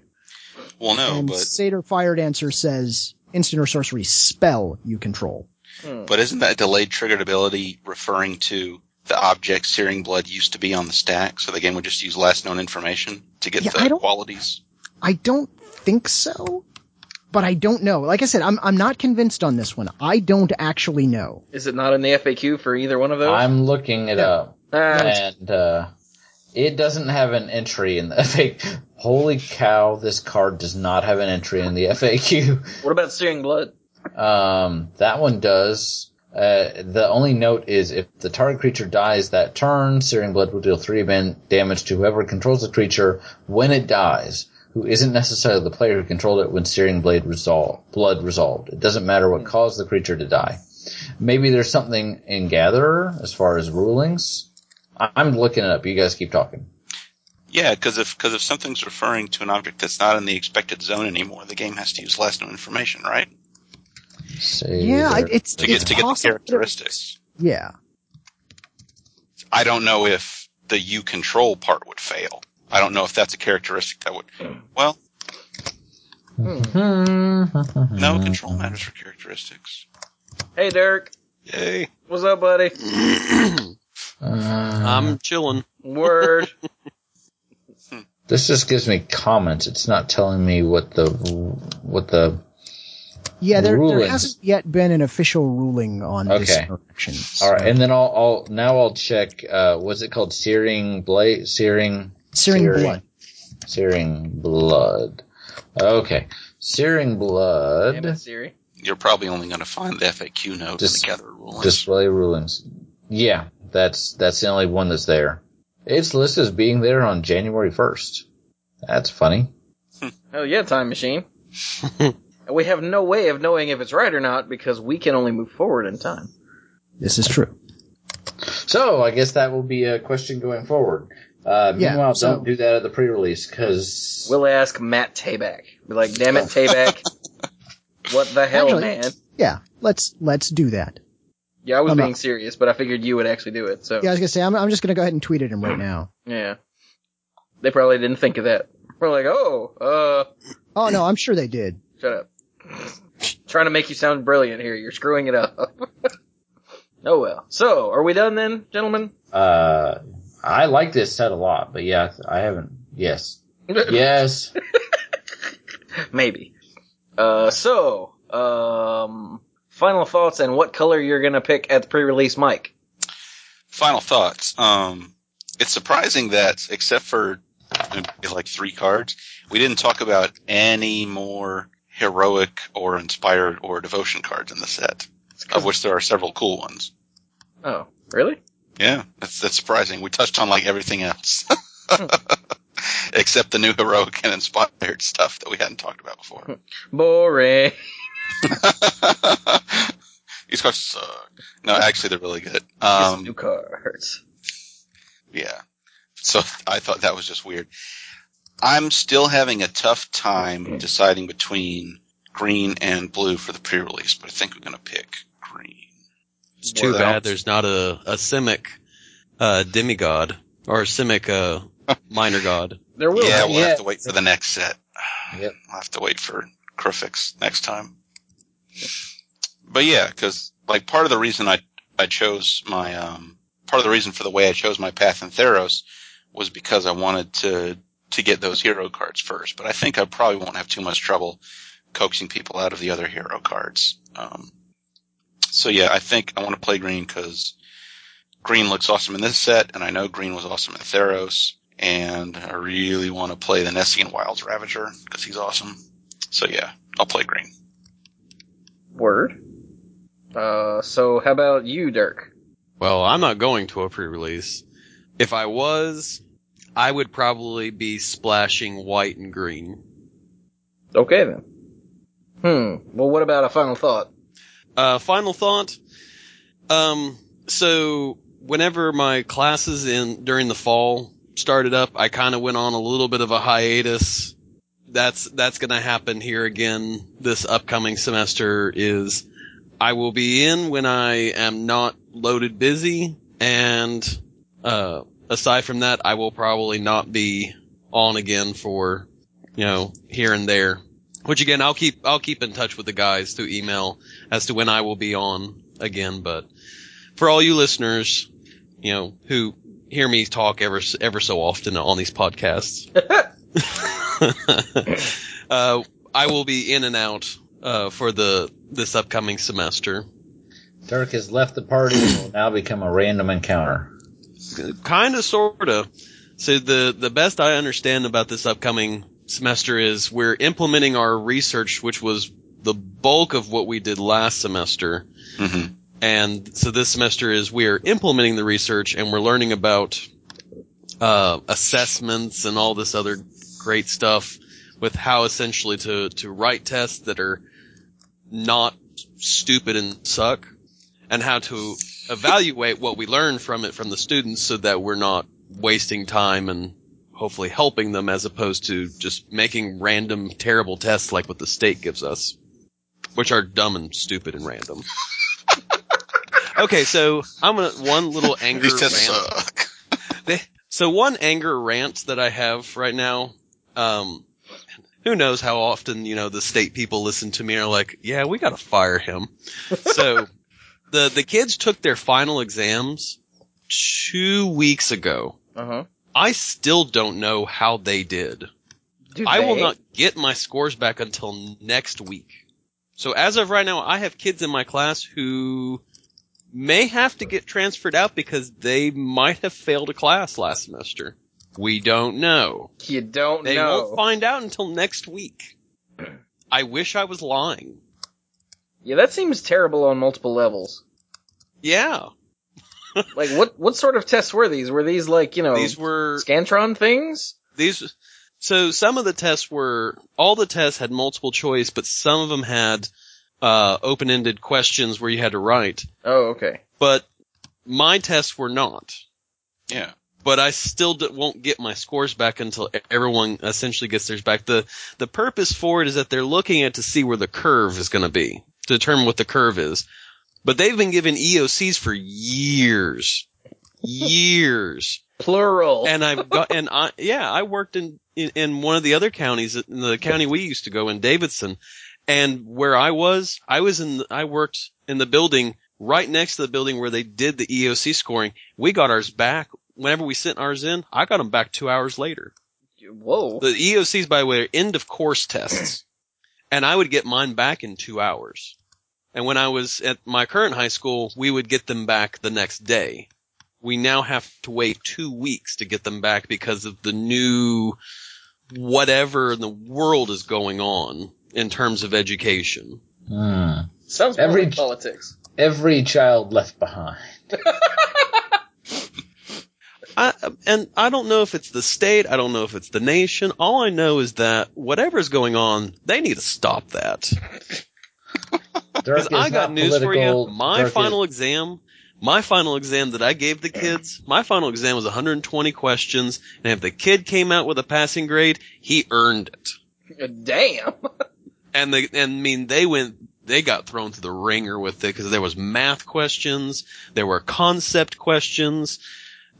S4: Well, no,
S6: and
S4: but
S6: Satyr Fire Dancer says instant or sorcery spell you control. Hmm.
S4: but isn't that delayed triggered ability referring to the object searing blood used to be on the stack? So the game would just use last known information to get
S6: Yeah,
S4: the qualities.
S6: I don't think so, but I don't know. Like I said, I'm I'm not convinced on this one. I don't actually know.
S1: Is it not in the FAQ for either one of those?
S2: I'm looking it
S6: Yeah.
S2: up.
S1: Ah,
S2: and uh, it doesn't have an entry in the FAQ. Holy cow, this card does not have an entry in the FAQ.
S1: what about Searing Blood?
S2: Um, that one does. Uh, the only note is if the target creature dies that turn, Searing Blood will deal three damage to whoever controls the creature when it dies, who isn't necessarily the player who controlled it when Searing Blade resol- Blood resolved. It doesn't matter what hmm. caused the creature to die. Maybe there's something in Gatherer as far as rulings. I- I'm looking it up. You guys keep talking.
S4: Yeah, because if because if something's referring to an object that's not in the expected zone anymore, the game has to use less known information, right?
S2: Say
S6: Yeah,
S2: there.
S6: it's
S4: To get
S6: it's
S4: to get the
S6: possible that it was-
S4: characteristics.
S6: Yeah,
S4: I don't know if the you control part would fail. I don't know if that's a characteristic that would. Well,
S2: Hmm.
S4: no, control matters for characteristics.
S1: Hey, Derek.
S4: Hey.
S1: What's up, buddy?
S2: Uh,
S3: I'm chilling.
S1: Word.
S2: This just gives me comments. It's not telling me what the what the.
S6: yeah. There, there hasn't yet been an official ruling on this
S2: Okay.
S6: direction.
S2: All right, and then I'll, I'll now I'll check. Uh, what's it called? Searing blade, searing,
S6: searing,
S2: searing-
S6: blood.
S2: searing blood. Okay, searing
S1: Damn it,
S2: blood.
S1: Siri.
S4: You're probably only going to find the FAQ note
S2: Just-
S4: in the gather rulings.
S2: Display rulings. Yeah, that's that's the only one that's there. It's listed as being there on January first. That's funny. Hmm.
S1: Oh yeah, time machine. we have no way of knowing if it's right or not because we can only move forward in time.
S6: This is true.
S2: So I guess that will be a question going forward. Uh,
S6: Yeah,
S2: meanwhile,
S6: so-
S2: don't do that at the pre-release because
S1: We'll ask Matt Tabak. Be like, damn it, Tabak. what the hell,
S6: Actually-
S1: man?
S6: Yeah, let's let's do that.
S1: Yeah, I was
S6: I'm
S1: being
S6: not-
S1: serious, but I figured you would actually do it. So
S6: Yeah, I was gonna say I'm I'm just gonna go ahead and tweet at him right now.
S1: yeah, they probably didn't think of that. We're like, oh, uh,
S6: Oh no, I'm sure they did.
S1: shut up. Trying to make you sound brilliant here. You're screwing it up. oh well. So, are we done then, gentlemen?
S2: uh, I like this set a lot, but yeah, I haven't. Yes, yes.
S1: Maybe. Uh, so, um, final thoughts and what color you're gonna pick at the pre-release mic.
S4: Final thoughts. Um, it's surprising that, except for like three cards, we didn't talk about any more heroic or inspired or devotion cards in the set, of which there are several cool ones.
S1: Oh, really?
S4: Yeah, that's that's surprising. We touched on like everything else, except the new heroic and inspired stuff that we hadn't talked about before.
S1: Boring.
S4: These cards suck. No, actually, they're really good. Um,
S1: new cards.
S4: Yeah. So I thought that was just weird. I'm still having a tough time deciding between green and blue for the pre-release, but I think we're going to pick green.
S3: It's too
S4: Well,
S3: bad there's not a, a Simic uh, demigod or a Simic uh, minor god.
S1: There will.
S4: yeah, we'll
S2: yeah.
S4: have to wait for the next set.
S2: Yep.
S4: We'll have to wait for Kruphix next time. But yeah, because like part of the reason I I chose my um part of the reason for the way I chose my path in Theros was because I wanted to to get those hero cards first. But I think I probably won't have too much trouble coaxing people out of the other hero cards. Um, so yeah, I think I want to play green because green looks awesome in this set, and I know green was awesome in Theros, and I really want to play the Nessian Wilds Ravager because he's awesome. So yeah, I'll play green.
S1: Word. Uh, so how about you, Dirk?
S3: Well, I'm not going to a pre-release. If I was, I would probably be splashing white and green.
S1: Okay then. Hmm. Well, what about a final thought?
S3: Uh, final thought. Um, so whenever my classes in during the fall started up, I kind of went on a little bit of a hiatus. That's that's going to happen here again this upcoming semester. Is I will be in when I am not loaded busy, and uh, aside from that, I will probably not be on again for you know here and there. Which again, I'll keep I'll keep in touch with the guys through email as to when I will be on again. But for all you listeners, you know who hear me talk ever ever so often on these podcasts, uh, I will be in and out uh, for the this upcoming semester.
S2: Dirk has left the party and will now become a random encounter.
S3: Kind of, sort of. So the the best I understand about this upcoming semester is we're implementing our research, which was the bulk of what we did last semester.
S4: Mm-hmm.
S3: And so this semester is we are implementing the research and we're learning about uh, assessments and all this other great stuff with how essentially to to write tests that are not stupid and suck, and how to evaluate what we learn from it from the students so that we're not wasting time and hopefully helping them as opposed to just making random terrible tests like what the state gives us, which are dumb and stupid and random. okay, so I'm gonna one little anger
S4: These tests
S3: rant.
S4: suck.
S3: So one anger rant that I have right now, um, who knows how often, you know, the state people listen to me and are like, yeah, we gotta fire him. so the, the kids took their final exams two weeks ago.
S1: Uh huh.
S3: I still don't know how they did. I will not get my scores back until next week. So as of right now, I have kids in my class who may have to get transferred out because they might have failed a class last semester. We don't know.
S1: You don't
S3: They
S1: know.
S3: won't find out until next week. I wish I was lying.
S1: yeah, that seems terrible on multiple levels.
S3: Yeah.
S1: Like, what what sort of tests were these? Were these like you know
S3: These were
S1: Scantron things?
S3: these so some of the tests were all the tests had multiple choice, but some of them had uh open-ended questions where you had to write.
S1: Oh, okay.
S3: But my tests were not.
S4: Yeah.
S3: But I still d- won't get my scores back until everyone essentially gets theirs back. The the purpose for it is that they're looking at to see where the curve is going to be to determine what the curve is. But they've been given EOCs for years, years.
S1: Plural.
S3: and I've got and I yeah I worked in, in in one of the other counties in the county we used to go in Davidson, and where I was I was in the, I worked in the building right next to the building where they did the EOC scoring. We got ours back whenever we sent ours in. I got them back two hours later.
S1: Whoa.
S3: The EOCs by the way are end of course tests, and I would get mine back in two hours. And when I was at my current high school, we would get them back the next day we now have to wait two weeks to get them back because of the new whatever in the world is going on in terms of education.
S2: Hmm.
S1: Sounds
S2: Every-
S1: like politics.
S2: Every child left behind.
S3: I, and I don't know if it's the state, I don't know if it's the nation. All I know is that whatever's going on, they need to stop that.
S2: Dirk
S3: Because I got news for you.
S2: political.
S3: My
S2: Dirk is-
S3: final exam, my final exam that I gave the kids, my final exam was 120 questions, and if the kid came out with a passing grade, he earned it.
S1: Damn.
S3: and they and I mean they went they got thrown through the ringer with it because there was math questions, there were concept questions,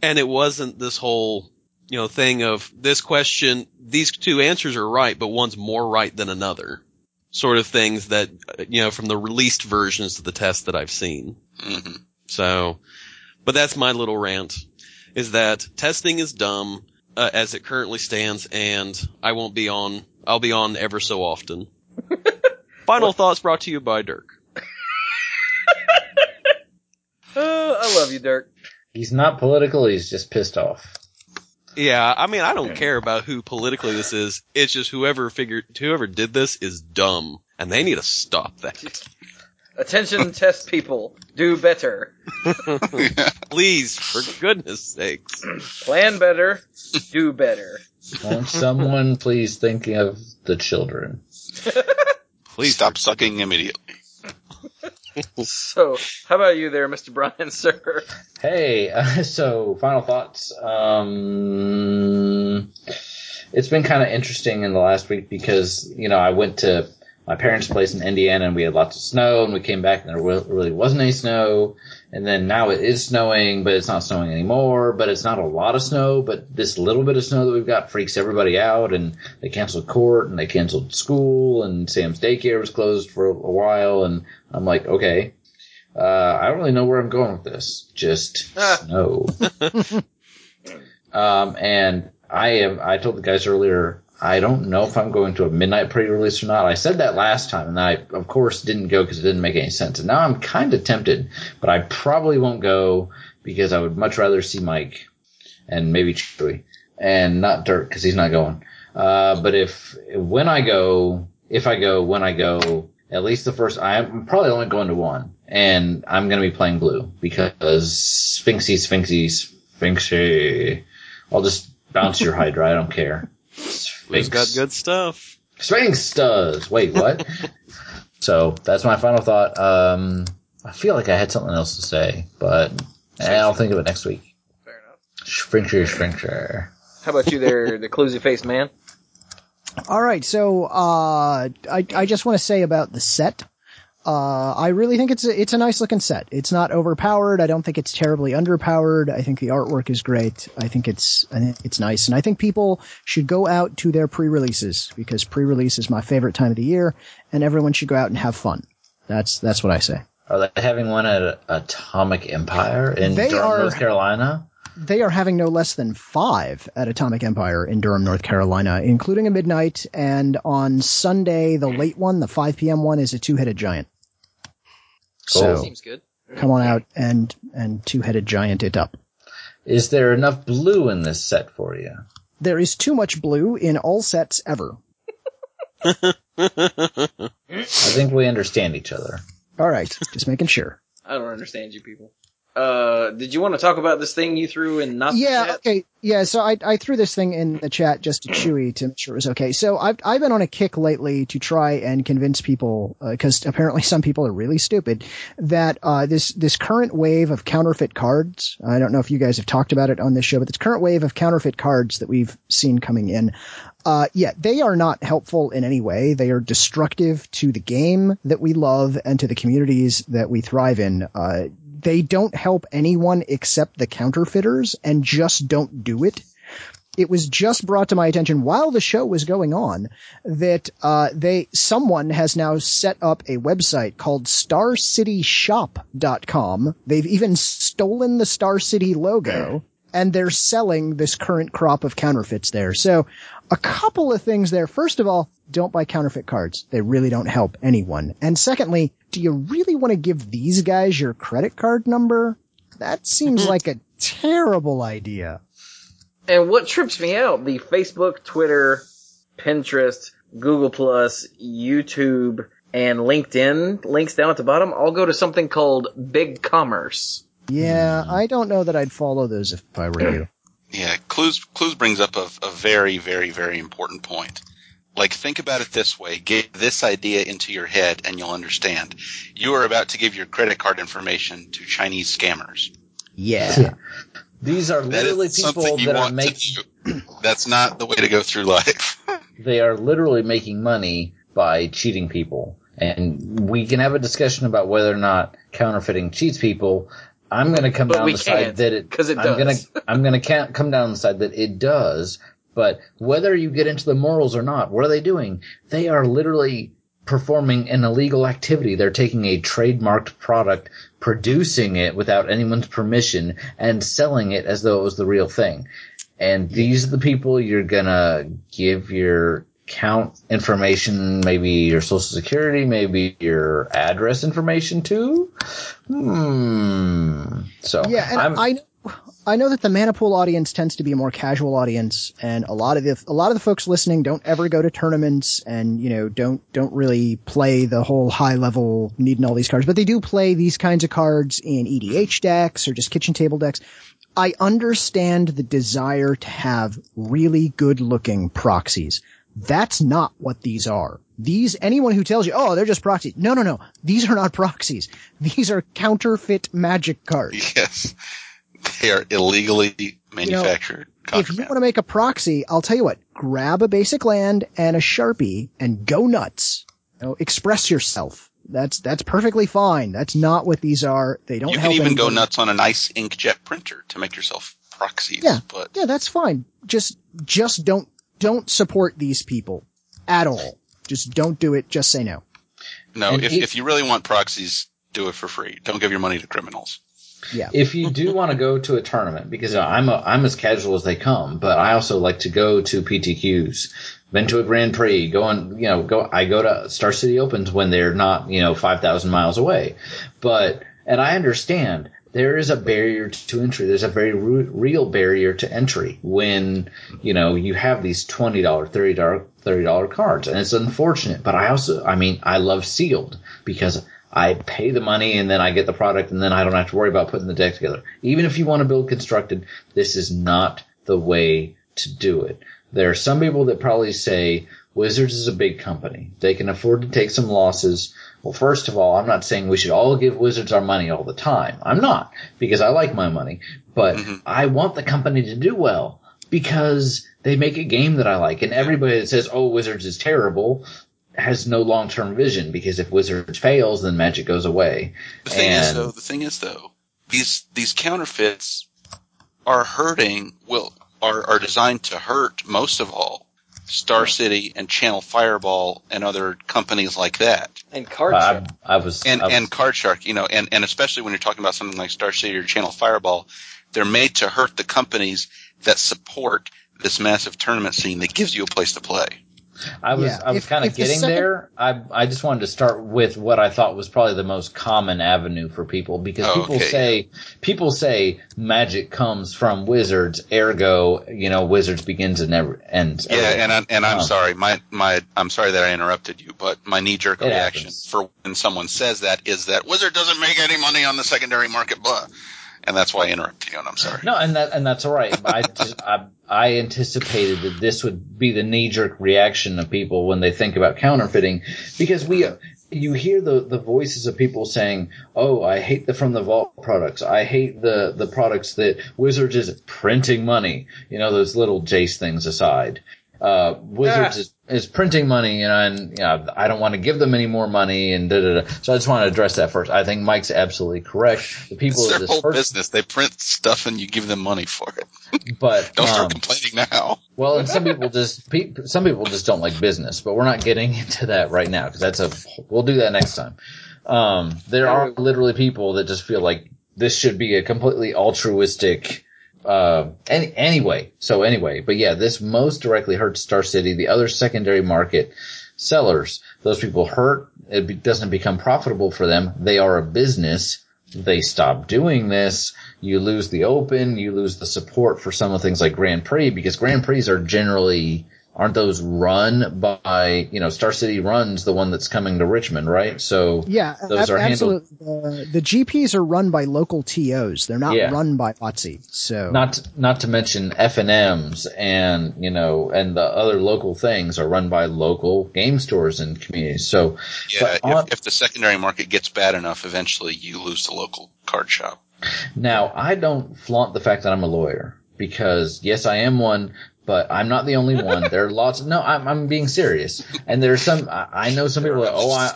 S3: and it wasn't this whole you know thing of this question these two answers are right but one's more right than another sort of things that uh, you know from the released versions of the test that I've seen.
S4: hmm
S3: So, but that's my little rant is that testing is dumb uh, as it currently stands and I won't be on I'll be on ever so often. Final thoughts brought to you by Dirk.
S1: Uh, I love you, Dirk.
S2: He's not political. He's just pissed off.
S3: Yeah, I mean, I don't care about who politically this is. It's just whoever figured, whoever did this is dumb, and they need to stop that.
S1: Attention test people. Do better.
S3: Please, for goodness sakes.
S1: Plan better. Do better.
S2: Won't someone please think of the children?
S3: Please
S4: Stop sucking immediately.
S1: So, how about you there, Mr. Brian, sir?
S2: Hey, uh, so final thoughts. Um, it's been kind of interesting in the last week because you know I went to my parents' place in Indiana and we had lots of snow, and we came back and there really wasn't any snow. And then now it is snowing, but it's not snowing anymore. But it's not a lot of snow. But this little bit of snow that we've got freaks everybody out, and they canceled court and they canceled school, and Sam's daycare was closed for a while. And I'm like, okay, uh, I don't really know where I'm going with this. Just
S1: Ah.
S2: snow. um, and I am. I told the guys earlier. I don't know if I'm going to a midnight pre-release or not. I said that last time, and I, of course, didn't go because it didn't make any sense. And now I'm kind of tempted, but I probably won't go because I would much rather see Mike and maybe Chewie and not Dirk because he's not going. Uh, but if when I go, if I go, when I go, at least the first, I'm probably only going to one, and I'm going to be playing blue because Sphinxy, Sphinxy, Sphinxy. I'll just bounce your Hydra. I don't care.
S3: Who's got good stuff?
S2: Sphinx does. Wait, what? so that's my final thought. Um, I feel like I had something else to say, but eh, I'll think of it next week.
S1: Fair enough.
S2: Sphinxer, Sphinxer.
S1: How about you there, the cluesy faced man?
S6: All right, so uh, I I just want to say about the set. Uh, I really think it's a, it's a nice looking set. It's not overpowered. I don't think it's terribly underpowered. I think the artwork is great. I think it's I think it's nice, and I think people should go out to their pre-releases because pre-release is my favorite time of the year, and everyone should go out and have fun. That's that's what I say.
S2: Are they having one at Atomic Empire in Durham, North Carolina?
S6: They are having no less than five at Atomic Empire in Durham, North Carolina, including a midnight, and on Sunday, the late one, the 5 p.m. one, is a two-headed giant.
S2: Cool.
S6: So
S1: Seems good.
S6: come on out and and two-headed giant it up.
S2: Is there enough blue in this set for you?
S6: There is too much blue in all sets ever.
S2: I think we understand each other.
S6: All right, just making sure.
S1: I don't understand you people. Uh, did you want to talk about this thing you threw in not the
S6: Yeah,
S1: chat?
S6: okay. Yeah, so I, I threw this thing in the chat just to Chewy to make sure it was okay. So I've, I've been on a kick lately to try and convince people, because apparently some people are really stupid, that, uh, this, this current wave of counterfeit cards, I don't know if you guys have talked about it on this show, but this current wave of counterfeit cards that we've seen coming in, uh, yeah, they are not helpful in any way. They are destructive to the game that we love and to the communities that we thrive in. Uh, they don't help anyone except the counterfeiters and just don't do it. It was just brought to my attention while the show was going on that uh, they someone has now set up a website called StarCityShop.com. They've even stolen the Star City logo and they're selling this current crop of counterfeits there. So a couple of things there. First of all, don't buy counterfeit cards. They really don't help anyone. And secondly, do you really want to give these guys your credit card number? That seems mm-hmm. like a terrible idea.
S1: And what trips me out, the Facebook, Twitter, Pinterest, Google Plus, YouTube, and LinkedIn links down at the bottom all go to something called Big Commerce.
S6: Yeah, mm-hmm. I don't know that I'd follow those if I were you.
S4: Yeah, Cluze Cluze brings up a, a very very very important point. Like think about it this way: get this idea into your head, and you'll understand. You are about to give your credit card information to Chinese scammers.
S6: Yeah.
S2: These are
S4: That
S2: literally
S4: is
S2: people
S4: something you
S2: that are
S4: want
S2: making.
S4: to do. That's not the way to go through life.
S2: they are literally making money by cheating people. And we can have a discussion about whether or not counterfeiting cheats people. I'm going to come
S1: But
S2: down the side that it I'm Gonna, I'm going to come down the side that it does. But whether you get into the morals or not, what are they doing? They are literally performing an illegal activity. They're taking a trademarked product, producing it without anyone's permission, and selling it as though it was the real thing. And these are the people you're gonna give your account information, maybe your social security, maybe your address information too. Hmm. So
S6: Yeah, and
S2: I'm,
S6: I know I know that the Mana Pool audience tends to be a more casual audience, and a lot of the a lot of the folks listening don't ever go to tournaments, and you know don't don't really play the whole high level needing all these cards, but they do play these kinds of cards in EDH decks or just kitchen table decks. I understand the desire to have really good looking proxies. That's not what these are. These, anyone who tells you, oh, they're just proxies. No, no, no. These are not proxies. These are counterfeit magic cards.
S4: Yes. They are illegally manufactured.
S6: If you want to make a proxy, I'll tell you what, grab a basic land and a Sharpie and go nuts. You know, express yourself. That's, that's perfectly fine. That's not what these are. They don't
S4: you
S6: help
S4: can even go nuts on a nice inkjet printer to make yourself proxies.
S6: Yeah.
S4: But
S6: Yeah, that's fine. Just, just don't, don't support these people at all. Just don't do it. Just say no.
S4: no,
S2: And
S4: if,
S2: if-
S4: if you really want proxies, do it for free. Don't give your money to criminals.
S6: Yeah.
S2: if you do want to go to a tournament, because I'm a, I'm as casual as they come, but I also like to go to PTQs, been to a Grand Prix, go on, you know, go, I go to Star City Opens when they're not, you know, 5,000 miles away. But, and I understand there is a barrier to entry. There's a very re- real barrier to entry when, you know, you have these $20, $30, $30 cards. And it's unfortunate, but I also, I mean, I love sealed because I pay the money and then I get the product and then I don't have to worry about putting the deck together. Even if you want to build constructed, this is not the way to do it. There are some people that probably say Wizards is a big company. They can afford to take some losses. Well, first of all, I'm not saying we should all give Wizards our money all the time. I'm not because I like my money, but
S4: Mhm.
S2: I want the company to do well because they make a game that I like and everybody that says, oh, Wizards is terrible has no long-term vision because if Wizards fails, then Magic goes away.
S4: The thing is though, the thing is though, these these counterfeits are hurting. Will are are designed to hurt most of all Star City and Channel Fireball and other companies like that.
S1: And card
S2: I. I was
S4: and
S2: I was-
S4: and Card Shark, you know, and and especially when you're talking about something like Star City or Channel Fireball, they're made to hurt the companies that support this massive tournament scene that gives you a place to play.
S2: I was
S6: Yeah,
S2: I was kind of
S6: if the
S2: getting
S6: second-
S2: there. I I just wanted to start with what I thought was probably the most common avenue for people because
S4: Oh,
S2: people
S4: okay.
S2: say people say magic comes from wizards, ergo, you know, wizards begins and never ends.
S4: Yeah, and I, and I'm
S2: Um,
S4: sorry, my my I'm sorry that I interrupted you, but my knee jerk reaction
S2: happens.
S4: for when someone says that is that Wizard doesn't make any money on the secondary market, blah, and that's why I interrupted you, and I'm sorry.
S2: No, and that and that's all right. I just I, I anticipated that this would be the knee jerk reaction of people when they think about counterfeiting because we you hear the the voices of people saying, "Oh, I hate the from the vault products. I hate the the products that Wizards is printing money." You know those little Jace things aside. Uh, Wizards
S1: Ah.
S2: is, is printing money, and, and you know, I don't want to give them any more money, and da da da. So I just want to address that first. I think Mike's absolutely correct. The people
S4: It's
S2: of
S4: their
S2: this
S4: whole
S2: first,
S4: business. They print stuff and you give them money for it.
S2: but
S4: Don't start
S2: um,
S4: complaining now.
S2: well, and some people just pe- some people just don't like business, but we're not getting into that right now because that's a we'll do that next time. Um, there are literally people that just feel like this should be a completely altruistic. Uh, any, anyway, so anyway, but yeah, this most directly hurts Star City. The other secondary market sellers, those people hurt. It be, doesn't become profitable for them. They are a business. They stop doing this. You lose the open. You lose the support for some of the things like Grand Prix because Grand Prix are generally aren't those run by you know Star City runs the one that's coming to Richmond, right? So
S6: Yeah,
S2: Those
S6: ab-
S2: are handled-
S6: absolutely. The, the GPs are run by local TOs. They're not
S2: Yeah.
S6: run by OTC. So
S2: not not to mention F and M's and you know and the other local things are run by local game stores and communities. So
S4: Yeah,
S2: but on-
S4: if, if the secondary market gets bad enough, eventually you lose the local card shop.
S2: Now, I don't flaunt the fact that I'm a lawyer because yes, I am one, but I'm not the only one. There are lots. Of, No, I'm, I'm being serious. And there's some. I, I know some people. That, oh, I,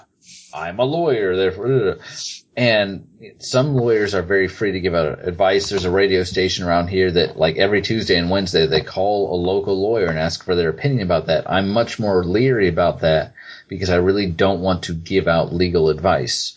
S2: I'm a lawyer. Therefore, and some lawyers are very free to give out advice. There's a radio station around here that, like every Tuesday and Wednesday, they call a local lawyer and ask for their opinion about that. I'm much more leery about that because I really don't want to give out legal advice.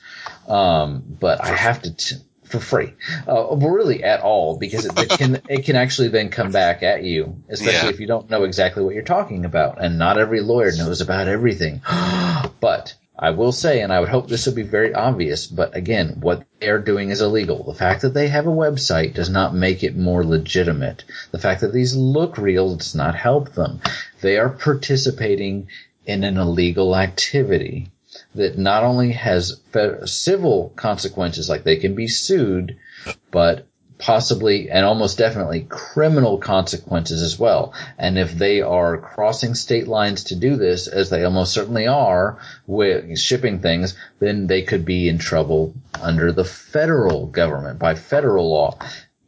S2: Um, but I have to. T- for free, uh, really at all, because it, it can it can actually then come back at you, especially
S4: Yeah.
S2: if you don't know exactly what you're talking about. And not every lawyer knows about everything. but I will say, and I would hope this would be very obvious, but again, what they're doing is illegal. The fact that they have a website does not make it more legitimate. The fact that these look real does not help them. They are participating in an illegal activity that not only has civil consequences, like they can be sued, but possibly and almost definitely criminal consequences as well. And if they are crossing state lines to do this, as they almost certainly are with shipping things, then they could be in trouble under the federal government by federal law.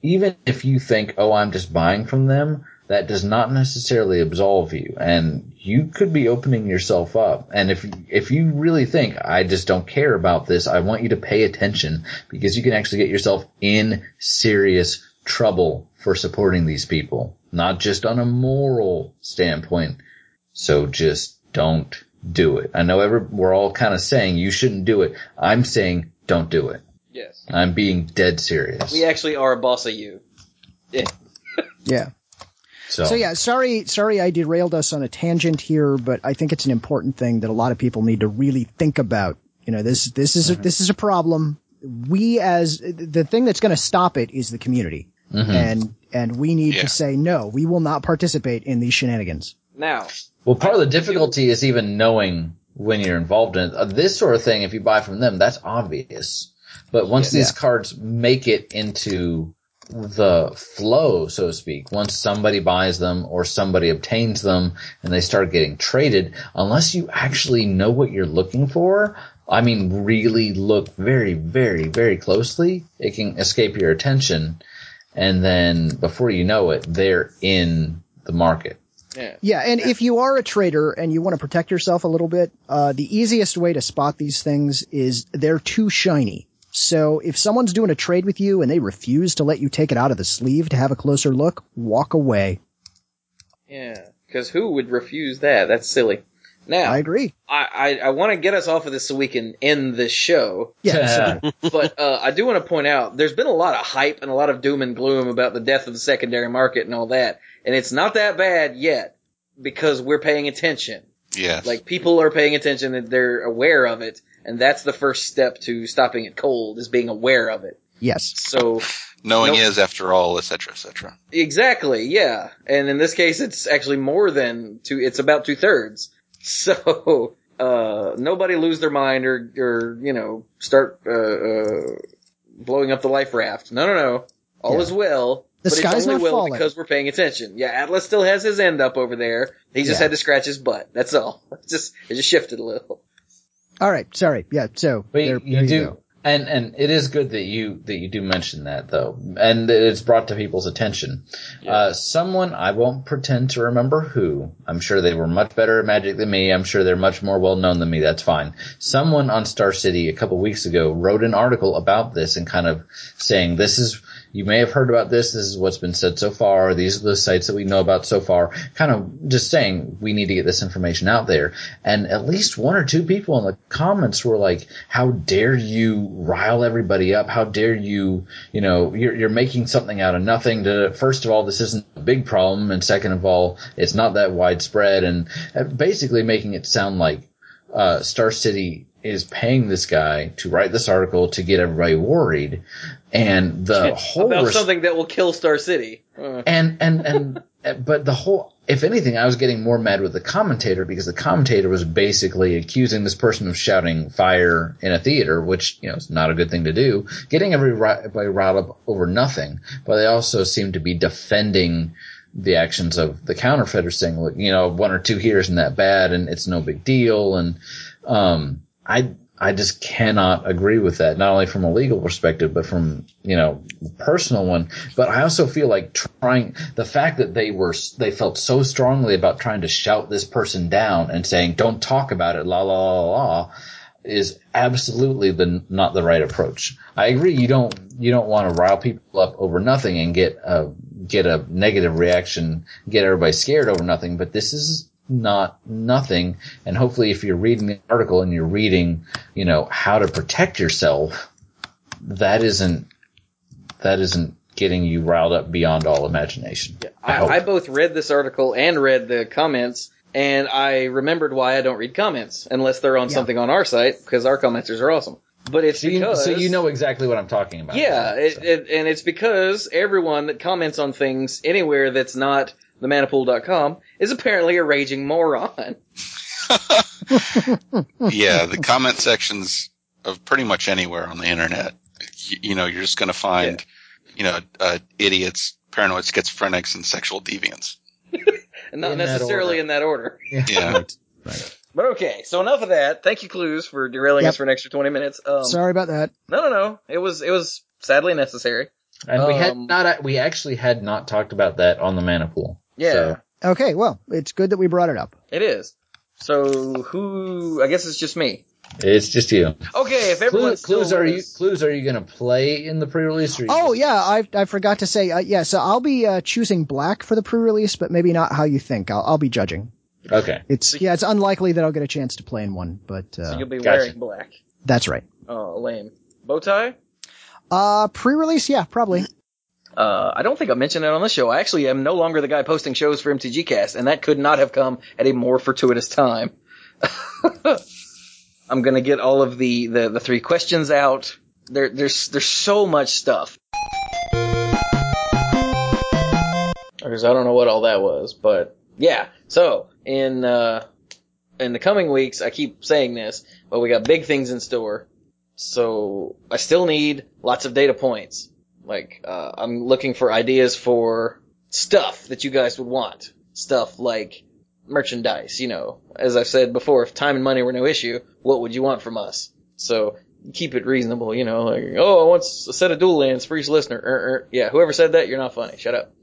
S2: Even if you think, oh, I'm just buying from them, that does not necessarily absolve you and you could be opening yourself up and if if you really think i just don't care about this i want you to pay attention because you can actually get yourself in serious trouble for supporting these people not just on a moral standpoint so just don't do it i know every, we're all kind of saying you shouldn't do it i'm saying don't do it
S1: Yes.
S2: i'm being dead serious
S1: We actually are a boss of you. Yeah.
S6: Yeah.
S2: So,
S6: So yeah, sorry, sorry, I derailed us on a tangent here, but I think it's an important thing that a lot of people need to really think about. You know, this this is a, this is a problem. We as the thing that's going to stop it is the community,
S2: Mhm.
S6: and and we need
S4: Yeah.
S6: to say no. We will not participate in these shenanigans.
S1: Now,
S2: Well, part of the difficulty is even knowing when you're involved in it. Uh, This sort of thing, if you buy from them, that's obvious. But once
S6: Yeah.
S2: these cards make it into the flow, so to speak, once somebody buys them or somebody obtains them and they start getting traded, unless you actually know what you're looking for, I mean, really look very, very, very closely, it can escape your attention. And then before you know it, they're in the market.
S1: yeah.
S6: Yeah, and if you are a trader and you want to protect yourself a little bit, uh, the easiest way to spot these things is they're too shiny. So if someone's doing a trade with you and they refuse to let you take it out of the sleeve to have a closer look, walk away.
S1: Yeah. Because who would refuse that? That's silly. Now,
S6: I agree.
S1: I, I, I want to get us off of this so we can end this show.
S6: Yeah, so-
S1: but uh, I do want to point out there's been a lot of hype and a lot of doom and gloom about the death of the secondary market and all that, and it's not that bad yet because we're paying attention.
S4: Yes.
S1: Like people are paying attention and they're aware of it, and that's the first step to stopping it cold is being aware of it.
S6: yes.
S1: So
S4: Knowing
S1: Nope.
S4: is after all, etc., cetera, et cetera.
S1: exactly, yeah. And in this case, it's actually more than two. It's about two thirds. So uh, nobody lose their mind or or you know start uh, uh, blowing up the life raft. No, no, no. All
S6: Yeah.
S1: is well.
S6: The
S1: but
S6: sky's
S1: it's only
S6: not
S1: well
S6: falling.
S1: because we're paying attention. Yeah, Atlas still has his end up over there. He just
S6: Yeah.
S1: had to scratch his butt. That's all. It's just it just shifted a little.
S6: All right. Sorry. Yeah. So
S2: But
S6: there,
S2: you,
S6: there
S2: do,
S6: go.
S2: and and it is good that you that you do mention that though, and that it's brought to people's attention. Uh, someone I won't pretend to remember who. I'm sure they were much better at Magic than me. I'm sure they're much more well known than me. That's fine. Someone on Star City a couple weeks ago wrote an article about this and kind of saying this is. You may have heard about this. This is what's been said so far. These are the sites that we know about so far. Kind of just saying we need to get this information out there. And at least one or two people in the comments were like, how dare you rile everybody up? How dare you, you know, you're, you're making something out of nothing to, first of all, this isn't a big problem. And second of all, it's not that widespread and uh, basically making it sound like, uh, Star City is paying this guy to write this article to get everybody worried. And the whole
S1: about
S2: res-
S1: something that will kill Star City. Uh,
S2: and and and but the whole if anything i was getting more mad with the commentator because the commentator was basically accusing this person of shouting fire in a theater which you know is not a good thing to do getting everybody riled up over nothing but they also seem to be defending the actions of the counterfeiters saying look you know one or two here isn't that bad and it's no big deal and um i I just cannot agree with that, not only from a legal perspective, but from, you know, personal one. But I also feel like trying, the fact that they were, they felt so strongly about trying to shout this person down and saying, don't talk about it, la la la la, is absolutely the, not the right approach. I agree, you don't, you don't want to rile people up over nothing and get a, get a negative reaction, get everybody scared over nothing, but this is not nothing. And hopefully if you're reading the article and you're reading, you know, how to protect yourself, that isn't, that isn't getting you riled up beyond all imagination. I,
S1: I. I both read this article and read the comments, and I remembered why I don't read comments unless they're on
S6: Yeah.
S1: something on our site because our commenters are awesome. But it's
S2: So you,
S1: because
S2: so you know exactly what I'm talking about.
S1: yeah,
S2: So-
S1: it, it, and it's because everyone that comments on things anywhere that's not themanapool.com is apparently a raging moron.
S4: yeah, the comment sections of pretty much anywhere on the internet. You, you know, you're just going to find, you know, uh, idiots, paranoid schizophrenics, and sexual deviants.
S1: And not
S2: In
S1: necessarily
S2: order.
S1: in that order.
S4: Yeah.
S1: But okay, so enough of that. Thank you, Cluze, for derailing
S6: Yep.
S1: us for an extra 20 minutes. Um,
S6: Sorry about that.
S1: No, no, no. It was, it was sadly necessary.
S2: And we had
S1: Um,
S2: not, we actually had not talked about that on the Mana Pool.
S1: Yeah.
S2: So,
S6: Okay, well, it's good that we brought it up.
S1: It is. So who, I guess it's just me.
S2: it's just you.
S1: Okay, if everyone's
S2: Cluze,
S1: Cluze
S2: are you, Cluze are you going to play in the pre-release? Or
S6: Oh
S2: just-
S6: yeah, I I forgot to say uh, yeah. So I'll be uh, choosing black for the pre-release, but maybe not how you think. I'll I'll be judging.
S2: Okay.
S6: It's yeah, it's unlikely that I'll get a chance to play in one, but
S1: So
S6: uh,
S1: you'll be
S2: Gotcha.
S1: wearing black.
S6: that's right.
S1: Oh, lame. Bow tie?
S6: Uh, pre-release, yeah, probably.
S1: Uh, I don't think I mentioned it on the show. I actually am no longer the guy posting shows for MTGcast, and that could not have come at a more fortuitous time. I'm gonna get all of the, the, the three questions out. There, there's, there's so much stuff. Because I don't know what all that was, but yeah. So, in, uh, in the coming weeks, I keep saying this, but we got big things in store. So, I still need lots of data points. Like, uh, I'm looking for ideas for stuff that you guys would want. Stuff like merchandise, you know. As I've said before, if time and money were no issue, what would you want from us? So, keep it reasonable, you know, like, oh, I want a set of dual lands for each listener. Er, er. Yeah, whoever said that, you're not funny. Shut up.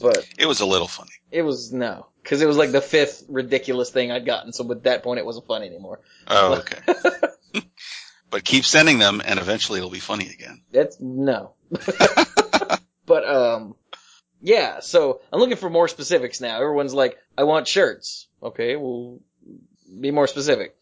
S1: But
S4: It was a little funny.
S1: it was, no. Cause it was like the fifth ridiculous thing I'd gotten, so at that point it wasn't funny anymore.
S4: Oh, okay. but keep sending them, and eventually it'll be funny again.
S1: That's no. but um yeah, so I'm looking for more specifics now. Everyone's like, I want shirts. Okay, well be more specific.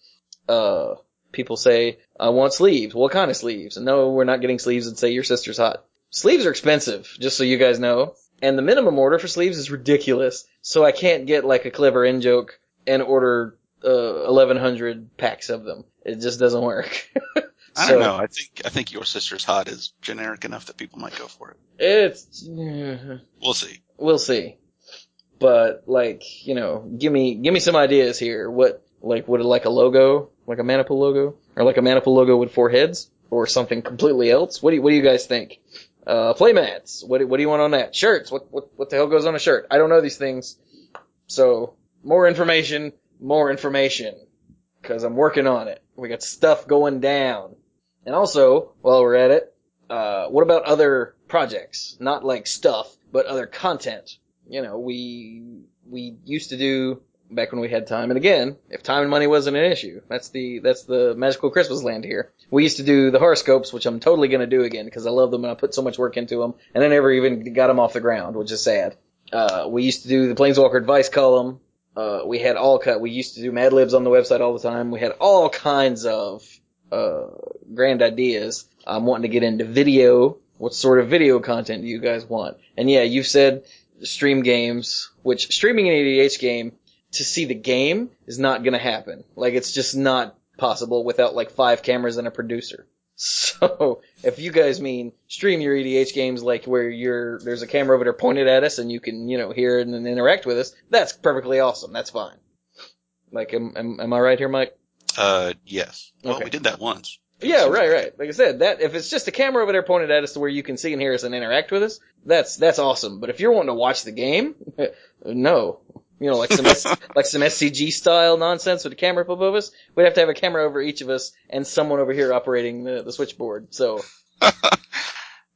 S1: Uh people say, I want sleeves. What kind of sleeves? And no, we're not getting sleeves that say your sister's hot. Sleeves are expensive, just so you guys know. And the minimum order for sleeves is ridiculous. So I can't get like a clever in joke and order uh, 1100 packs of them. It just doesn't work.
S4: I
S1: So-
S4: don't know. I think I think your sister's hot is generic enough that people might go for it.
S1: It's
S4: We'll see.
S1: we'll see. But like, you know, give me give me some ideas here. What like would it like a logo, like a Mana Pool logo, or like a Mana Pool logo with four heads, or something completely else? What do you, what do you guys think? Uh, playmats. What do, what do you want on that? Shirts. What what what the hell goes on a shirt? I don't know these things. So more information, more information, because I'm working on it. We got stuff going down. And also, while we're at it, uh, what about other projects? Not like stuff, but other content. You know, we, we used to do back when we had time. And again, if time and money wasn't an issue, that's the, that's the magical Christmas land here. We used to do the horoscopes, which I'm totally gonna do again because I love them and I put so much work into them and I never even got them off the ground, which is sad. Uh, we used to do the Planeswalker advice column. Uh, we had all cut, we used to do Mad Libs on the website all the time. We had all kinds of, uh, grand ideas. I'm wanting to get into video. What sort of video content do you guys want? And yeah, you've said stream games, which streaming an EDH game to see the game is not gonna happen. Like it's just not possible without like five cameras and a producer. So if you guys mean stream your EDH games like where you're there's a camera over there pointed at us and you can you know hear it and interact with us, that's perfectly awesome. That's fine. Like am am, am I right here, Mike?
S4: Uh, yes. Well,
S1: Okay.
S4: we did that once.
S1: Yeah, right, right. Like I said, that if it's just a camera over there pointed at us to where you can see and hear us and interact with us, that's that's awesome. But if you're wanting to watch the game, no. You know, like some S, like some SCG style nonsense with a camera up above us, we'd have to have a camera over each of us and someone over here operating the, the switchboard. So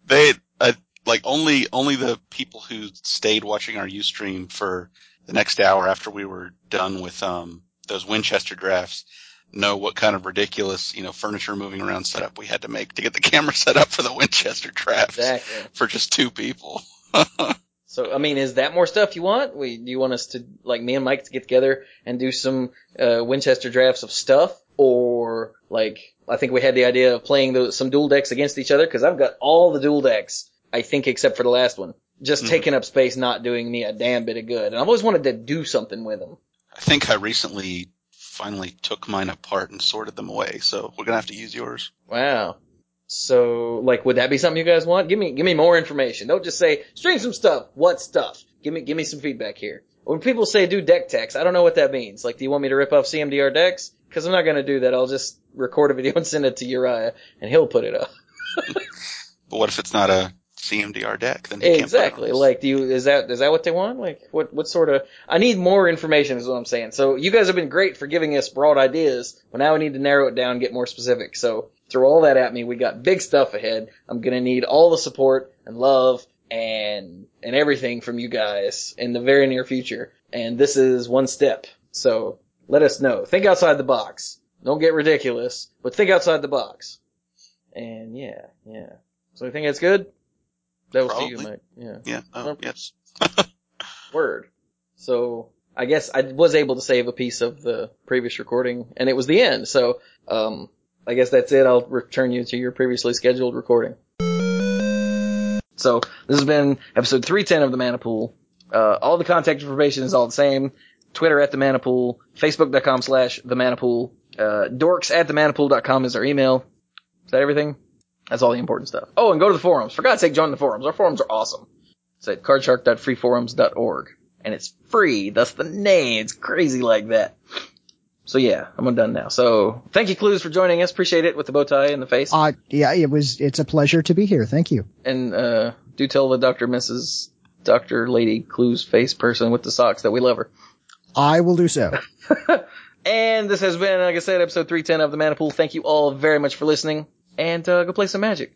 S4: they uh, like only only the people who stayed watching our UStream for the next hour after we were done with um those Winchester drafts know what kind of ridiculous you know furniture moving around setup we had to make to get the camera set up for the Winchester drafts
S1: exactly.
S4: for just two people.
S1: So I mean, is that more stuff you want? We do you want us to like me and Mike to get together and do some uh, Winchester drafts of stuff, or like I think we had the idea of playing those some dual decks against each other because I've got all the dual decks I think except for the last one, just
S4: Mhm.
S1: taking up space, not doing me a damn bit of good. And I've always wanted to do something with them.
S4: I think I recently finally took mine apart and sorted them away, so we're gonna have to use yours.
S1: Wow. So, like, would that be something you guys want? Give me, give me more information. Don't just say, stream some stuff. What stuff? Give me, give me some feedback here. When people say do deck text, I don't know what that means. Like, do you want me to rip off CMDR decks? Cause I'm not gonna do that. I'll just record a video and send it to Uriah and he'll put it up.
S4: But what if it's not a CMDR deck? Then
S1: Exactly. Like, do you, is that, is that what they want? Like, what, what sort of, I need more information is what I'm saying. So you guys have been great for giving us broad ideas, but now we need to narrow it down and get more specific. So throw all that at me. We got big stuff ahead. I'm gonna need all the support and love and, and everything from you guys in the very near future. And this is one step. So let us know. Think outside the box. Don't get ridiculous, but think outside the box. And yeah, yeah. So I think that's good. That was to you, Mike. Yeah.
S4: Yeah. Oh, yes.
S1: Word. So I guess I was able to save a piece of the previous recording and it was the end. So, um, I guess that's it. I'll return you to your previously scheduled recording. So this has been episode 310 of the Mana Pool. Uh, all the contact information is all the same. Twitter at the Mana Pool, Facebook.com slash the Mana Pool, uh, dorks at the Manapool.com is our email. Is that everything? That's all the important stuff. Oh, and go to the forums. For God's sake, join the forums. Our forums are awesome. It's at cardshark.freeforums.org. And it's free. That's the name. It's crazy like that. So yeah, I'm done now. So thank you, Cluze, for joining us. Appreciate it with the bow tie and the face.
S6: Uh, yeah, it was, it's a pleasure to be here. Thank you.
S1: and uh, do tell the Dr. Mrs. Dr. Lady Cluze face person with the socks that we love her.
S6: I will do so.
S1: And this has been, like I said, episode 310 of the Mana Pool. Thank you all very much for listening. And uh, go play some magic.